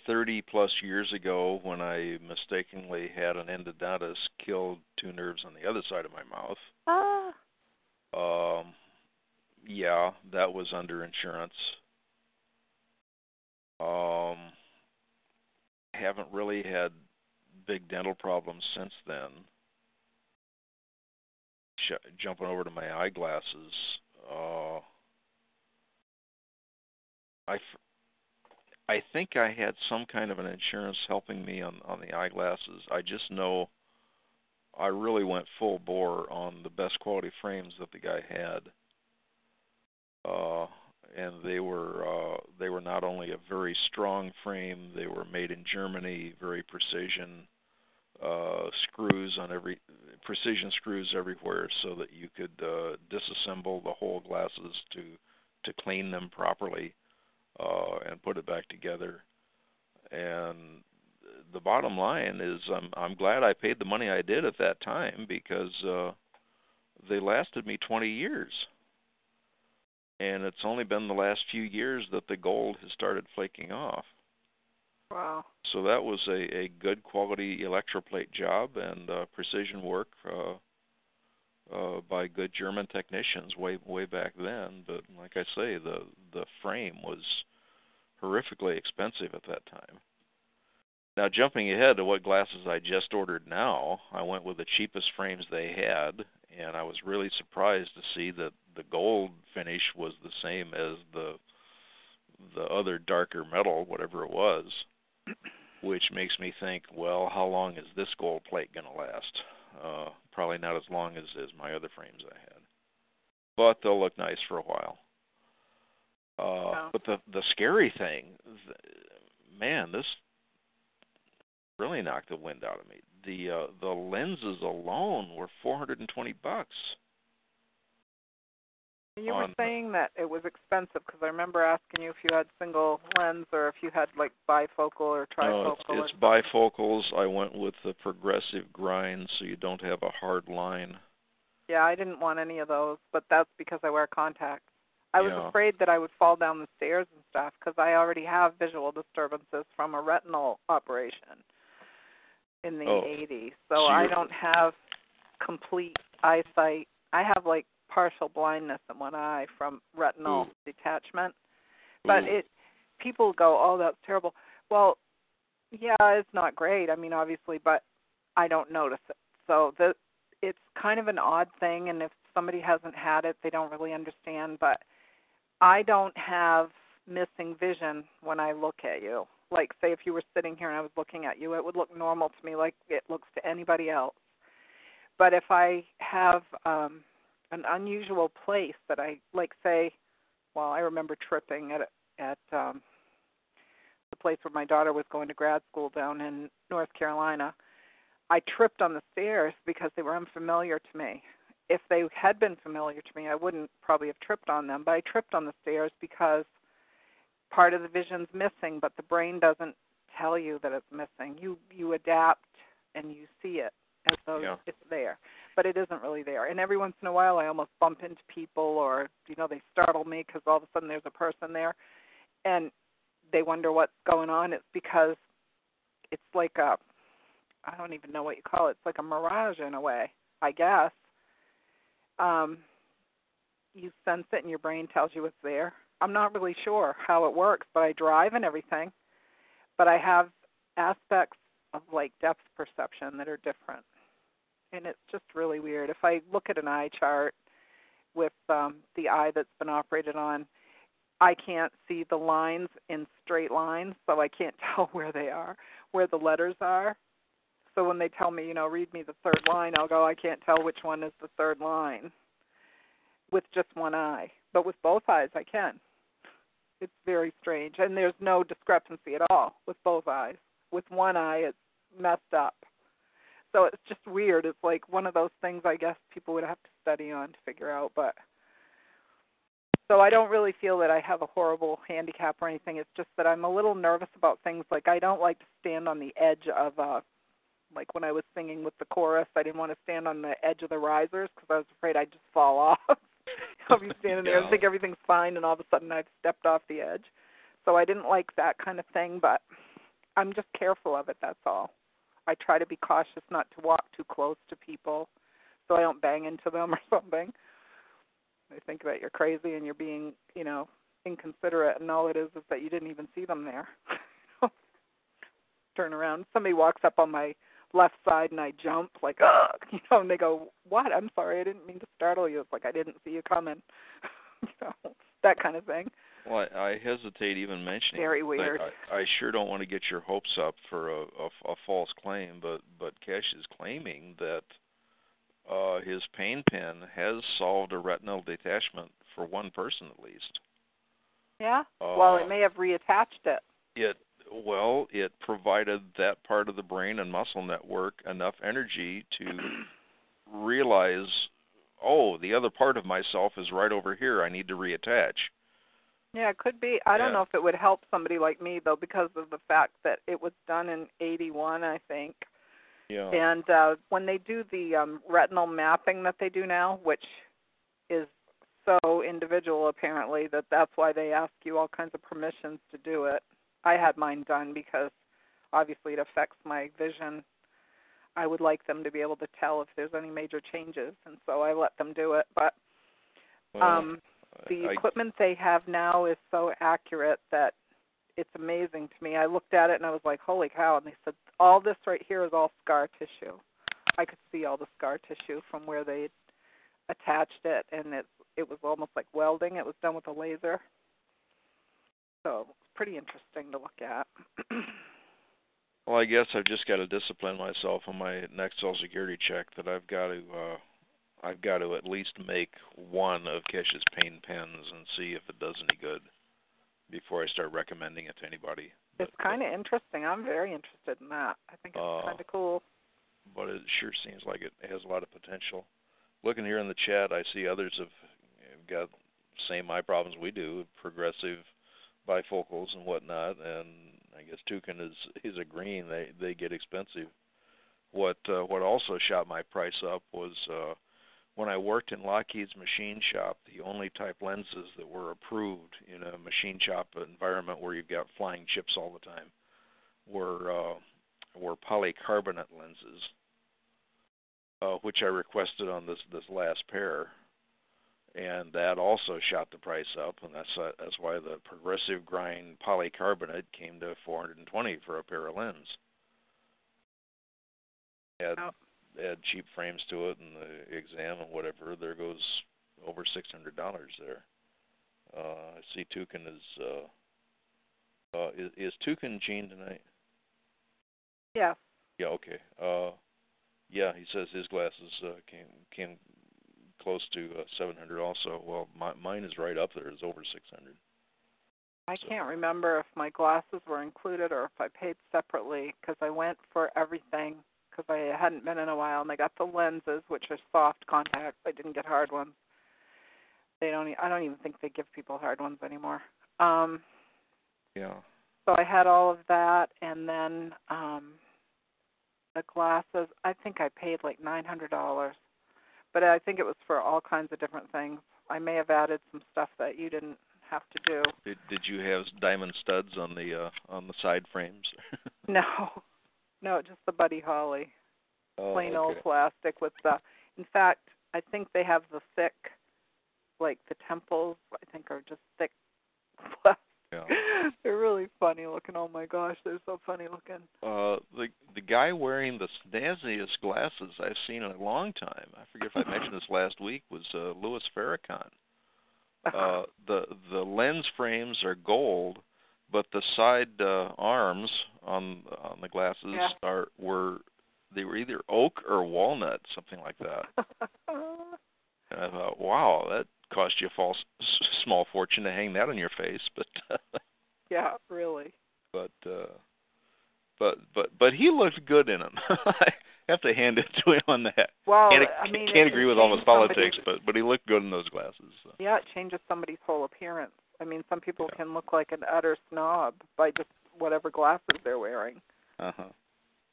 30 plus years ago, when I mistakenly had an endodontist kill two nerves on the other side of my mouth. Ah. Um, yeah, that was under insurance. Um, haven't really had big dental problems since then. Sh- jumping over to my eyeglasses, uh, I, f- I think I had some kind of an insurance helping me on on the eyeglasses. I just know I really went full bore on the best quality frames that the guy had. Uh, and they were uh, they were not only a very strong frame, they were made in Germany, very precision uh, screws on every precision screws everywhere, so that you could uh, disassemble the whole glasses to to clean them properly uh, and put it back together. And the bottom line is, I'm I'm glad I paid the money I did at that time because uh, they lasted me 20 years and it's only been the last few years that the gold has started flaking off. Wow. So that was a, a good quality electroplate job and uh, precision work uh, uh, by good German technicians way way back then. But like I say, the the frame was horrifically expensive at that time. Now jumping ahead to what glasses I just ordered now, I went with the cheapest frames they had, and I was really surprised to see that the gold finish was the same as the the other darker metal, whatever it was, which makes me think, well, how long is this gold plate going to last? Uh, probably not as long as as my other frames I had, but they'll look nice for a while. Uh, Yeah. But the the scary thing, th- man, this really knocked the wind out of me. The uh, the lenses alone were 420 bucks. You were saying that it was expensive because I remember asking you if you had single lens or if you had like bifocal or trifocal. No, it's, it's bifocals. I went with the progressive grind, so you don't have a hard line. Yeah, I didn't want any of those, but that's because I wear contacts. I was Yeah. afraid that I would fall down the stairs and stuff because I already have visual disturbances from a retinal operation in the Oh, 80s. So, so I don't have complete eyesight. I have like partial blindness in one eye from retinal Ooh. detachment. But Ooh. it people go, "Oh, that's terrible." Well, yeah, it's not great. I mean, obviously, but I don't notice it. So the it's kind of an odd thing and if somebody hasn't had it, they don't really understand, but I don't have missing vision when I look at you. Like say if you were sitting here and I was looking at you, it would look normal to me like it looks to anybody else. But if I have um an unusual place that I like say well, I remember tripping at at um the place where my daughter was going to grad school down in North Carolina. I tripped on the stairs because they were unfamiliar to me. If they had been familiar to me, I wouldn't probably have tripped on them, but I tripped on the stairs because part of the vision's missing, but the brain doesn't tell you that it's missing. You you adapt and you see it as though Yeah. it's there, but it isn't really there. And every once in a while, I almost bump into people, or you know, they startle me because all of a sudden there's a person there, and they wonder what's going on. It's because it's like a I don't even know what you call it. It's like a mirage in a way, I guess. Um, you sense it and your brain tells you it's there. I'm not really sure how it works, but I drive and everything. But I have aspects of like depth perception that are different. And it's just really weird. If I look at an eye chart with um the eye that's been operated on, I can't see the lines in straight lines, so I can't tell where they are, where the letters are. So when they tell me, you know, read me the third line, I'll go, I can't tell which one is the third line with just one eye. But with both eyes, I can. It's very strange. And there's no discrepancy at all with both eyes. With one eye, it's messed up. So it's just weird. It's like one of those things I guess people would have to study on to figure out. But so I don't really feel that I have a horrible handicap or anything. It's just that I'm a little nervous about things like I don't like to stand on the edge of a like when I was singing with the chorus, I didn't want to stand on the edge of the risers because I was afraid I'd just fall off. I'll be standing there and think everything's fine, and all of a sudden I've stepped off the edge. So I didn't like that kind of thing, but I'm just careful of it. That's all. I try to be cautious not to walk too close to people, so I don't bang into them or something. They think that you're crazy and you're being, you know, inconsiderate, and all it is is that you didn't even see them there. Turn around. Somebody walks up on my left side and I jump like ugh you know and they go what I'm sorry I didn't mean to startle you it's like I didn't see you coming you know that kind of thing well I, I hesitate even mentioning very weird I, I sure don't want to get your hopes up for a, a, a false claim but but Keshe is claiming that uh his pain pen has solved a retinal detachment for one person at least yeah uh, well it may have reattached it it well, it provided that part of the brain and muscle network enough energy to realize, oh, the other part of myself is right over here. I need to reattach. Yeah, it could be. I don't know if it would help somebody like me though, because of the fact that it was done in '81, I think. Yeah. And uh, when they do the um, retinal mapping that they do now, which is so individual apparently that that's why they ask you all kinds of permissions to do it. I had mine done because obviously it affects my vision. I would like them to be able to tell if there's any major changes, and so I let them do it. But Well, um, the I- equipment they have now is so accurate that it's amazing to me. I looked at it and I was like, "Holy cow!" And they said, "All this right here is all scar tissue." I could see all the scar tissue from where they attached it, and it it was almost like welding. It was done with a laser, so it's pretty interesting to look at. Well, I guess I've just got to discipline myself on my next Social Security check that I've got to uh I've got to at least make one of Keshe's pain pens and see if it does any good before I start recommending it to anybody. it's kind of interesting. I'm very interested in that. I think it's Uh, kind of cool. But it sure seems like it has a lot of potential. Looking here in the chat, I see others have, have got same eye problems we do, progressive bifocals and whatnot, and I guess Tukin is is agreeing they they get expensive. What uh, what also shot my price up was uh, when I worked in Lockheed's machine shop. The only type lenses that were approved in a machine shop environment where you've got flying chips all the time were uh, were polycarbonate lenses, uh, which I requested on this this last pair, and that also shot the price up, and that's uh, that's why the progressive grind polycarbonate came to 420 for a pair of lens. Add add cheap frames to it and the exam and whatever, there goes over six hundred dollars there. Uh, I see Tukin is uh, uh, is, is Tukin Gene tonight? Yeah. Yeah, okay. Uh, yeah, he says his glasses uh, came came close to uh, 700 also. Well, my, mine is right up there. It's over 600. I can't remember if my glasses were included or if I paid separately because I went for everything because I hadn't been in a while and I got the lenses which are soft contacts. I didn't get hard ones. They don't. I don't even think they give people hard ones anymore. Um, Yeah. so I had all of that and then um, the glasses. I think I paid like nine hundred dollars, but I think it was for all kinds of different things. I may have added some stuff that you didn't have to do. Did did you have diamond studs on the uh, on the side frames? No, no, just the Buddy Holly, oh, plain okay. old plastic with the. In fact, I think they have the thick, like the temples. I think are just thick plastic Yeah. they're really funny looking. Oh my gosh, they're so funny looking. Uh, the the guy wearing the snazziest glasses I've seen in a long time. I forget if I mentioned this last week. Was uh, Louis Farrakhan. Uh, the the lens frames are gold, but the side uh, arms on on the glasses Yeah. are were they were either oak or walnut, something like that. And I thought, wow, that cost you a false, small fortune to hang that on your face, but yeah, really. but uh but but but he looked good in them. I have to hand it to him on that. Well, can't, I mean, can't agree with all his politics, but but he looked good in those glasses. So. Yeah, it changes somebody's whole appearance. I mean, some people can look like an utter snob by just whatever glasses they're wearing. Uh huh.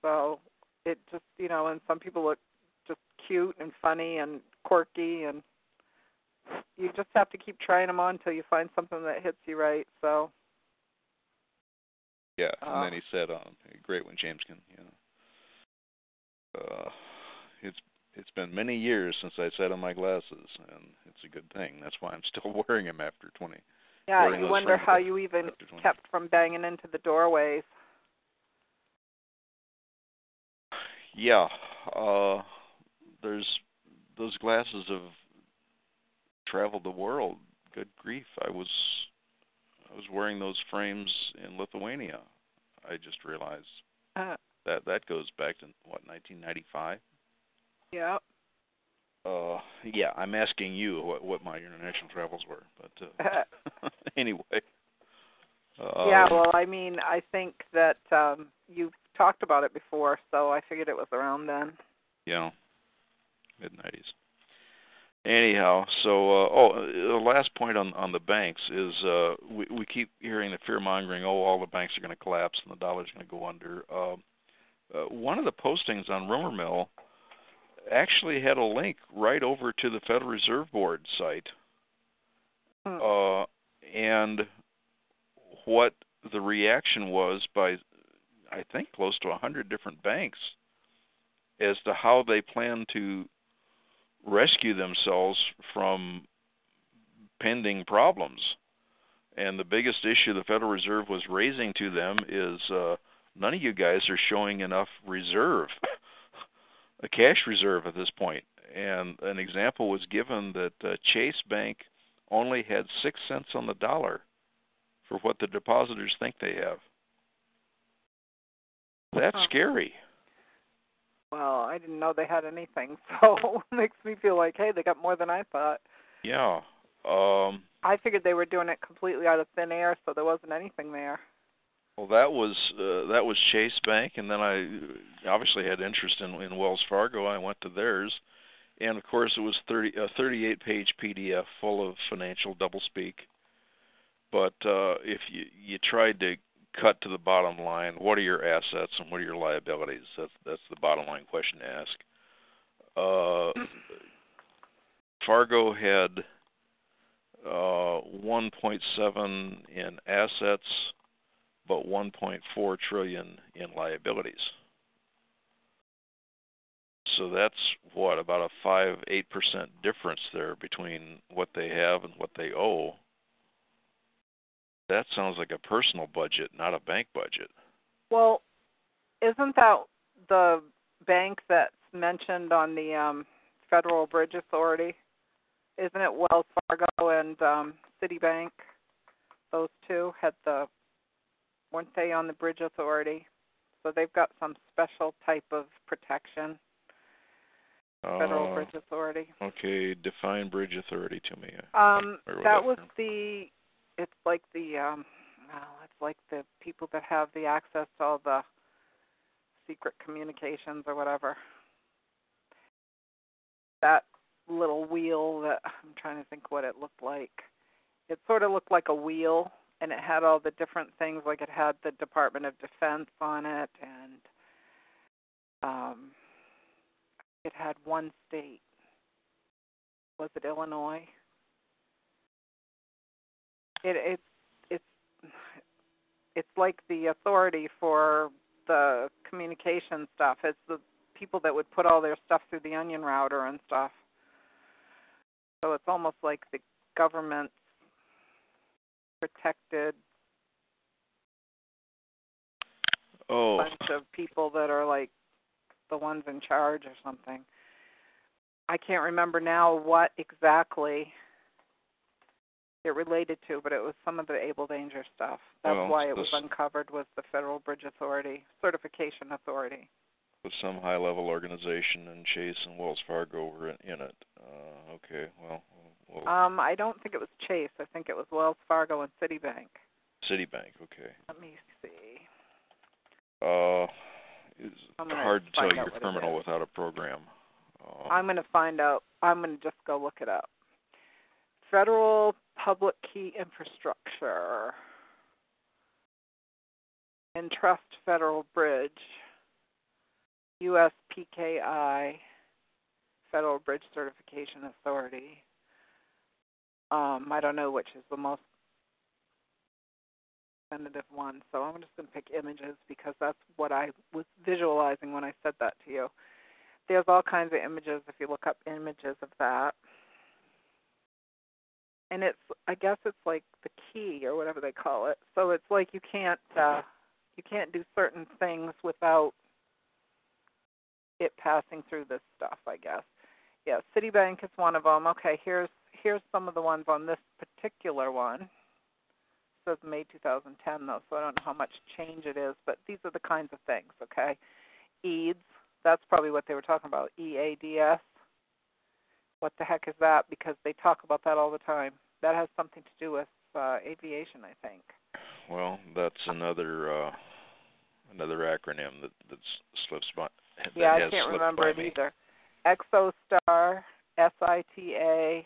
So it just, you know, and some people look just cute and funny and quirky, and you just have to keep trying them on until you find something that hits you right. So Yeah, and Uh, then he said, um, "Great James can." You know, uh, it's it's been many years since I sat on my glasses, and it's a good thing. That's why I'm still wearing them after 20. Yeah, you wonder how you even kept from banging into the doorways. Yeah, uh, there's those glasses have traveled the world. Good grief! I was I was wearing those frames in Lithuania. I just realized Uh, that that goes back to what 1995. yeah. Uh, yeah, I'm asking you what what my international travels were, but uh, anyway. Uh, yeah, well, I mean, I think that um you've talked about it before, so I figured it was around then. Yeah, mid nineties. Anyhow, so uh, oh, the last point on on the banks is uh, we we keep hearing the fear mongering. Oh, all the banks are going to collapse and the dollar's going to go under. Uh, uh, one of the postings on Rumor Mill actually had a link right over to the Federal Reserve Board site, Hmm. uh, and what the reaction was by I think close to a hundred different banks as to how they plan to rescue themselves from pending problems. And the biggest issue the Federal Reserve was raising to them is uh, none of you guys are showing enough reserve, a cash reserve at this point. And an example was given that uh, Chase Bank only had six cents on the dollar for what the depositors think they have. That's Huh. scary. Well, I didn't know they had anything, so it makes me feel like, hey, they got more than I thought. Yeah. Um I figured they were doing it completely out of thin air, so there wasn't anything there. Well, that was uh, that was Chase Bank, and then I uh, obviously had interest in, in Wells Fargo. I went to theirs, and of course it was 30 a 38 page PDF full of financial doublespeak. But uh, if you you tried to cut to the bottom line, what are your assets and what are your liabilities? That's that's the bottom line question to ask. Uh, Fargo had uh, 1.7 in assets but 1.4 trillion in liabilities. So that's what about a five eight percent difference there between what they have and what they owe. That sounds like a personal budget, not a bank budget. Well, isn't that the bank that's mentioned on the um Federal Bridge Authority? Isn't it Wells Fargo and um Citibank? Those two had the weren't they on the Bridge Authority? So they've got some special type of protection. Federal Uh, Bridge Authority. Okay, define bridge authority to me. Um, that was the. It's like the. um well, it's like the people that have the access to all the secret communications or whatever. That little wheel that I'm trying to think what it looked like. It sort of looked like a wheel, and it had all the different things. Like it had the Department of Defense on it, and um, it had one state. Was it Illinois? It it's it's it's like the authority for the communication stuff. It's the people that would put all their stuff through the onion router and stuff. So it's almost like the government protected oh. bunch of people that are like the ones in charge or something. I can't remember now what exactly it related to, but it was some of the Able Danger stuff. That's well, why it was uncovered was the Federal Bridge Authority certification authority. With some high level organization and Chase and Wells Fargo were in, in it. Uh, okay, well, well Um, I don't think it was Chase. I think it was Wells Fargo and Citibank. Citibank, okay. Let me see. Uh, it's hard to tell out criminal without a program. Uh, I'm going to find out. I'm going to just go look it up. Federal Public Key Infrastructure. and Trust Federal Bridge. USPKI. Federal Bridge Certification Authority. Um, I don't know which is the most definitive one, so I'm just going to pick images because that's what I was visualizing when I said that to you there's all kinds of images if you look up images of that. And it's I guess it's like the key or whatever they call it. So it's like you can't uh you can't do certain things without it passing through this stuff, I guess. Yeah, Citibank is one of them. Okay, here's here's some of the ones on this particular one. It says May 2010 though, so I don't know how much change it is, but these are the kinds of things, okay? EADS, that's probably what they were talking about. E A D S. What the heck is that? Because they talk about that all the time. That has something to do with uh, aviation, I think. well, that's another uh, another acronym that that slips by. Yeah, I can't remember it me. either. ExoStar, SITA,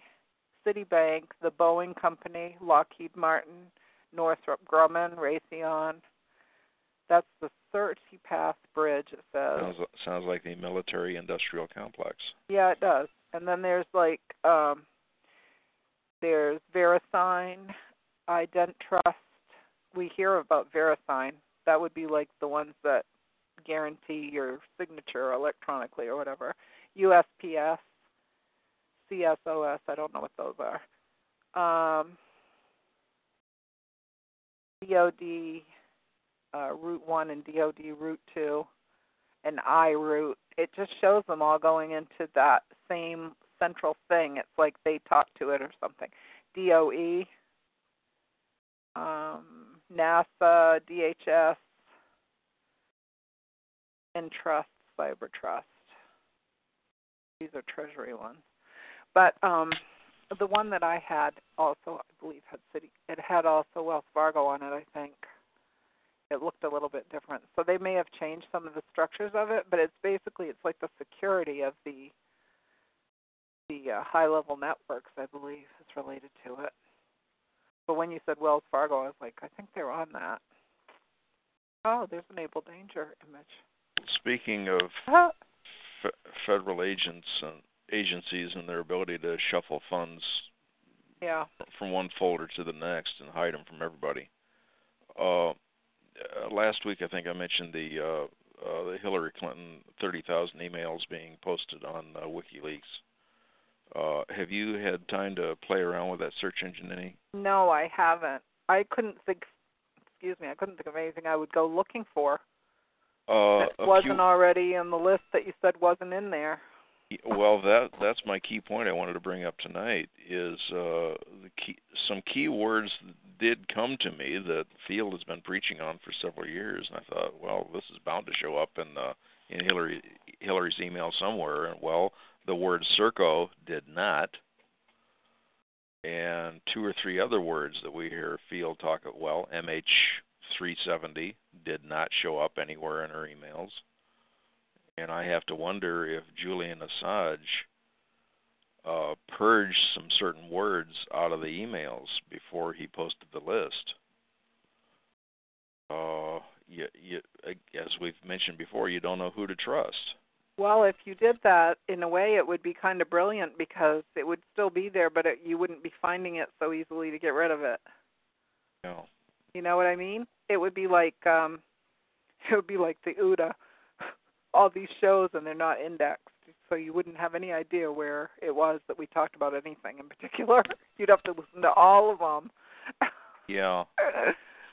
Citibank, the Boeing Company, Lockheed Martin, Northrop Grumman, Raytheon. That's the CertiPath Bridge. It says. Sounds sounds like the military industrial complex. Yeah, it does. And then there's like um there's VeriSign, IdenTrust. We hear about VeriSign. That would be like the ones that guarantee your signature electronically or whatever. USPS, CSOS, I don't know what those are. Um DOD uh, Route 1 and DOD Route 2 and iRoute. It just shows them all going into that same central thing. It's like they talk to it or something. DOE, um, NASA, DHS, Entrust, Cyber Trust. These are Treasury ones. But um, the one that I had also, I believe, had Citi. It had also Wells Fargo on it, I think it looked a little bit different. So they may have changed some of the structures of it, but it's basically it's like the security of the the uh, high level networks, I believe, is related to it. But when you said Wells Fargo, I was like, I think they're on that. Oh, there's an Able Danger image. Speaking of f- federal agents and agencies and their ability to shuffle funds Yeah. from one folder to the next and hide them from everybody. Uh, uh, last week, I think I mentioned the uh, uh, the Hillary Clinton 30,000 emails being posted on uh, WikiLeaks. Uh, have you had time to play around with that search engine any? No, I haven't. I couldn't think. Excuse me. I couldn't think of anything I would go looking for Uh, that wasn't few- already in the list that you said wasn't in there. Well, that that's my key point I wanted to bring up tonight is uh, the key, some key words did come to me that Field has been preaching on for several years, and I thought, well, this is bound to show up in uh, in Hillary Hillary's email somewhere. And well, the word Serco did not, and two or three other words that we hear Field talk about. Well, MH370 did not show up anywhere in her emails and I have to wonder if Julian Assange uh, purged some certain words out of the emails before he posted the list. Uh, you, you, as we've mentioned before, you don't know who to trust. Well, if you did that, in a way, it would be kind of brilliant because it would still be there, but it, you wouldn't be finding it so easily to get rid of it. Know, You know what I mean? It would be like um it would be like the OODA, all these shows and they're not indexed, so you wouldn't have any idea where it was that we talked about anything in particular. You'd have to listen to all of them. yeah.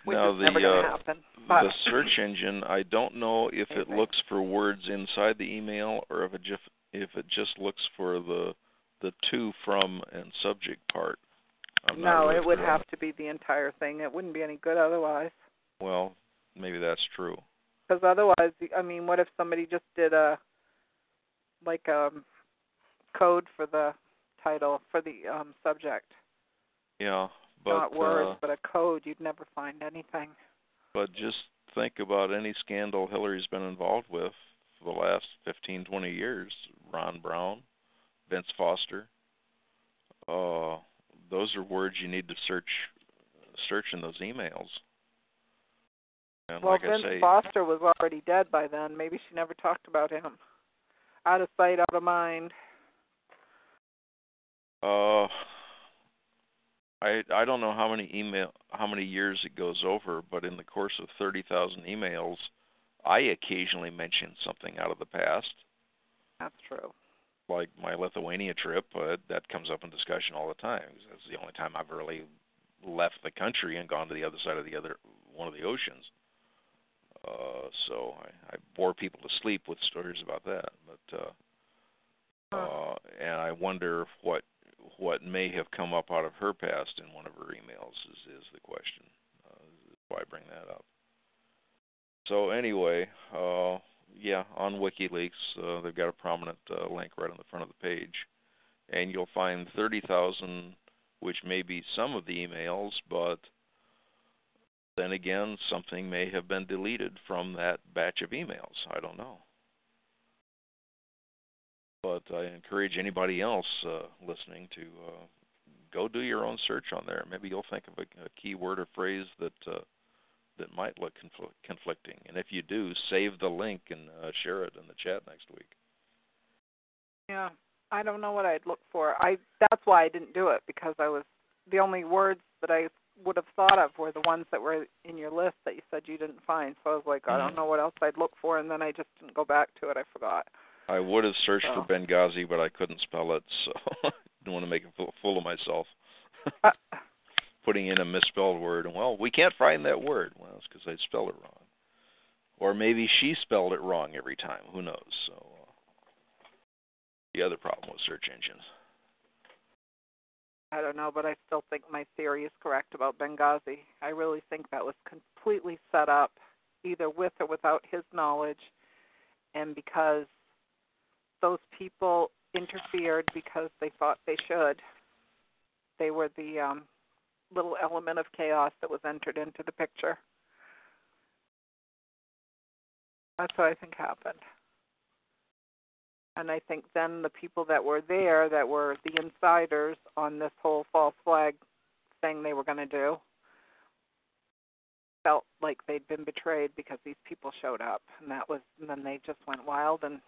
which now the uh, happen. The search engine, I don't know if it looks for words inside the email or if it just if it just looks for the the to from and subject part. I'm no, really it would have to be the entire thing. It wouldn't be any good otherwise. Well, maybe that's true. Because otherwise, I mean, what if somebody just did a like a code for the title for the um subject, Yeah, but not words, uh, but a code? You'd never find anything. but just think about any scandal Hillary's been involved with for the last 15, 20 years. Ron Brown, Vince Foster. Uh, those are words you need to search search in those emails. And well, like Vince say, Foster was already dead by then. Maybe she never talked about him. Out of sight, out of mind. Uh, I I don't know how many email how many years it goes over, but in the course of thirty thousand emails, I occasionally mention something out of the past, That's true. like my Lithuania trip. Uh, that comes up in discussion all the time. That's the only time I've really left the country and gone to the other side of the other one of the oceans. Uh, so I, I bore people to sleep with stories about that, but uh, uh, and I wonder what what may have come up out of her past in one of her emails is is the question. Uh, why I bring that up. So anyway, uh, yeah, on WikiLeaks uh, they've got a prominent uh, link right on the front of the page, and you'll find thirty thousand, which may be some of the emails, but then again, something may have been deleted from that batch of emails. I don't know but I encourage anybody else uh, listening to uh, go do your own search on there. Maybe you'll think of a, a key word or phrase that uh, that might look confl- conflicting, and if you do, save the link and uh, share it in the chat next week. Yeah, I don't know what I'd look for. I that's why I didn't do it because I was the only words that I would have thought of were the ones that were in your list that you said you didn't find. So I was like, I don't Mhm. know what else I'd look for, and then I just didn't go back to it. I forgot. I would have searched Oh. for Benghazi, but I couldn't spell it, so I didn't want to make a fool- fool of myself. Uh, Putting in a misspelled word, and well, we can't find that word. Well, it's because I spelled it wrong, or maybe she spelled it wrong every time. Who knows? So, uh, the other problem with search engines. I don't know, but I still think my theory is correct about Benghazi. I really think that was completely set up, either with or without his knowledge, and because those people interfered because they thought they should. They were the um, little element of chaos that was entered into the picture. That's what I think happened. And I think then the people that were there, that were the insiders on this whole false flag thing they were going to do, felt like they'd been betrayed because these people showed up, and that was, and then they just went wild and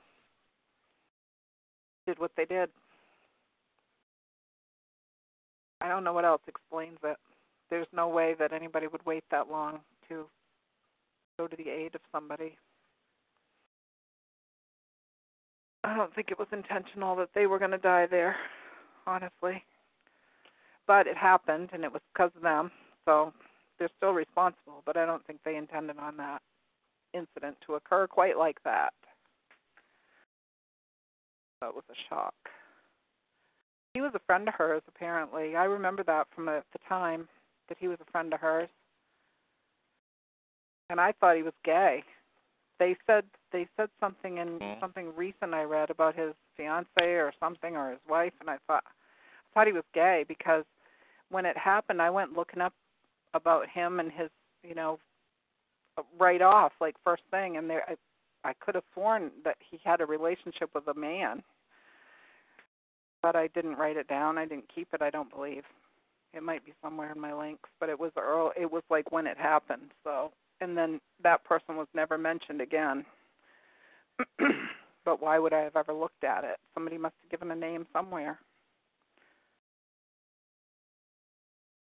did what they did. I don't know what else explains it. There's no way that anybody would wait that long to go to the aid of somebody. I don't think it was intentional that they were going to die there, honestly. But it happened, and it was because of them. So they're still responsible, but I don't think they intended on that incident to occur quite like that. It was a shock. He was a friend of hers, apparently. I remember that from the time that he was a friend of hers. And I thought he was gay. They said they said something in Mm. something recent I read about his fiance or something or his wife, and I thought I thought he was gay because when it happened, I went looking up about him and his, you know, right off like first thing, and there I, I could have sworn that he had a relationship with a man, but I didn't write it down. I didn't keep it. I don't believe. It might be somewhere in my links, but it was early, it was like when it happened. So, and then that person was never mentioned again. but why would I have ever looked at it? Somebody must have given a name somewhere.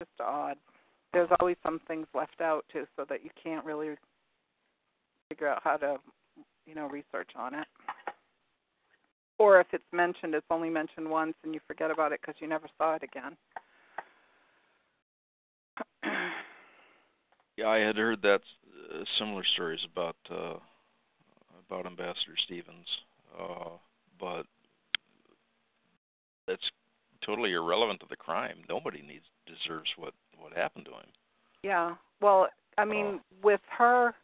Just odd. There's always some things left out too, so that you can't really figure out how to, you know, research on it. Or if it's mentioned, it's only mentioned once, and you forget about it because you never saw it again. Yeah, I had heard that uh, similar stories about uh, about Ambassador Stevens, uh, but that's totally irrelevant to the crime. Nobody needs deserves what what happened to him. Yeah. Well, I mean, with her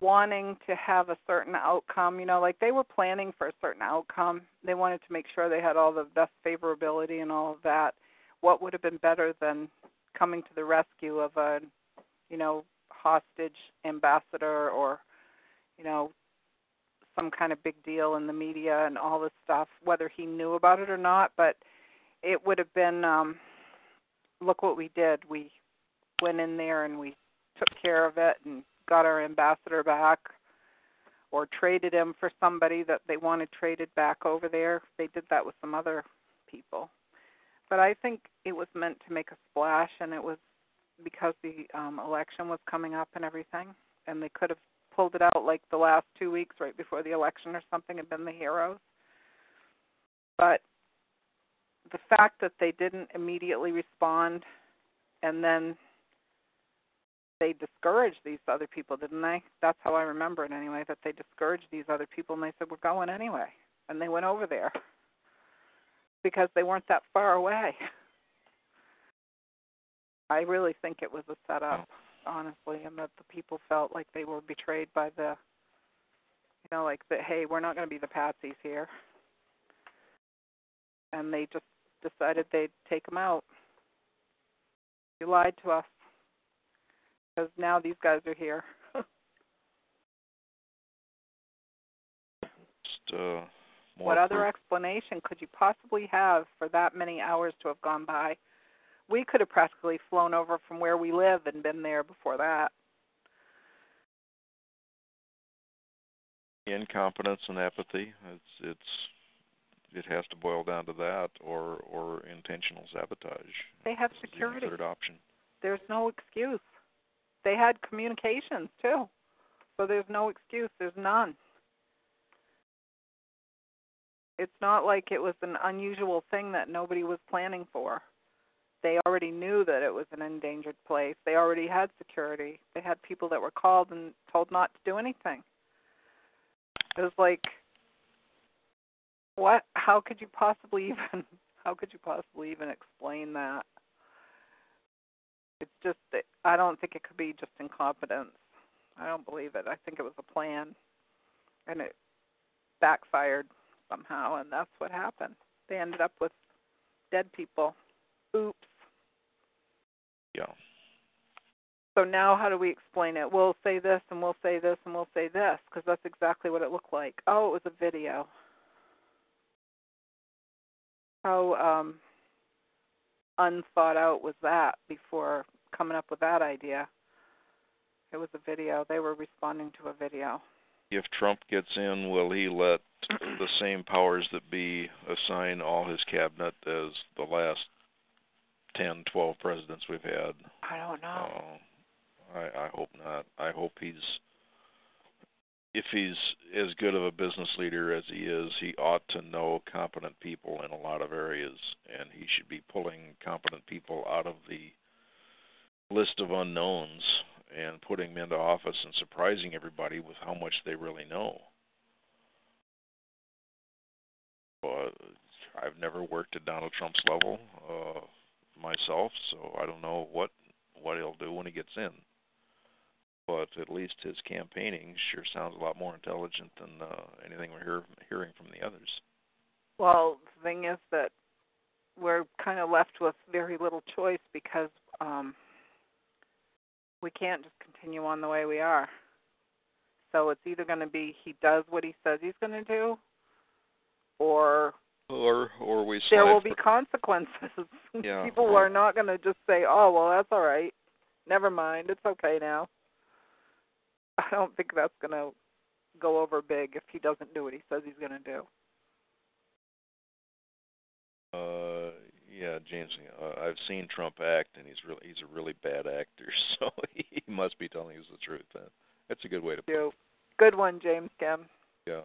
wanting to have a certain outcome, you know, like they were planning for a certain outcome. They wanted to make sure they had all the best favorability and all of that. What would have been better than coming to the rescue of a, you know, hostage ambassador or, you know, some kind of big deal in the media and all this stuff, whether he knew about it or not, but it would have been um look what we did. We went in there and we took care of it and got our ambassador back or traded him for somebody that they wanted traded back over there. They did that with some other people. But I think it was meant to make a splash and it was because the um election was coming up and everything and they could have pulled it out like the last 2 weeks right before the election or something and been the heroes. But the fact that they didn't immediately respond and then they discouraged these other people, didn't they? That's how I remember it anyway, that they discouraged these other people and they said, We're going anyway. And they went over there because they weren't that far away. I really think it was a setup, honestly, and that the people felt like they were betrayed by the, you know, like that, hey, we're not going to be the patsies here. And they just decided they'd take them out. You lied to us because now these guys are here. Just uh, what other proof. explanation could you possibly have for that many hours to have gone by? We could have practically flown over from where we live and been there before that. incompetence and apathy. It's it's it has to boil down to that, or or intentional sabotage. They have is the third option. There's no excuse. They had communications too. So there's no excuse. There's none. It's not like it was an unusual thing that nobody was planning for. Already knew that it was an endangered place. They already had security. They had people that were called and told not to do anything. It was like what how could you possibly even how could you possibly even explain that? It's just I don't think it could be just incompetence. I don't believe it. I think it was a plan and it backfired somehow and that's what happened. They ended up with dead people. Oops. Yeah. So now how do we explain it? We'll say this and we'll say this and we'll say this because that's exactly what it looked like. Oh, it was a video. How um unthought out was that before coming up with that idea? It was a video. They were responding to a video. If Trump gets in, will he let the same powers that be assign all his cabinet as the last ten, twelve presidents we've had? I don't know. Uh, I I hope not. I hope he's if he's as good of a business leader as he is, he ought to know competent people in a lot of areas, and he should be pulling competent people out of the list of unknowns and putting them into office and surprising everybody with how much they really know. But I've never worked at Donald Trump's level uh, myself, so I don't know what what he'll do when he gets in but at least his campaigning sure sounds a lot more intelligent than uh, anything we're hear, hearing from the others. Well, the thing is that we're kind of left with very little choice because um we can't just continue on the way we are. So it's either going to be he does what he says he's going to do or Or or we there will be for- consequences. Yeah. People are not going to just say, "Oh, well, that's all right. Never mind. It's okay now." I don't think that's going to go over big if he doesn't do what he says he's going to do. Uh, yeah, James. Uh, I've seen Trump act, and he's really he's a really bad actor. So he must be telling us the truth. Then that's a good way to put it. Good one, James Kim. Yeah.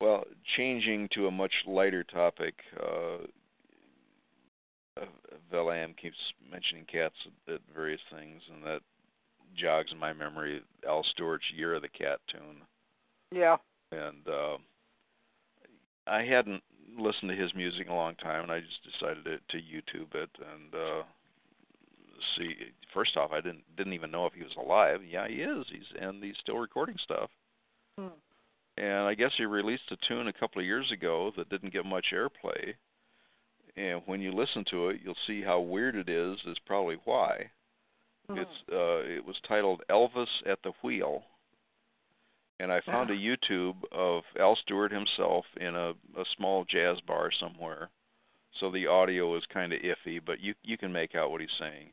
Well, changing to a much lighter topic. Uh, uh, Valium keeps mentioning cats at various things, and that jogs in my memory Al Stewart's "Year of the Cat" tune. Yeah. And uh, I hadn't listened to his music in a long time, and I just decided to, to YouTube it and uh, see. First off, I didn't didn't even know if he was alive. Yeah, he is. He's and he's still recording stuff. Hmm. And I guess he released a tune a couple of years ago that didn't get much airplay. And when you listen to it, you'll see how weird it is. Is probably why. Hmm. It's uh, it was titled Elvis at the Wheel, and I found a YouTube of Al Stewart himself in a, a small jazz bar somewhere. So the audio is kind of iffy, but you you can make out what he's saying.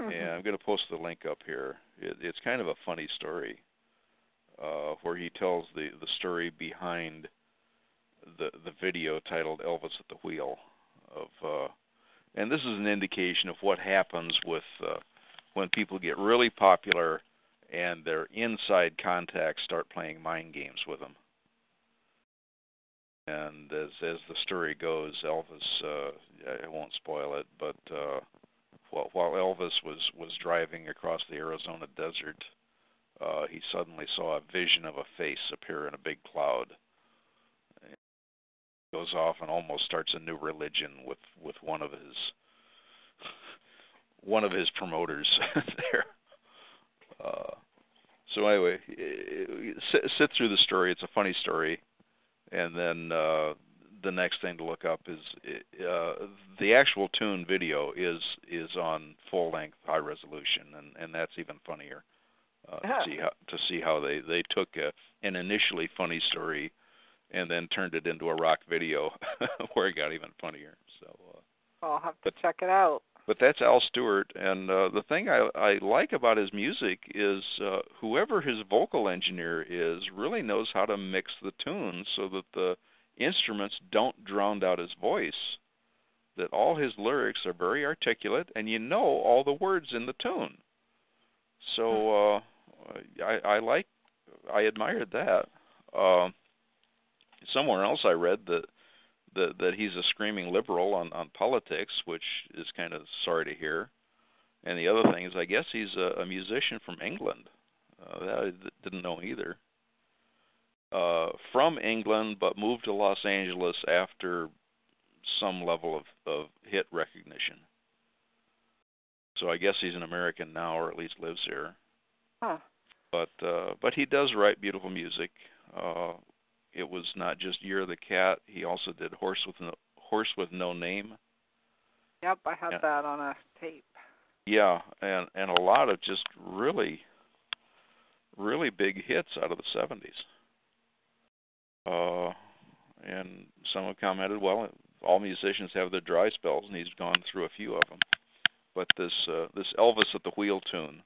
Mhm. And I'm going to post the link up here. It, it's kind of a funny story, uh, where he tells the the story behind the the video titled Elvis at the Wheel of uh, and this is an indication of what happens with uh, when people get really popular and their inside contacts start playing mind games with them. And as as the story goes, Elvis uh, I won't spoil it, but uh, while while Elvis was was driving across the Arizona desert, uh, he suddenly saw a vision of a face appear in a big cloud. Goes off and almost starts a new religion with with one of his one of his promoters there. Uh, so anyway, sit, sit through the story. It's a funny story, and then uh, the next thing to look up is uh, the actual tune video is is on full length, high resolution, and and that's even funnier. Uh, to see how to see how they they took a, an initially funny story and then turned it into a rock video where it got even funnier. So. Uh, I'll have to check it out. but that's Al Stewart, and uh, the thing I, I like about his music is uh, whoever his vocal engineer is really knows how to mix the tunes so that the instruments don't drown out his voice. That all his lyrics are very articulate, and you know all the words in the tune. So uh, I, I like, I admired that. Uh, somewhere else I read that that that he's a screaming liberal on on politics, which is kind of sorry to hear. And the other thing is, I guess he's a, a musician from England. Uh, that didn't know either. Uh, from England, but moved to Los Angeles after some level of, of hit recognition. So I guess he's an American now, or at least lives here. Huh. But uh, but he does write beautiful music. Uh, it was not just Year of the Cat. He also did Horse with No, Horse with No Name. Yep, I had Yeah. that on a tape. Yeah, and and a lot of just really, really big hits out of the seventies. Uh, and some have commented, well, all musicians have their dry spells, and he's gone through a few of them. But this uh, this Elvis at the Wheel tune,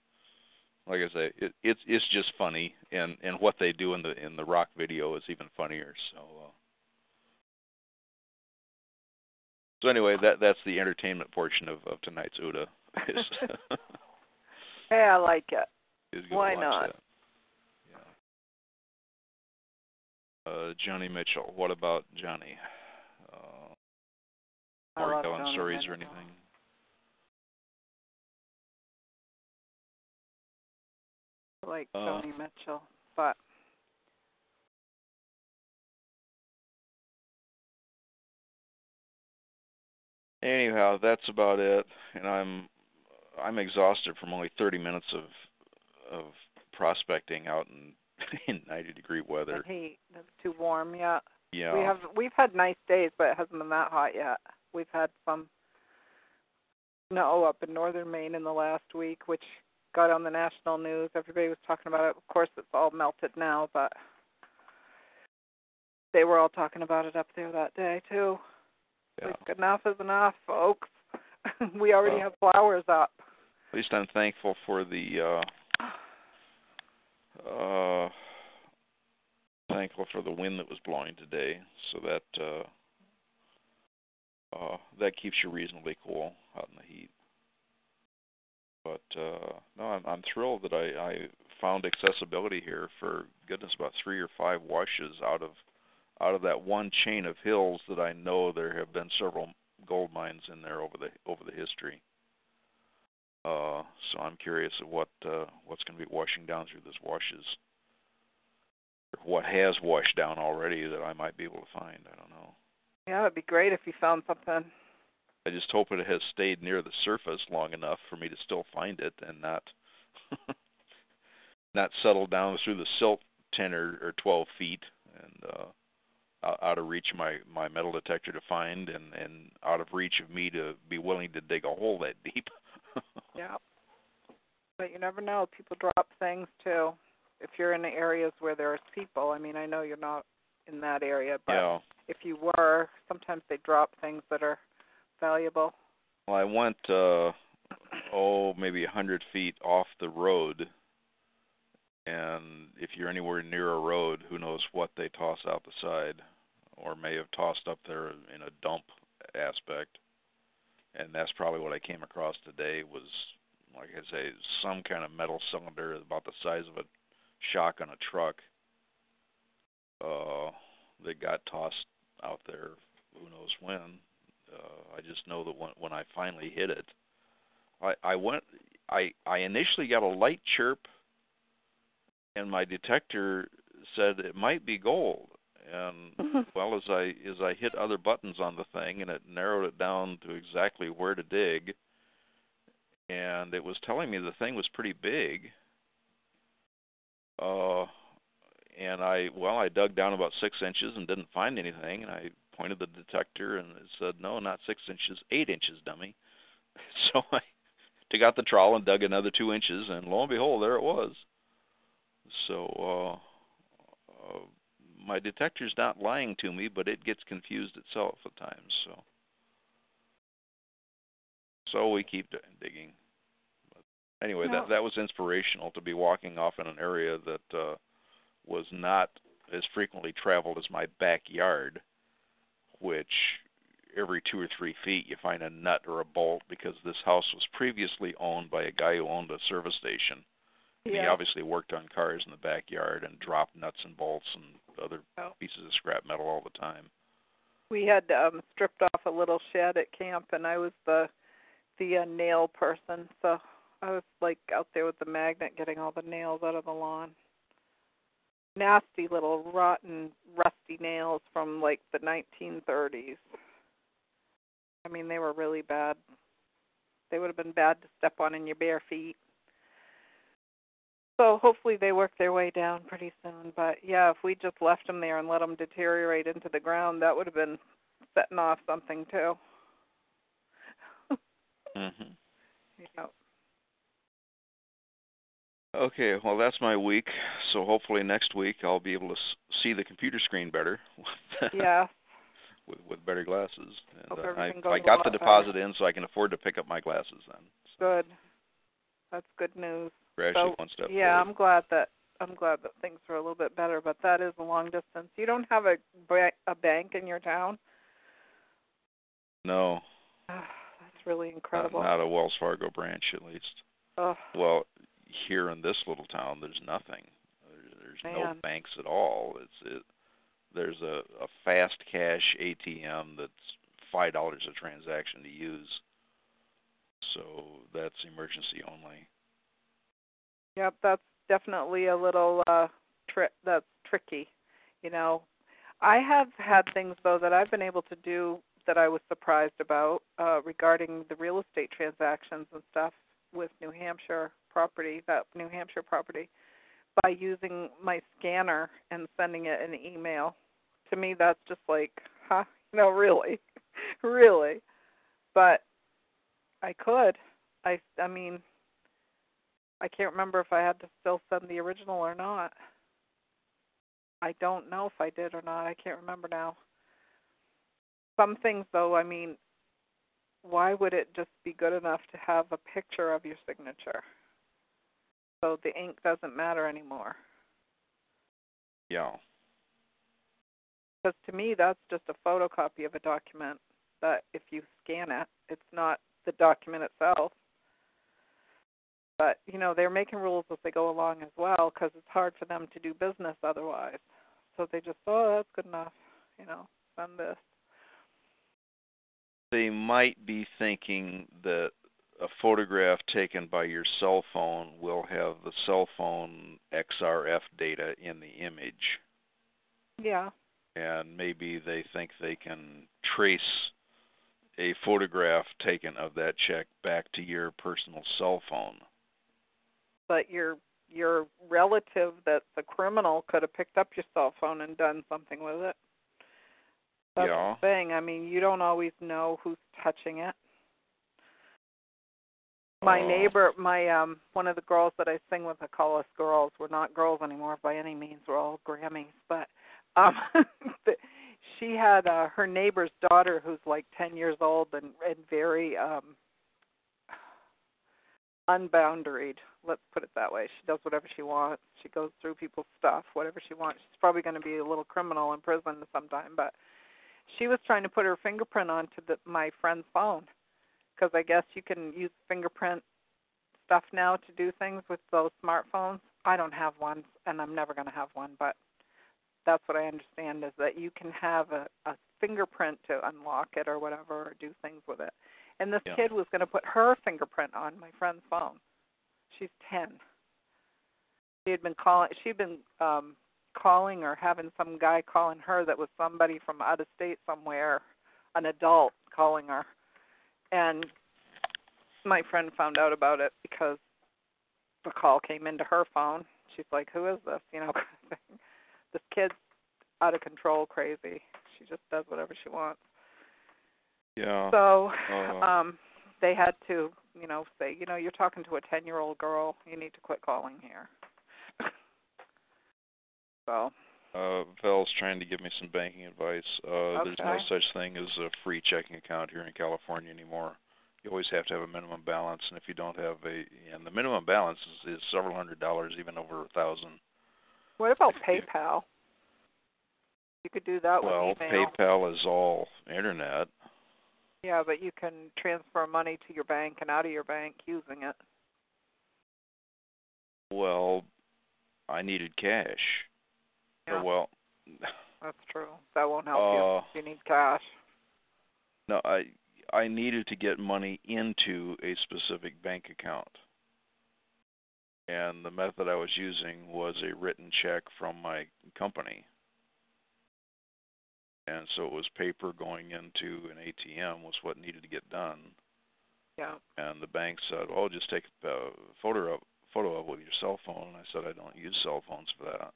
like I say, it, it's it's just funny, and and what they do in the in the rock video is even funnier. So. Uh, so anyway, that that's the entertainment portion of, of tonight's OODA. Hey, I like it. Why not? Yeah. Uh, Johnny Mitchell. What about Johnny? Uh, I are we telling stories or anything? Like Uh, Joni Mitchell, but Anyhow, that's about it. And I'm I'm exhausted from only 30 minutes of of prospecting out in in 90 degree weather. the heat it's too warm yet. Yeah. We have we've had nice days, but it hasn't been that hot yet. We've had some snow up in northern Maine in the last week, which got on the national news. Everybody was talking about it. Of course, it's all melted now, but they were all talking about it up there that day too. yeah. Like, enough is enough, folks. we already Well. have flowers up. At least I'm thankful for the uh uh thankful for the wind that was blowing today so that uh uh that keeps you reasonably cool out in the heat. But uh no, I'm I'm thrilled that I I found accessibility here for goodness about 3 or 5 washes out of out of that one chain of hills that I know there have been several gold mines in there over the over the history. Uh, so I'm curious of what uh, what's going to be washing down through this washes, what has washed down already that I might be able to find. I don't know. Yeah, it'd be great if you found something. I just hope it has stayed near the surface long enough for me to still find it and not not settle down through the silt ten or, or twelve feet and uh, out of reach of my my metal detector to find and and out of reach of me to be willing to dig a hole that deep. yeah. But you never know. People drop things too. If you're in the areas where there's people, I mean, I know you're not in that area, but yeah. if you were, sometimes they drop things that are valuable. Well, I went uh oh maybe a hundred feet off the road, and if you're anywhere near a road, who knows what they toss out the side, or may have tossed up there in a dump aspect. And that's probably what I came across today was, like I say, some kind of metal cylinder about the size of a shock on a truck. Uh, that got tossed out there, who knows when. Uh, I just know that when when I finally hit it, I I went I I initially got a light chirp, and my detector said it might be gold. And well, as I as I hit other buttons on the thing, and it narrowed it down to exactly where to dig, and it was telling me the thing was pretty big. Uh, and I well, I dug down about six inches and didn't find anything, and I pointed the detector and it said, "No, not six inches, eight inches, dummy." So I took out the trowel and dug another two inches, and lo and behold, there it was. So uh, uh, my detector's not lying to me, but it gets confused itself at times. So so we keep digging. But anyway, No. that that was inspirational to be walking off in an area that uh, was not as frequently traveled as my backyard, which every two or three feet you find a nut or a bolt because this house was previously owned by a guy who owned a service station. And he obviously worked on cars in the backyard and dropped nuts and bolts and other Oh. pieces of scrap metal all the time. We had um stripped off a little shed at camp, and I was the the uh, nail person. So I was like out there with the magnet, getting all the nails out of the lawn. Nasty little rotten, rusty nails from like the 1930s. I mean, they were really bad. They would have been bad to step on in your bare feet. So hopefully they work their way down pretty soon. But yeah, if we just left them there and let them deteriorate into the ground, that would have been setting off something too. Mhm. Yeah. Okay, well that's my week. So hopefully next week I'll be able to see the computer screen better. Yeah. with with better glasses. And Hope uh, everything I goes I got the better. deposit in, so I can afford to pick up my glasses then. Good. That's good news. We're So, one step yeah, forward. I'm glad that I'm glad that things are a little bit better, but that is a long distance. You don't have a a bank in your town? No, That's really not, incredible. not a Wells Fargo branch at least. Oh, Well, here in this little town, there's nothing. There's, there's no banks at all. It's it. There's a a fast cash ATM that's five dollars a transaction to use. So that's emergency only. Yep, that's definitely a little uh tri- that's tricky. You know, I have had things though that I've been able to do that I was surprised about uh regarding the real estate transactions and stuff with New Hampshire property, that New Hampshire property by using my scanner and sending it an email. To me that's just like, huh? No, really. really. But I could. I I mean, I can't remember if I had to still send the original or not. I don't know if I did or not. I can't remember now. Some things though, I mean, why would it just be good enough to have a picture of your signature? So the ink doesn't matter anymore. Yeah. Because to me, that's just a photocopy of a document that if you scan it, it's not the document itself. But, you know, they're making rules as they go along as well because it's hard for them to do business otherwise. So they just, oh, that's good enough, you know, send this. They might be thinking that a photograph taken by your cell phone will have the cell phone EXIF data in the image. Yeah. And maybe they think they can trace a photograph taken of that check back to your personal cell phone. But your your relative that's a criminal could have picked up your cell phone and done something with it. That's yeah. the thing. I mean, you don't always know who's touching it. My Oh. neighbor, my um, one of the girls that I sing with, I call us girls. We're not girls anymore by any means. We're all Grammys, but um, she had uh, her neighbor's daughter, who's like ten years old and and very um, unboundaried. Let's put it that way. She does whatever she wants. She goes through people's stuff, whatever she wants. She's probably going to be a little criminal in prison sometime, but she was trying to put her fingerprint onto the, my friend's phone because I guess you can use fingerprint stuff now to do things with those smartphones. I don't have one, and I'm never going to have one, but that's what I understand is that you can have a, a fingerprint to unlock it or whatever, or do things with it. And this Yeah. kid was going to put her fingerprint on my friend's phone. She's ten. She had been calling. She'd been um calling or having some guy calling her that was somebody from out of state somewhere, an adult calling her, and my friend found out about it because the call came into her phone. She's like, "Who is this?" You know, kind of thing. This kid's out of control, crazy. She just does whatever she wants. Yeah. So, Uh, um, they had to, you know, say, you know, you're talking to a ten-year-old girl. You need to quit calling here. so, Uh, Val's trying to give me some banking advice. Uh, There's no such thing as a free checking account here in California anymore. You always have to have a minimum balance, and if you don't have a, and the minimum balance is, is several hundred dollars, even over a thousand. what about PayPal? You could do that Well, with email. Well, PayPal is all internet. Yeah, but you can transfer money to your bank and out of your bank using it. Well, I needed cash. Yeah. Well, That's true. That won't help Uh, you. You need cash. no, I I needed to get money into a specific bank account. And the method I was using was a written check from my company. And so it was paper going into an ATM was what needed to get done. Yeah. And the bank said, "Oh, just take a photo of photo of it with your cell phone." And I said, "I don't use cell phones for that."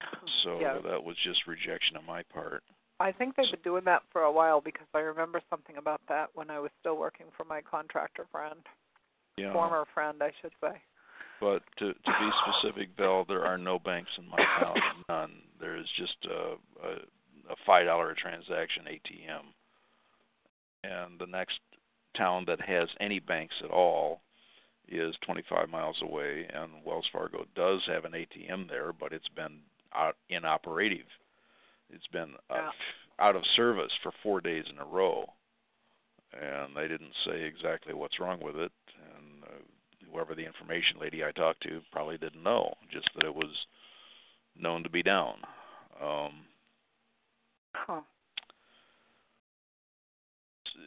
So Yeah. that was just rejection on my part. I think they've been doing that for a while because I remember something about that when I was still working for my contractor friend, Yeah. former friend, I should say. But to to be specific, Bill, there are no banks in my town. None. There is just a a, a five dollar transaction ATM. And the next town that has any banks at all is 25 miles away, and Wells Fargo does have an ATM there, but it's been out inoperative. It's been uh, out of service for four days in a row, and they didn't say exactly what's wrong with it. And uh, whoever the information lady I talked to probably didn't know, just that it was known to be down. Um, Huh.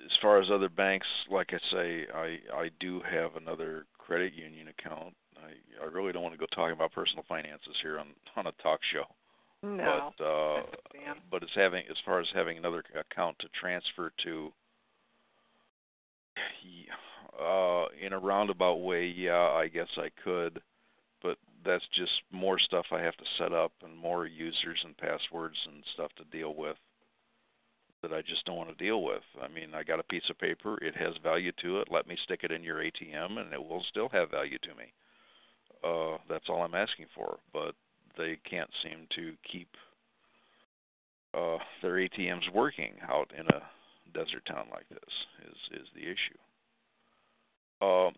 as far as other banks, like I say, I I do have another credit union account. I I really don't want to go talking about personal finances here on on a talk show. No. But uh but as having as far as having another account to transfer to uh in a roundabout way, yeah, I guess I could, but that's just more stuff I have to set up and more users and passwords and stuff to deal with that I just don't want to deal with. I mean, I got a piece of paper, it has value to it. Let me stick it in your ATM and it will still have value to me. Uh that's all I'm asking for, but they can't seem to keep uh their ATMs working out in a desert town like this is is the issue. Uh,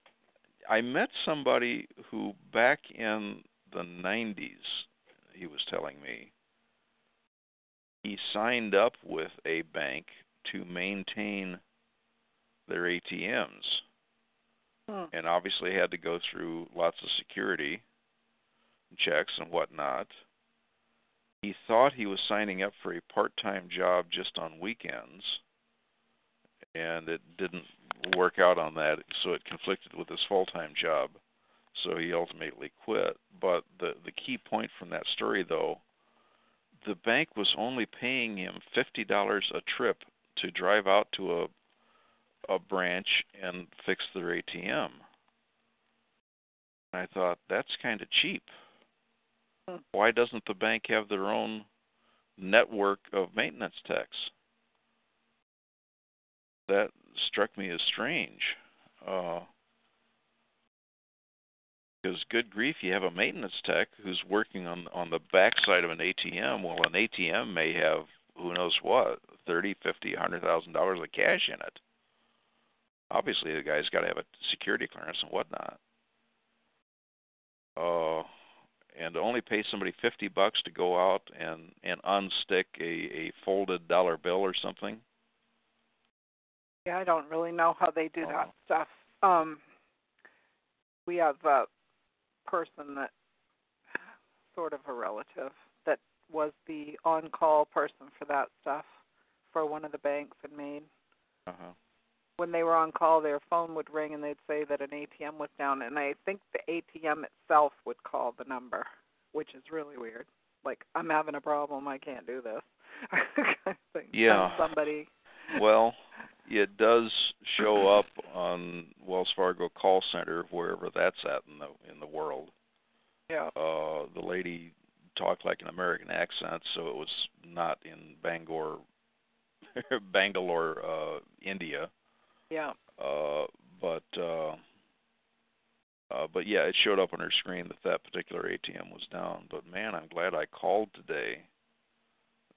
I met somebody who back in the 90s he was telling me he signed up with a bank to maintain their ATMs Hmm. and obviously had to go through lots of security checks and whatnot. He thought he was signing up for a part time job just on weekends, and it didn't work out on that, so it conflicted with his full-time job. So he ultimately quit. But the the key point from that story, though, the bank was only paying him fifty dollars a trip to drive out to a a branch and fix their ATM. And I thought that's kind of cheap. Hmm. Why doesn't the bank have their own network of maintenance techs? That struck me as strange. Because uh, good grief, you have a maintenance tech who's working on on the backside of an ATM. Well, an ATM may have who knows what thirty, fifty, hundred thousand dollars of cash in it. Obviously, the guy's got to have a security clearance and whatnot. Uh, and to only pay somebody fifty bucks to go out and and unstick a a folded dollar bill or something. Yeah, I don't really know how they do that Oh. stuff. Um, we have a person that sort of a relative that was the on-call person for that stuff for one of the banks in Maine. Uh-huh. When they were on call, their phone would ring and they'd say that an ATM was down, and I think the ATM itself would call the number, which is really weird. Like, I'm having a problem, I can't do this. kind of. Yeah. Somebody. Well, it does show up on Wells Fargo call center wherever that's at in the in the world. Yeah. Uh, the lady talked like an American accent, so it was not in Bangor, Bangalore, uh, India. Yeah. Uh, but uh, uh, but yeah, it showed up on her screen that that particular ATM was down. But man, I'm glad I called today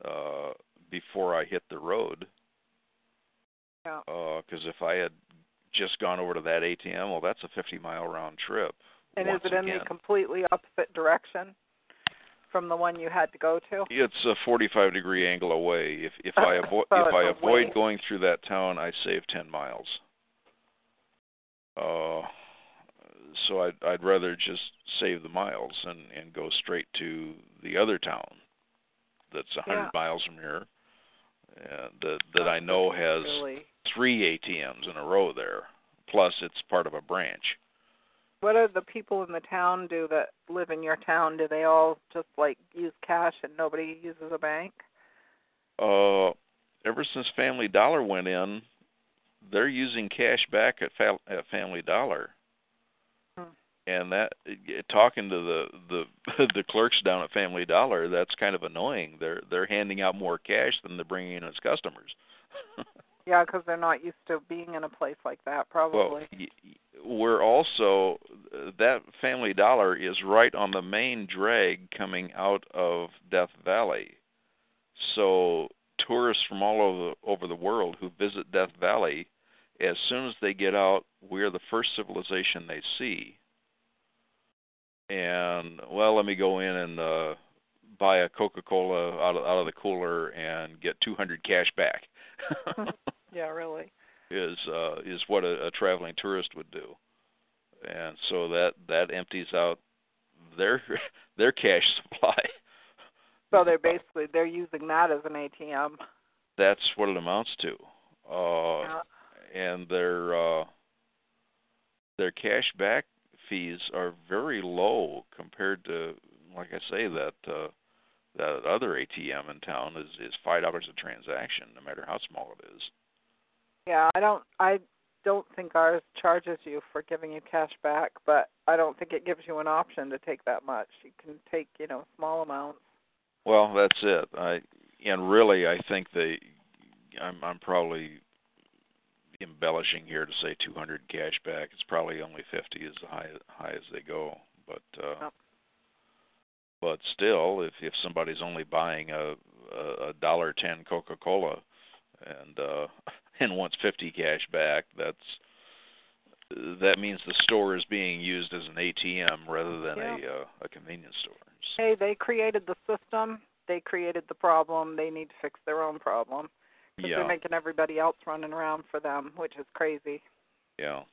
uh, before I hit the road. Yeah. Because if I had just gone over to that ATM, well, that's a 50 mile round trip. And is it in again. the completely opposite direction from the one you had to go to? It's a 45 degree angle away. If if I avoid So if I avoid away. going through that town, I save 10 miles. Uh, so I'd I'd rather just save the miles and and go straight to the other town that's 100 Yeah. miles from here, and that that I know has Really. three ATMs in a row there. Plus, it's part of a branch. What do the people in the town do that live in your town? Do they all just like use cash and nobody uses a bank? Uh, ever since Family Dollar went in, they're using cash back at, fa- at Family Dollar. Hmm. And that eh, talking to the the the clerks down at Family Dollar, that's kind of annoying. They're they're handing out more cash than they're bringing in as customers. Yeah, because they're not used to being in a place like that, probably. y- we're also that Family Dollar is right on the main drag coming out of Death Valley. So tourists from all over over the world who visit Death Valley, as soon as they get out, we're the first civilization they see. And well, let me go in and uh buy a Coca-Cola out of out of the cooler and get 200 cash back. yeah, really. is uh is what a, a traveling tourist would do and so that that empties out their their cash supply So they're basically they're using that as an ATM. that's what it amounts to uh Yeah. and their uh their cash back fees are very low compared to like I say that uh that other ATM in town is is five dollars a transaction no matter how small it is Yeah, I don't I don't think ours charges you for giving you cash back, but I don't think it gives you an option to take that much. You can take, you know, small amounts. Well, that's it. I and really, I think they. I'm I'm probably embellishing here to say 200 cash back. It's probably only 50 is the high high as they go. But uh, Yep. but still, if if somebody's only buying a a, a dollar ten Coca-Cola and uh, and wants 50 cash back, that's that means the store is being used as an ATM rather than Yeah. a uh, a convenience store. Hey, they created the system. They created the problem. They need to fix their own problem. Because Yeah. they're making everybody else running around for them, which is crazy. Yeah.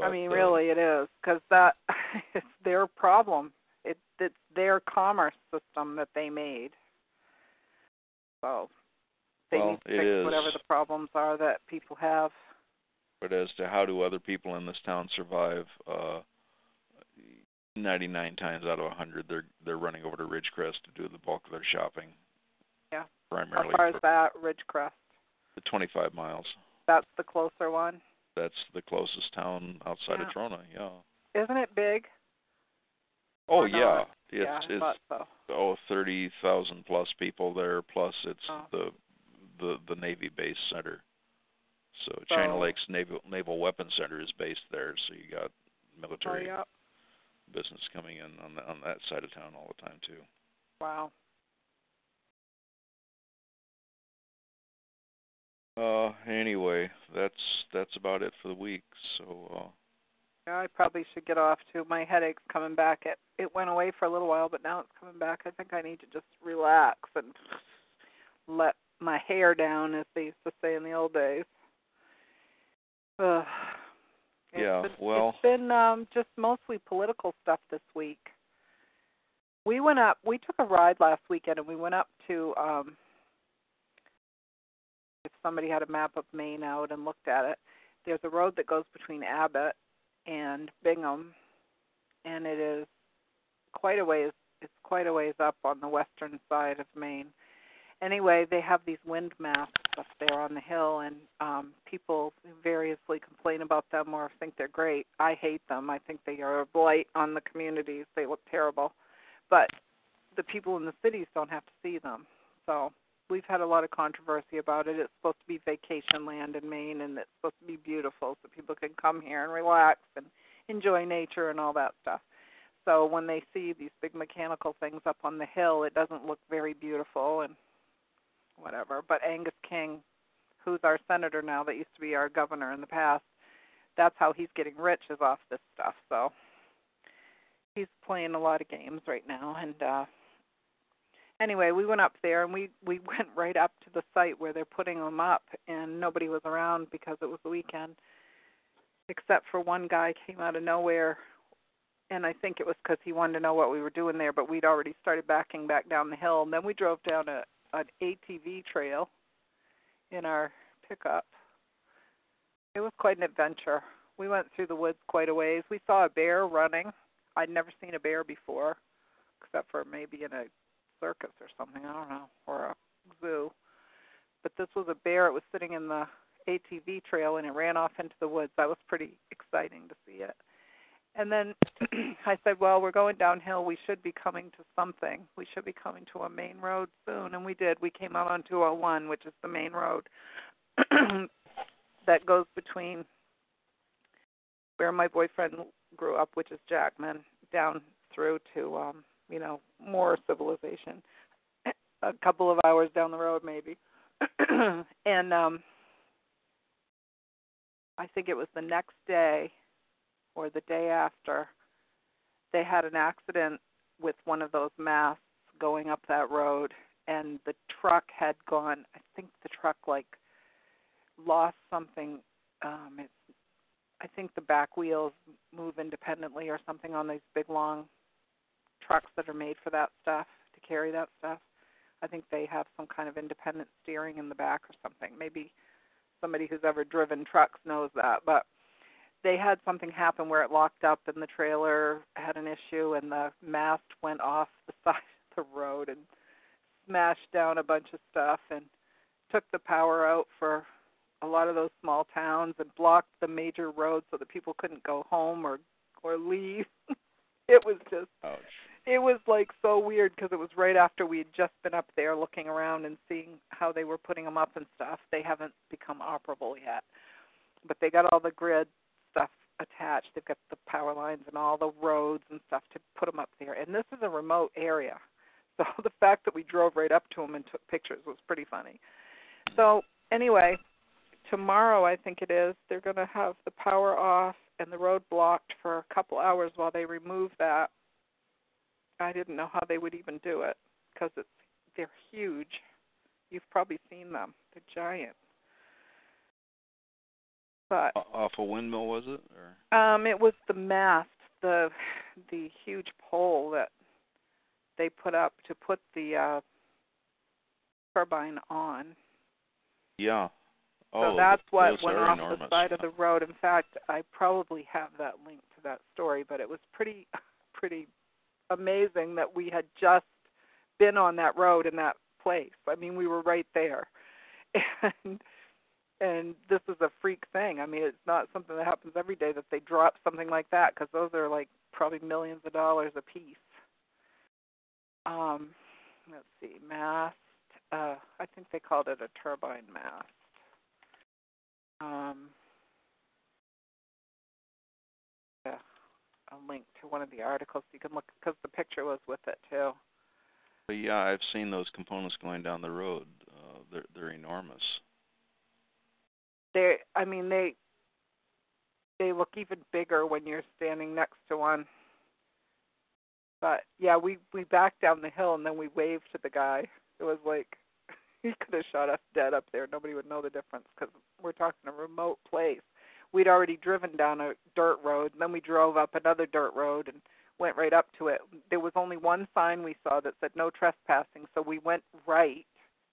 I mean, uh, really, it is because that it's their problem. It it's their commerce system that they made. So they Well, need to it fix is. whatever the problems are that people have. But as to how do other people in this town survive, uh, 99 times out of 100, they're they're running over to Ridgecrest to do the bulk of their shopping. Yeah. Primarily How far is that, Ridgecrest? the 25 miles. That's the closer one. That's the closest town outside Yeah. of Trona. Yeah. Isn't it big? Oh yeah, it's yeah, it's so. oh thirty thousand plus people there. Plus it's Oh. the the the Navy base center. So China So- Lakes Naval Naval Weapons Center is based there. So you got Oh, military yeah. business coming in on the, on that side of town all the time too. Wow. Uh, anyway, that's that's about it for the week. So uh, Yeah, I probably should get off too. My headache's coming back. It it went away for a little while, but now it's coming back. I think I need to just relax and let my hair down, as they used to say in the old days. Ugh. It's Yeah, been, well- it's been um just mostly political stuff this week. We went up. We took a ride last weekend, and we went up to um if somebody had a map of Maine out and looked at it, there's a road that goes between Abbott and Bingham, and it is quite a ways. It's quite a ways up on the western side of Maine. Anyway, they have these wind masts up there on the hill, and um, people variously complain about them or think they're great. I hate them. I think they are a blight on the communities. They look terrible, but the people in the cities don't have to see them. So we've had a lot of controversy about it. It's supposed to be vacation land in Maine, and it's supposed to be beautiful, so people can come here and relax and enjoy nature and all that stuff. So when they see these big mechanical things up on the hill, it doesn't look very beautiful and whatever. But Angus King, who's our senator now, that used to be our governor in the past, that's how he's getting rich is off this stuff. So he's playing a lot of games right now, and uh anyway, we went up there and we we went right up to the site where they're putting them up, and nobody was around because it was the weekend, except for one guy came out of nowhere, and I think it was because he wanted to know what we were doing there, but we'd already started backing back down the hill, and then we drove down a an ATV trail in our pickup. It was quite an adventure. We went through the woods quite a ways. We saw a bear running. I'd never seen a bear before, except for maybe in a circus or something, I don't know, or a zoo. But this was a bear. It was sitting in the ATV trail and it ran off into the woods. That was pretty exciting to see it. And then I said, "Well, we're going downhill. We should be coming to something. We should be coming to a main road soon." And we did. We came out on 201, which is the main road that goes between where my boyfriend grew up, which is Jackman, down through to um, you know, more civilization. A couple of hours down the road maybe. and um I think it was the next day or the day after they had an accident with one of those masts going up that road and the truck had gone I think the truck like lost something um it's I think the back wheels move independently or something on these big long trucks that are made for that stuff to carry that stuff. I think they have some kind of independent steering in the back or something. Maybe somebody who's ever driven trucks knows that, but they had something happen where it locked up and the trailer had an issue and the mast went off the side of the road and smashed down a bunch of stuff and took the power out for a lot of those small towns and blocked the major roads so that people couldn't go home or or leave. it was just ouch. it was like so weird because it was right after we had just been up there looking around and seeing how they were putting them up and stuff. They haven't become operable yet, but they got all the grid stuff attached. They've got the power lines and all the roads and stuff to put them up there. And this is a remote area, so the fact that we drove right up to them and took pictures was pretty funny. So anyway, tomorrow I think it is they're going to have the power off and the road blocked for a couple hours while they remove that I didn't know how they would even do it because it's they're huge. You've probably seen them. They're giant. But Off a windmill was it? Or um it was the mast, the the huge pole that they put up to put the uh turbine on. Yeah. So Oh, that's th- what went off enormous. the side of the road. In fact, I probably have that link to that story, but it was pretty pretty amazing that we had just been on that road in that place. I mean, we were right there. And and this is a freak thing. I mean, it's not something that happens every day that they drop something like that because those are like probably millions of dollars a piece. Um, let's see, mast. Uh, I think they called it a turbine mast. Um, yeah, a link to one of the articles you can look because the picture was with it too. But yeah, I've seen those components going down the road. Uh, they're they're enormous. They, I mean, they they look even bigger when you're standing next to one. But yeah, we we backed down the hill and then we waved to the guy. It was like he could have shot us dead up there. Nobody would know the difference because we're talking a remote place. We'd already driven down a dirt road, and then we drove up another dirt road and went right up to it. There was only one sign we saw that said no trespassing, so we went right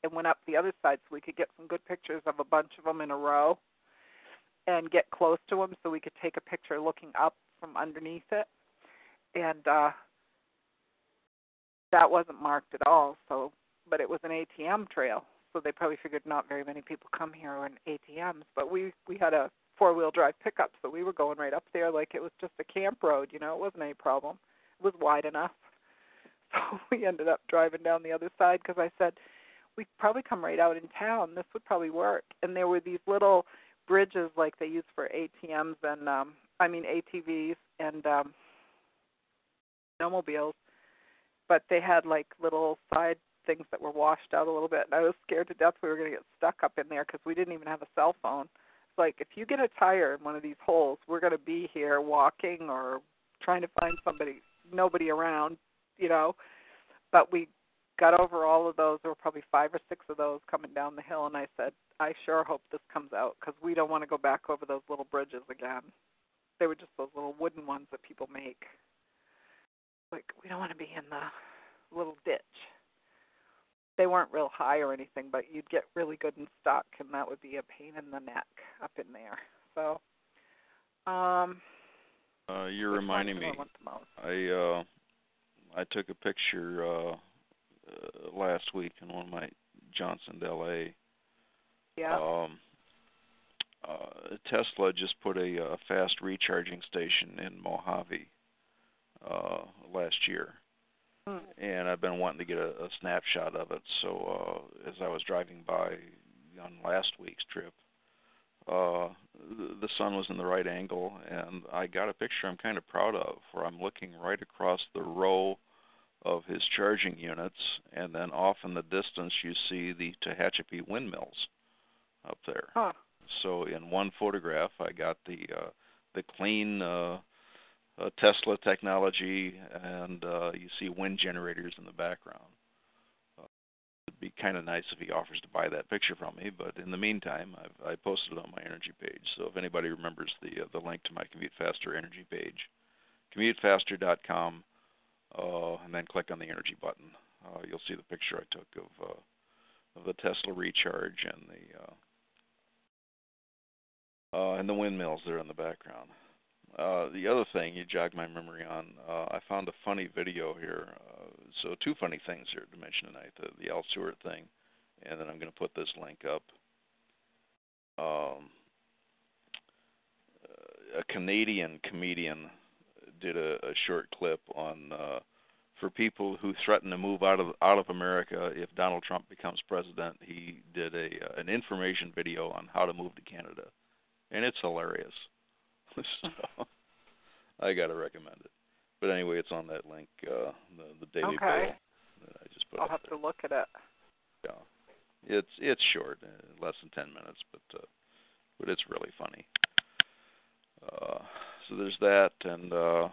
and went up the other side so we could get some good pictures of a bunch of them in a row and get close to them so we could take a picture looking up from underneath it. And uh that wasn't marked at all, so but it was an ATM trail, so they probably figured not very many people come here on ATMs. But we we had a four wheel drive pickup, so we were going right up there like it was just a camp road. You know, it wasn't any problem. It was wide enough. So we ended up driving down the other side because I said we'd probably come right out in town. This would probably work. And there were these little bridges like they use for ATMs and um I mean ATVs and um snowmobiles, but they had like little side things that were washed out a little bit. And I was scared to death we were going to get stuck up in there because we didn't even have a cell phone. It's like if you get a tire in one of these holes, we're going to be here walking or trying to find somebody, nobody around, you know. But we got over all of those. There were probably five or six of those coming down the hill, and I said, I sure hope this comes out because we don't want to go back over those little bridges again. They were just those little wooden ones that people make. Like we don't want to be in the little ditch. They weren't real high or anything, but you'd get really good and stuck, and that would be a pain in the neck up in there. So, um, Uh, you're reminding I me. most? I uh, I took a picture uh, uh, last week in one of my Johnson LA. Yeah. Um, uh, Tesla just put a, uh fast recharging station in Mojave uh, last year, Hmm. and I've been wanting to get a, a snapshot of it. So uh, as I was driving by on last week's trip, uh, the, the sun was in the right angle, and I got a picture I'm kind of proud of, where I'm looking right across the row of his charging units, and then off in the distance you see the Tehachapi windmills up there. Huh. So in one photograph, I got the uh, the clean uh, uh, Tesla technology, and uh, you see wind generators in the background. Uh, it'd be kind of nice if he offers to buy that picture from me, but in the meantime, I've I posted it on my energy page. So if anybody remembers the uh, the link to my Commute Faster energy page, commutefaster.com, uh, and then click on the energy button. Uh, you'll see the picture I took of uh, of the Tesla Recharge and the uh, uh, and the windmills there in the background. Uh, the other thing you jogged my memory on, uh, I found a funny video here. So two funny things here to mention tonight: the, the Al Stewart thing, and then I'm going to put this link up. Um, a Canadian comedian did a, a short clip on uh, for people who threaten to move out of out of America if Donald Trump becomes president. He did a uh, an information video on how to move to Canada, and it's hilarious. so I gotta recommend it. But anyway, it's on that link, uh, the the Daily Okay. Bill that I just put I'll have there. to look at it. Yeah, it's it's short, uh, less than ten minutes, but uh, but it's really funny. Uh, so there's that, and uh,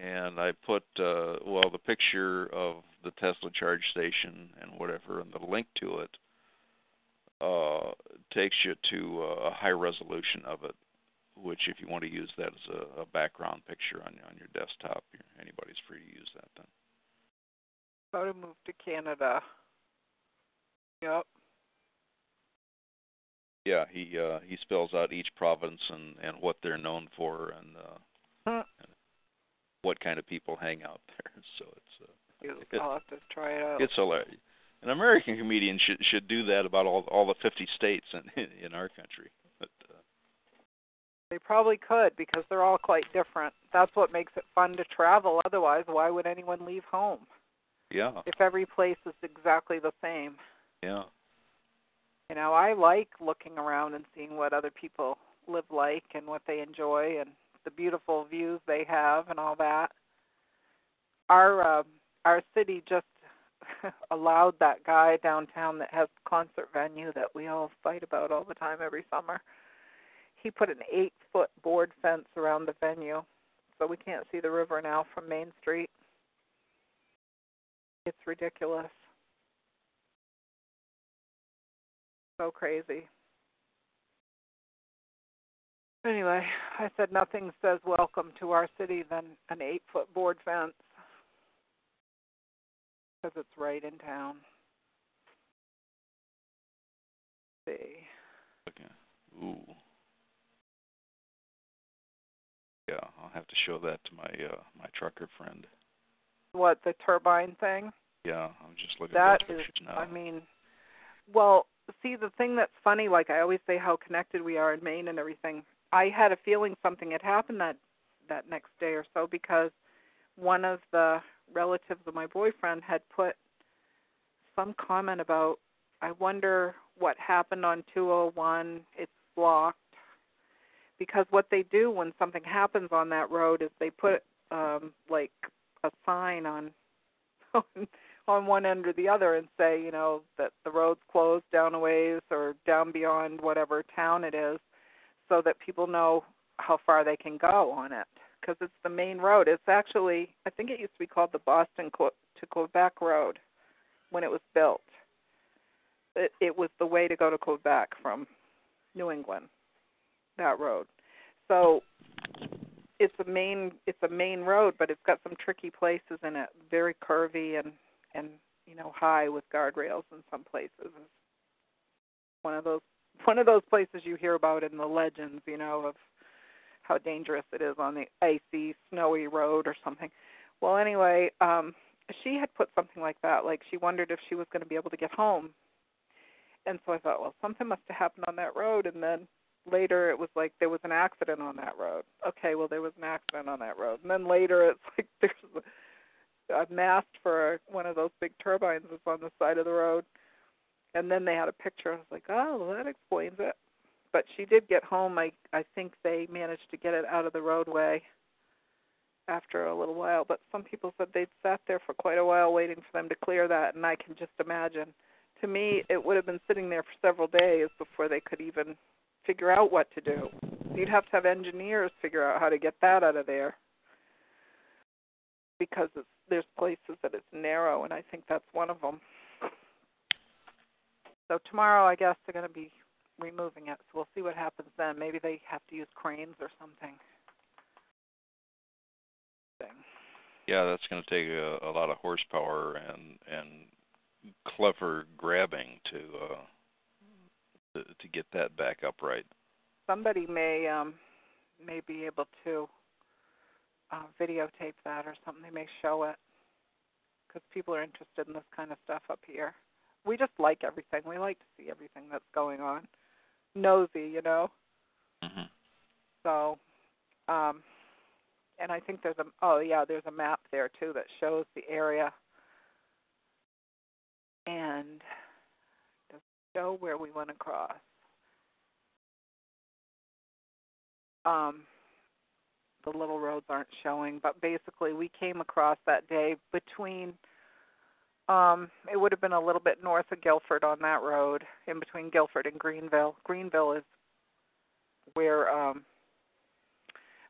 and I put uh, well the picture of the Tesla charge station and whatever, and the link to it uh, takes you to a high resolution of it. Which, if you want to use that as a, a background picture on on your desktop, anybody's free to use that then. How to move to Canada. Yep. Yeah, he uh, he spells out each province and and what they're known for and, uh, Huh. and what kind of people hang out there. So it's uh, You- I'll have to try it out. it's hilarious. An American comedian should should do that about all all the 50 states in in our country. But uh, They probably could because they're all quite different. That's what makes it fun to travel. Otherwise, why would anyone leave home yeah, if every place is exactly the same? yeah. You know, I like looking around and seeing what other people live like and what they enjoy and the beautiful views they have and all that. Our um our city just allowed that guy downtown that has concert venue that we all fight about all the time every summer. He put an eight foot board fence around the venue so we can't see the river now from Main Street. It's ridiculous. So crazy. Anyway, I said nothing says welcome to our city than an eight foot board fence because it's right in town. Let's see. Okay. Ooh. Yeah, I'll have to show that to my uh my trucker friend. What, the turbine thing? Yeah, I'm just looking That at the is, pictures now. I mean, well, see, the thing that's funny, like I always say how connected we are in Maine and everything. I had a feeling something had happened that that next day or so because one of the relatives of my boyfriend had put some comment about I wonder what happened on 201 it's blocked because what they do when something happens on that road is they put um like a sign on on on one end or the other and say, you know, that the road's closed down a ways or down beyond whatever town it is so that people know how far they can go on it because it's the main road. It's actually, I think it used to be called the Boston to Quebec Road when it was built. It, it was the way to go to Quebec from New England, that road. So it's a main it's a main road, but it's got some tricky places in it, very curvy and and you know high with guardrails in some places. It's one of those one of those places you hear about in the legends, you know, of how dangerous it is on the icy, snowy road or something. Well, anyway, um she had put something like that, like she wondered if she was going to be able to get home. And so I thought, well, something must have happened on that road and then later it was like there was an accident on that road. Okay, well there was an accident on that road. And then later it's like there's a, mast for one of those big turbines that's on the side of the road. And then they had a picture. I was like, oh, well, that explains it. But she did get home. I I think they managed to get it out of the roadway after a little while. But some people said they'd sat there for quite a while waiting for them to clear that, and I can just imagine. To me, it would have been sitting there for several days before they could even figure out what to do. You'd have to have engineers figure out how to get that out of there because it's, there's places that it's narrow, and I think that's one of them. So tomorrow, I guess they're going to be removing it. So we'll see what happens then. Maybe they have to use cranes or something. Yeah, that's going to take a, a lot of horsepower and and clever grabbing to uh to, to get that back upright. Somebody may um may be able to uh, videotape that or something. They may show it because people are interested in this kind of stuff up here. We just like everything. We like to see everything that's going on. Nosy, you know. hmm So, um, and I think there's a oh yeah, there's a map there too that shows the area and does show where we went across. Um, the little roads aren't showing, but basically we came across that day between um it would have been a little bit north of Guilford on that road, in between Guilford and Greenville. Greenville is where um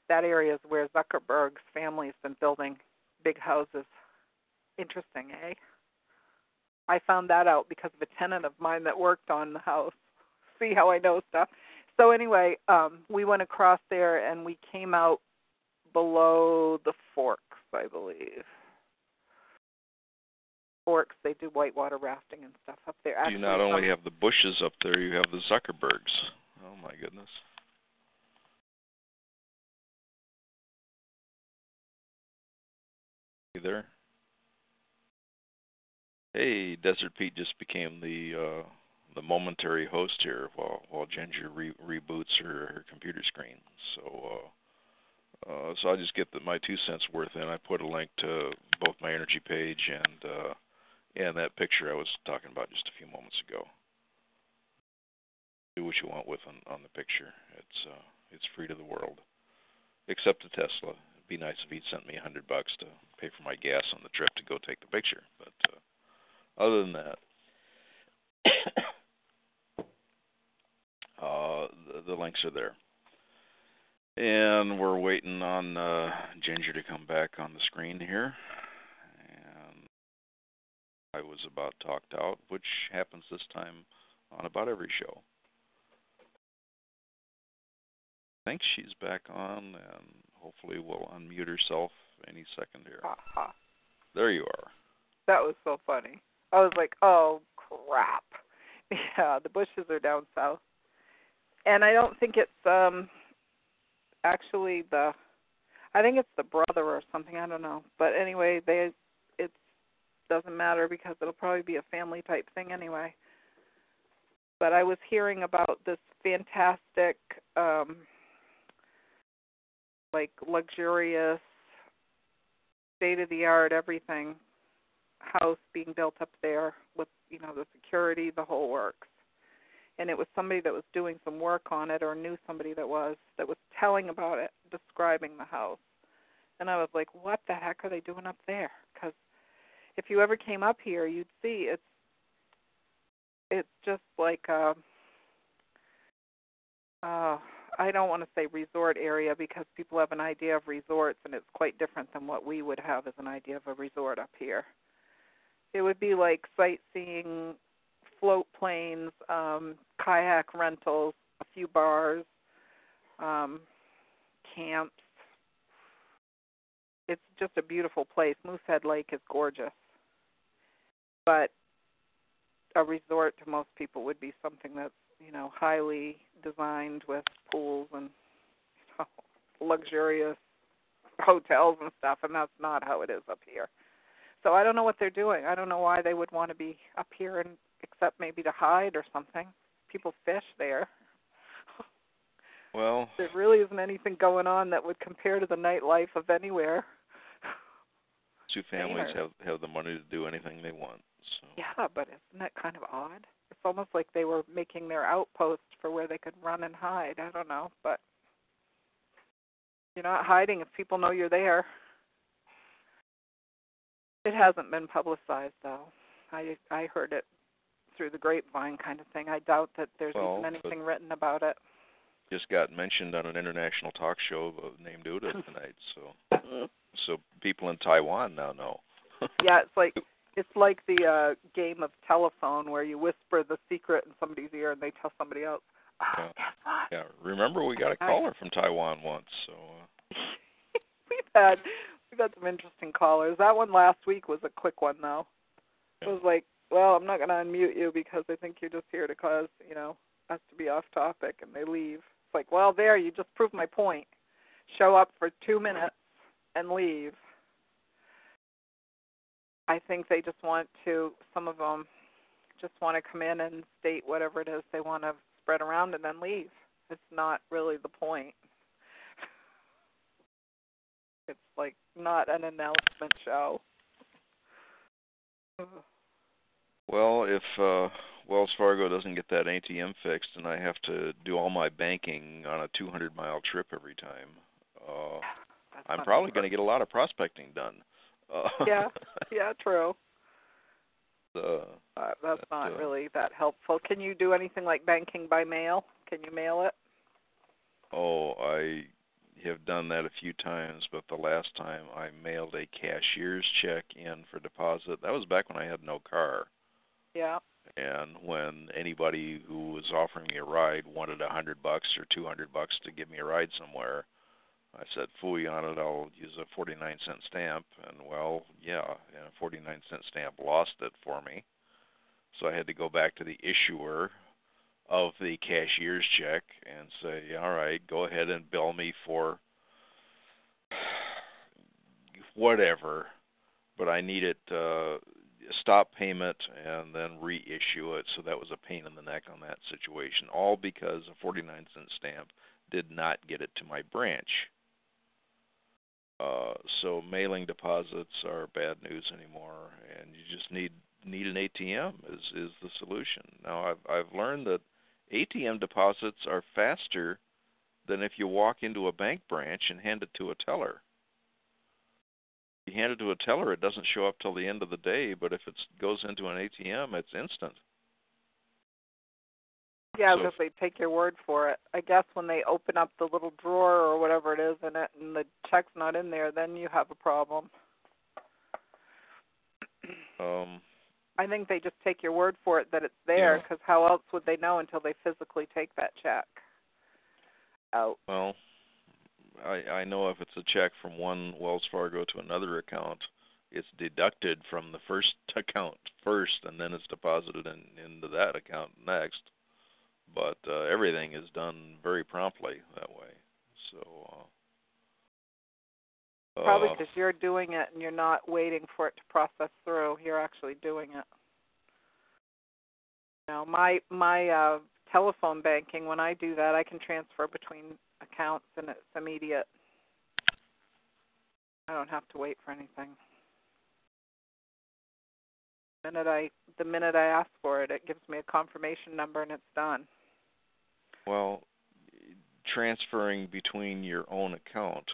that area is where Zuckerberg's family's been building big houses. Interesting, eh? I found that out because of a tenant of mine that worked on the house. See how I know stuff. So anyway, um we went across there and we came out below the forks, I believe. Forks, they do whitewater rafting and stuff up there. Actually, you not only have the bushes up there, you have the Zuckerbergs. Oh my goodness. You there? Hey, Desert Pete just became the uh the momentary host here while while Ginger re- reboots her her computer screen. So uh uh so I'll just get the, my two cents worth in. I put a link to both my energy page and uh and that picture I was talking about just a few moments ago. Do what you want with on on the picture. It's uh it's free to the world. Except to Tesla. It'd be nice if he'd sent me a hundred bucks to pay for my gas on the trip to go take the picture. But uh, other than that, uh, the, the links are there. And we're waiting on uh, Ginger to come back on the screen here. And I was about talked out, which happens this time on about every show. I think she's back on, and hopefully will unmute herself any second here. Ha. There you are. That was so funny. I was like, oh crap. Yeah, the bushes are down south. And I don't think it's um actually the I think it's the brother or something, I don't know. But anyway, they it doesn't matter because it'll probably be a family type thing anyway. But I was hearing about this fantastic um like luxurious state of the art everything house being built up there with you know the security the whole works and it was somebody that was doing some work on it or knew somebody that was that was telling about it describing the house and i was like what the heck are they doing up there because if you ever came up here you'd see it's it's just like uh uh I don't want to say resort area because people have an idea of resorts and it's quite different than what we would have as an idea of a resort up here. It would be like sightseeing, float planes, um, kayak rentals, a few bars, um, camps. It's just a beautiful place. Moosehead Lake is gorgeous. But a resort to most people would be something that's, you know, highly designed with pools and you know, luxurious hotels and stuff and that's not how it is up here. So I don't know what they're doing. I don't know why they would want to be up here and except maybe to hide or something. People fish there. Well, There really isn't anything going on that would compare to the nightlife of anywhere. two families have have the money to do anything they want. So Yeah, but isn't that kind of odd? It's almost like they were making their outpost for where they could run and hide. I don't know, but you're not hiding if people know you're there. It hasn't been publicized though. I I heard it through the grapevine kind of thing. I doubt that there's Well, even anything written about it. just got mentioned on an international talk show named OODA tonight. So so people in Taiwan now know. yeah, it's like it's like the uh game of telephone where you whisper the secret in somebody's ear and they tell somebody else. Oh, Yeah. guess what? Yeah, remember we got a caller from Taiwan once. So uh, we've had we've had some interesting callers. That one last week was a quick one though. It was like, well, I'm not going to unmute you because I think you're just here to cause you know us to be off topic, and they leave. It's like, well, there you just proved my point. Show up for two minutes and leave. I think they just want to. Some of them just want to come in and state whatever it is they want to spread around and then leave. It's not really the point. It's like not an announcement show. Well, if uh Wells Fargo doesn't get that ATM fixed and I have to do all my banking on a 200 mile trip every time, uh That's I'm probably going to get a lot of prospecting done. Uh, Yeah, yeah, true. uh, Uh, that's That, not uh, really that helpful. Can you do anything like banking by mail? Can you mail it? Oh, I have done that a few times, but the last time I mailed a cashier's check in for deposit, that was back when I had no car. Yeah. And when anybody who was offering me a ride wanted a hundred bucks or two hundred bucks to give me a ride somewhere, I said, "Fooey on it, I'll use a 49 cent stamp." And well, yeah, and a 49 cent stamp lost it for me. So I had to go back to the issuer of the cashier's check and say, "All right, go ahead and bill me for whatever, but I need it uh stop payment and then reissue it." So that was a pain in the neck on that situation, all because a 49 cent stamp did not get it to my branch. Uh, so mailing deposits are bad news anymore, and you just need need an ATM is is the solution. Now I've I've learned that ATM deposits are faster than if you walk into a bank branch and hand it to a teller. You hand it to a teller, it doesn't show up till the end of the day, but if it goes into an ATM, it's instant. Yeah, So because they take your word for it. I guess when they open up the little drawer or whatever it is in it, and the check's not in there, then you have a problem. Um, I think they just take your word for it that it's there, Yeah. because how else would they know until they physically take that check out? Well, I I know if it's a check from one Wells Fargo to another account, it's deducted from the first account first, and then it's deposited in into that account next. But uh, everything is done very promptly that way. So. Uh, Probably uh, because you're doing it and you're not waiting for it to process through. You're actually doing it. Now, my my uh, telephone banking, when I do that, I can transfer between accounts and it's immediate. I don't have to wait for anything. The minute I the minute I ask for it, it gives me a confirmation number and it's done. Well, transferring between your own account.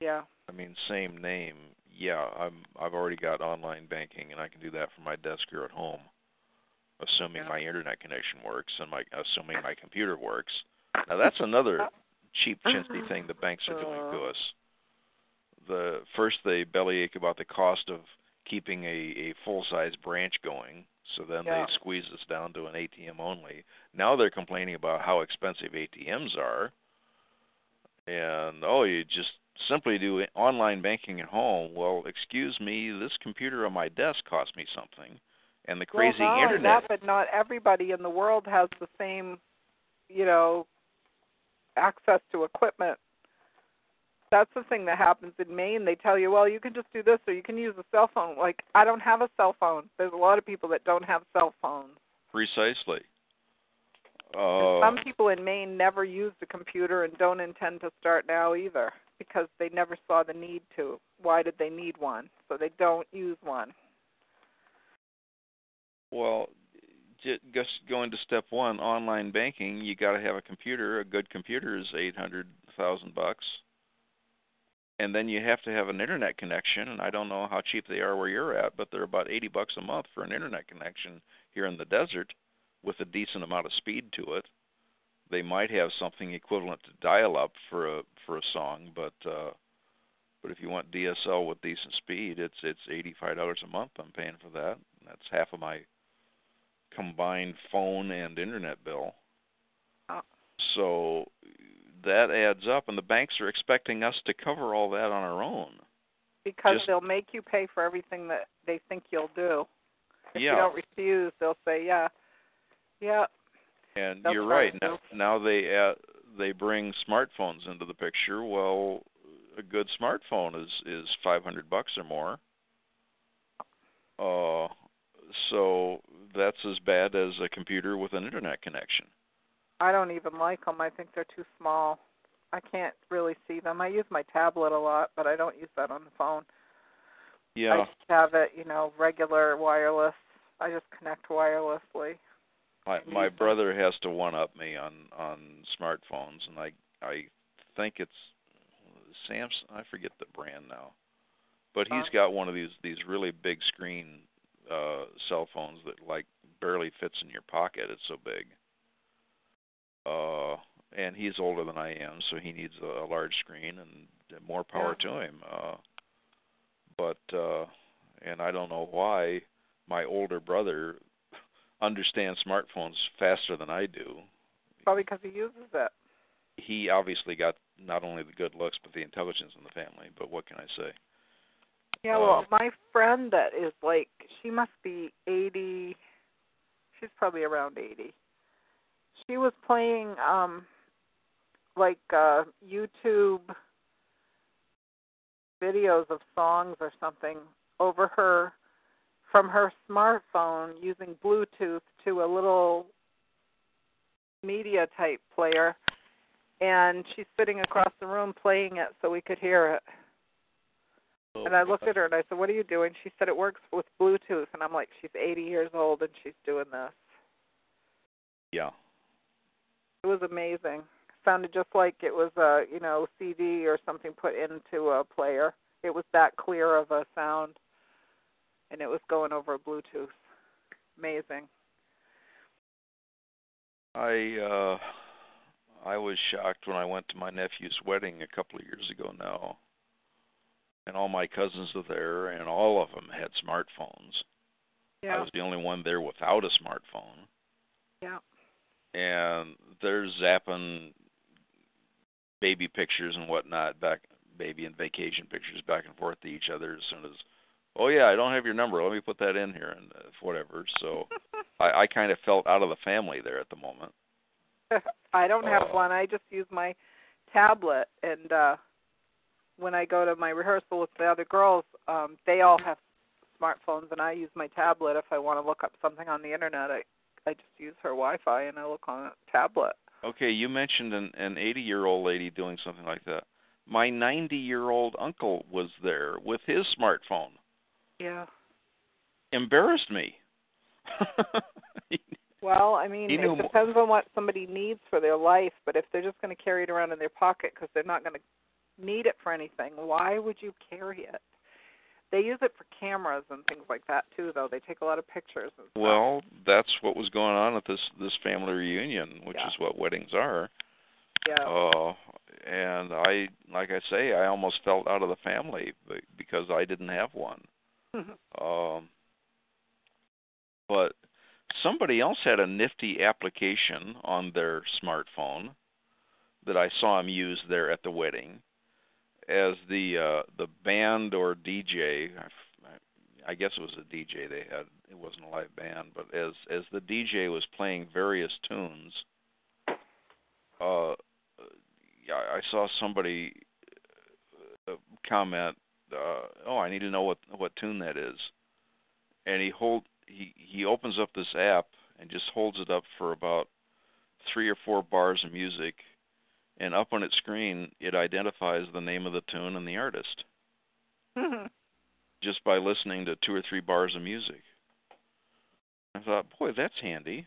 Yeah. I mean, same name. Yeah, I'm. I've already got online banking, and I can do that from my desk here at home, assuming Yeah. my internet connection works and my assuming my computer works. Now that's another uh, cheap, uh-huh. chintzy thing the banks are doing to uh. us. The first they bellyache about the cost of keeping a a full size branch going, so then Yeah. they squeeze us down to an ATM only. Now they're complaining about how expensive ATMs are, and oh, you just simply do online banking at home. Well, excuse me, this computer on my desk cost me something, and the crazy well, not internet. That, but not everybody in the world has the same, you know, access to equipment. That's the thing that happens in Maine. They tell you, well, you can just do this, or you can use a cell phone. Like, I don't have a cell phone. There's a lot of people that don't have cell phones. Precisely. Uh, Some people in Maine never used a computer and don't intend to start now either because they never saw the need to. Why did they need one? So they don't use one. Well, just going to step one, online banking. You got to have a computer. A good computer is eight hundred thousand bucks, and then you have to have an internet connection. And I don't know how cheap they are where you're at, but they're about eighty bucks a month for an internet connection here in the desert, with a decent amount of speed to it. They might have something equivalent to dial-up for a for a song, but uh, but if you want DSL with decent speed, it's it's eighty five dollars a month. I'm paying for that. That's half of my combined phone and internet bill. Oh. So that adds up, and the banks are expecting us to cover all that on our own. Because Just- they'll make you pay for everything that they think you'll do. If yeah, you don't refuse, they'll say, "Yeah, yeah, and that's you're right. Now, now they uh, they bring smartphones into the picture. Well, a good smartphone is is 500 bucks or more. Uh, so that's as bad as a computer with an internet connection. I don't even like them. I think they're too small. I can't really see them. I use my tablet a lot, but I don't use that on the phone. Yeah. I just have it, you know, regular wireless. I just connect wirelessly. my my brother has to one up me on on smartphones, and I I think it's Samsung. I forget the brand now, but he's got one of these these really big screen uh cell phones that like barely fits in your pocket. It's so big. Uh, and he's older than I am, so he needs a, a large screen and more power Yeah. to him. Uh, but uh, and I don't know why my older brother understands smartphones faster than I do. Probably because he uses it. he obviously got not only the good looks but the intelligence in the family. But what can I say? Yeah, well, my friend that is like she must be 80. She's probably around 80. She was playing um like uh YouTube videos of songs or something over her from her smartphone using Bluetooth to a little media type player and she's sitting across the room playing it so we could hear it. Oh, And I looked at her and I said, "What are you doing?" She said, "It works with Bluetooth." And I'm like, "She's 80 years old and she's doing this." Yeah. It was amazing. Sounded just like it was a, you know, CD or something put into a player. It was that clear of a sound, and it was going over Bluetooth. Amazing. I uh I was shocked when I went to my nephew's wedding a couple of years ago now. And all my cousins were there and all of them had smartphones. Yeah. I was the only one there without a smartphone. Yeah. And they're zapping baby pictures and whatnot back baby and vacation pictures back and forth to each other as soon as oh yeah, I don't have your number. Let me put that in here and uh, whatever. So I, I kind of felt out of the family there at the moment. I don't have Oh. one. I just use my tablet and uh when I go to my rehearsal with the other girls, um they all have smartphones and I use my tablet if I want to look up something on the internet. I I just use her Wi-Fi and I look on a tablet. Okay, you mentioned an an 80-year-old lady doing something like that. My 90-year-old uncle was there with his smartphone. Yeah. Embarrassed me. Well, I mean, it depends on what somebody needs for their life, but if they're just going to carry it around in their pocket because they're not going to need it for anything, why would you carry it? They use it for cameras and things like that too, though. They take a lot of pictures. And stuff. well, that's what was going on at this this family reunion, which Yeah. is what weddings are. yeah. Uh, and I, like I say, I almost felt out of the family because I didn't have one. Um, but somebody else had a nifty application on their smartphone that I saw him use there at the wedding as the uh, the band or DJ. I guess it was a DJ they had. It wasn't a live band, but as as the DJ was playing various tunes, uh, I saw somebody uh, comment, uh, "Oh, I need to know what what tune that is." And he hold he he opens up this app and just holds it up for about three or four bars of music, and up on its screen it identifies the name of the tune and the artist just by listening to two or three bars of music. I thought, boy, that's handy.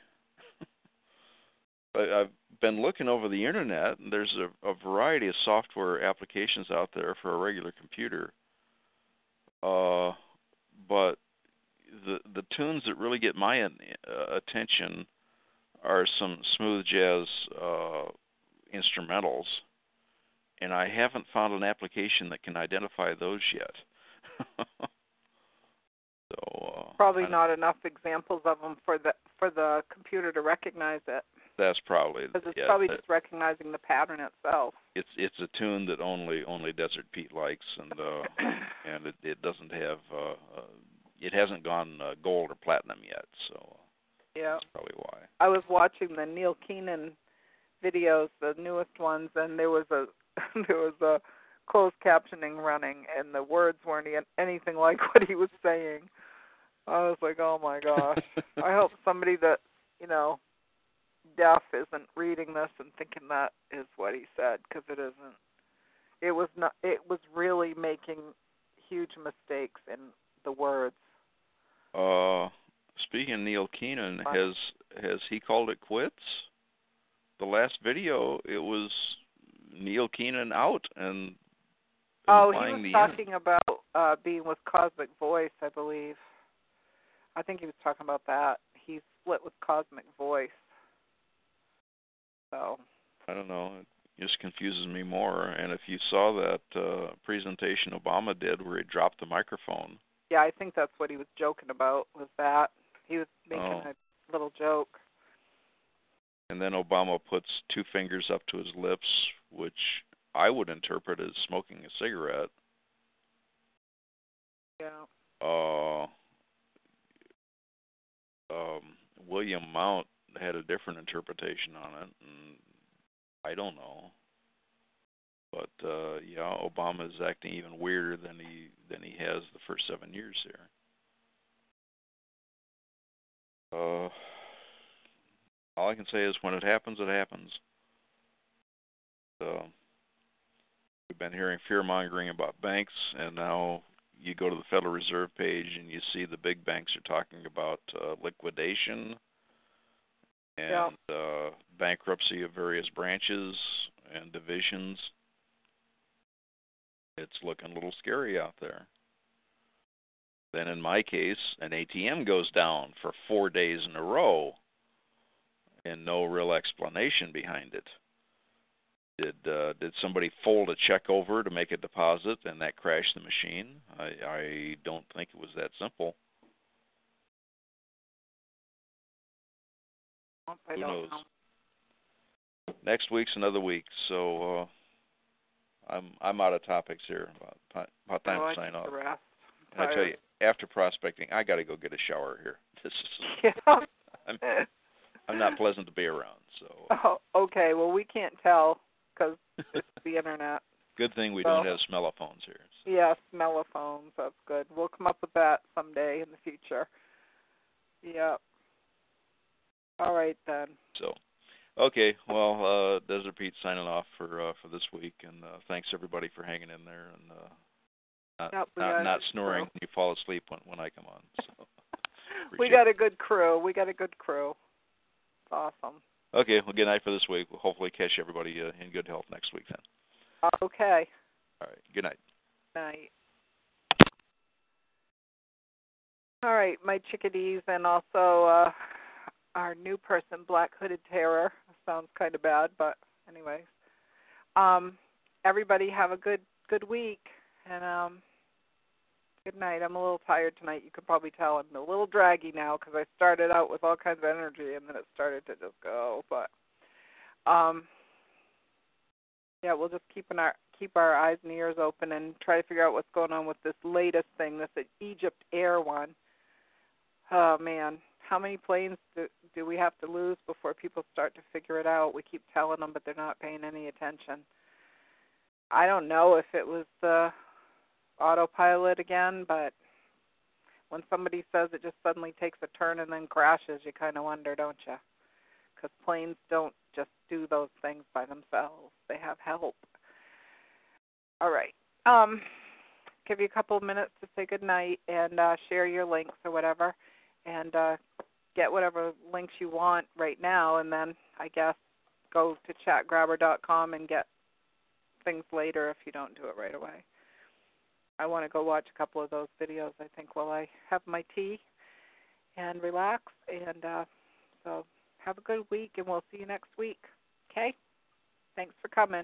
I- I've been looking over the internet, and there's a, a variety of software applications out there for a regular computer. Uh, but the the tunes that really get my uh, attention are some smooth jazz uh, instrumentals, and I haven't found an application that can identify those yet. so uh, Probably not enough examples of them for the for the computer to recognize it That's probably because it's yeah, probably that- just recognizing the pattern itself. it's it's a tune that only only Desert Pete likes, and uh, and it, it doesn't have uh, uh, it hasn't gone uh, gold or platinum yet, so Yeah. that's probably why. I was watching the Neil Keenan videos, the newest ones, and there was a there was a closed captioning running, and the words weren't anything like what he was saying. I was like, oh my gosh! I hope somebody that you know deaf isn't reading this and thinking that is what he said because it isn't. It was not. It was really making huge mistakes in the words. Uh, speaking of Neil Keenan, Wow. has has he called it quits? The last video, it was Neil Keenan out and Oh, he was talking about uh being with Cosmic Voice, I believe. I think he was talking about that. He split with Cosmic Voice. So I don't know. It just confuses me more. And if you saw that uh, presentation Obama did where he dropped the microphone, yeah, I think that's what he was joking about was that. He was making Oh. a little joke. And then Obama puts two fingers up to his lips, which I would interpret as smoking a cigarette. Yeah. Uh, um, William Mount had a different interpretation on it, and I don't know. But uh, yeah, Obama is acting even weirder than he than he has the first seven years here. Uh, all I can say is when it happens, it happens. So we've been hearing fear mongering about banks, and now you go to the Federal Reserve page and you see the big banks are talking about uh, liquidation and Yeah. uh, bankruptcy of various branches and divisions. It's looking a little scary out there. Then, in my case, an ATM goes down for four days in a row and no real explanation behind it. Did uh, did somebody fold a check over to make a deposit and that crashed the machine? I, I don't think it was that simple. I Who knows? know. Next week's another week, so uh, I'm I'm out of topics here. About about time I to sign off. I tell you, after prospecting, I got to go get a shower here. This is Yeah. I'm, not pleasant to be around. So Oh, okay. Well, we can't tell because it's the internet. good thing we So- don't have smellophones here. Yes, mellophones. That's good. We'll come up with that someday in the future. Yep. All right then. So, okay, well, uh, Desert Pete signing off for uh, for this week, and uh, thanks everybody for hanging in there and uh, not not, not snoring when you fall asleep when when I come on. So, we got a good crew. We got a good crew. Awesome. Okay, well, good night for this week. We'll hopefully catch everybody uh, in good health next week then. Okay. All right, good night. Night. All right, my chickadees, and also uh our new person, Black Hooded Terror. Sounds kind of bad, but anyways. Um, everybody have a good good week, and um, good night. I'm a little tired tonight. You can probably tell I'm a little draggy now because I started out with all kinds of energy, and then it started to just go. But um, yeah, we'll just keep an our keep our eyes and ears open and try to figure out what's going on with this latest thing, this Egypt Air one. Oh man, how many planes do, do we have to lose before people start to figure it out? We keep telling them, but they're not paying any attention. I don't know if it was the autopilot again, but when somebody says it just suddenly takes a turn and then crashes, you kind of wonder, don't you? Because planes don't just do those things by themselves; they have help. All right. Um, give you a couple of minutes to say good night and uh, share your links or whatever, and uh, get whatever links you want right now, and then I guess go to chatgrabber.com and get things later if you don't do it right away. I want to go watch a couple of those videos. I think while I have my tea and relax, and uh, so have a good week, and we'll see you next week. Okay? Thanks for coming.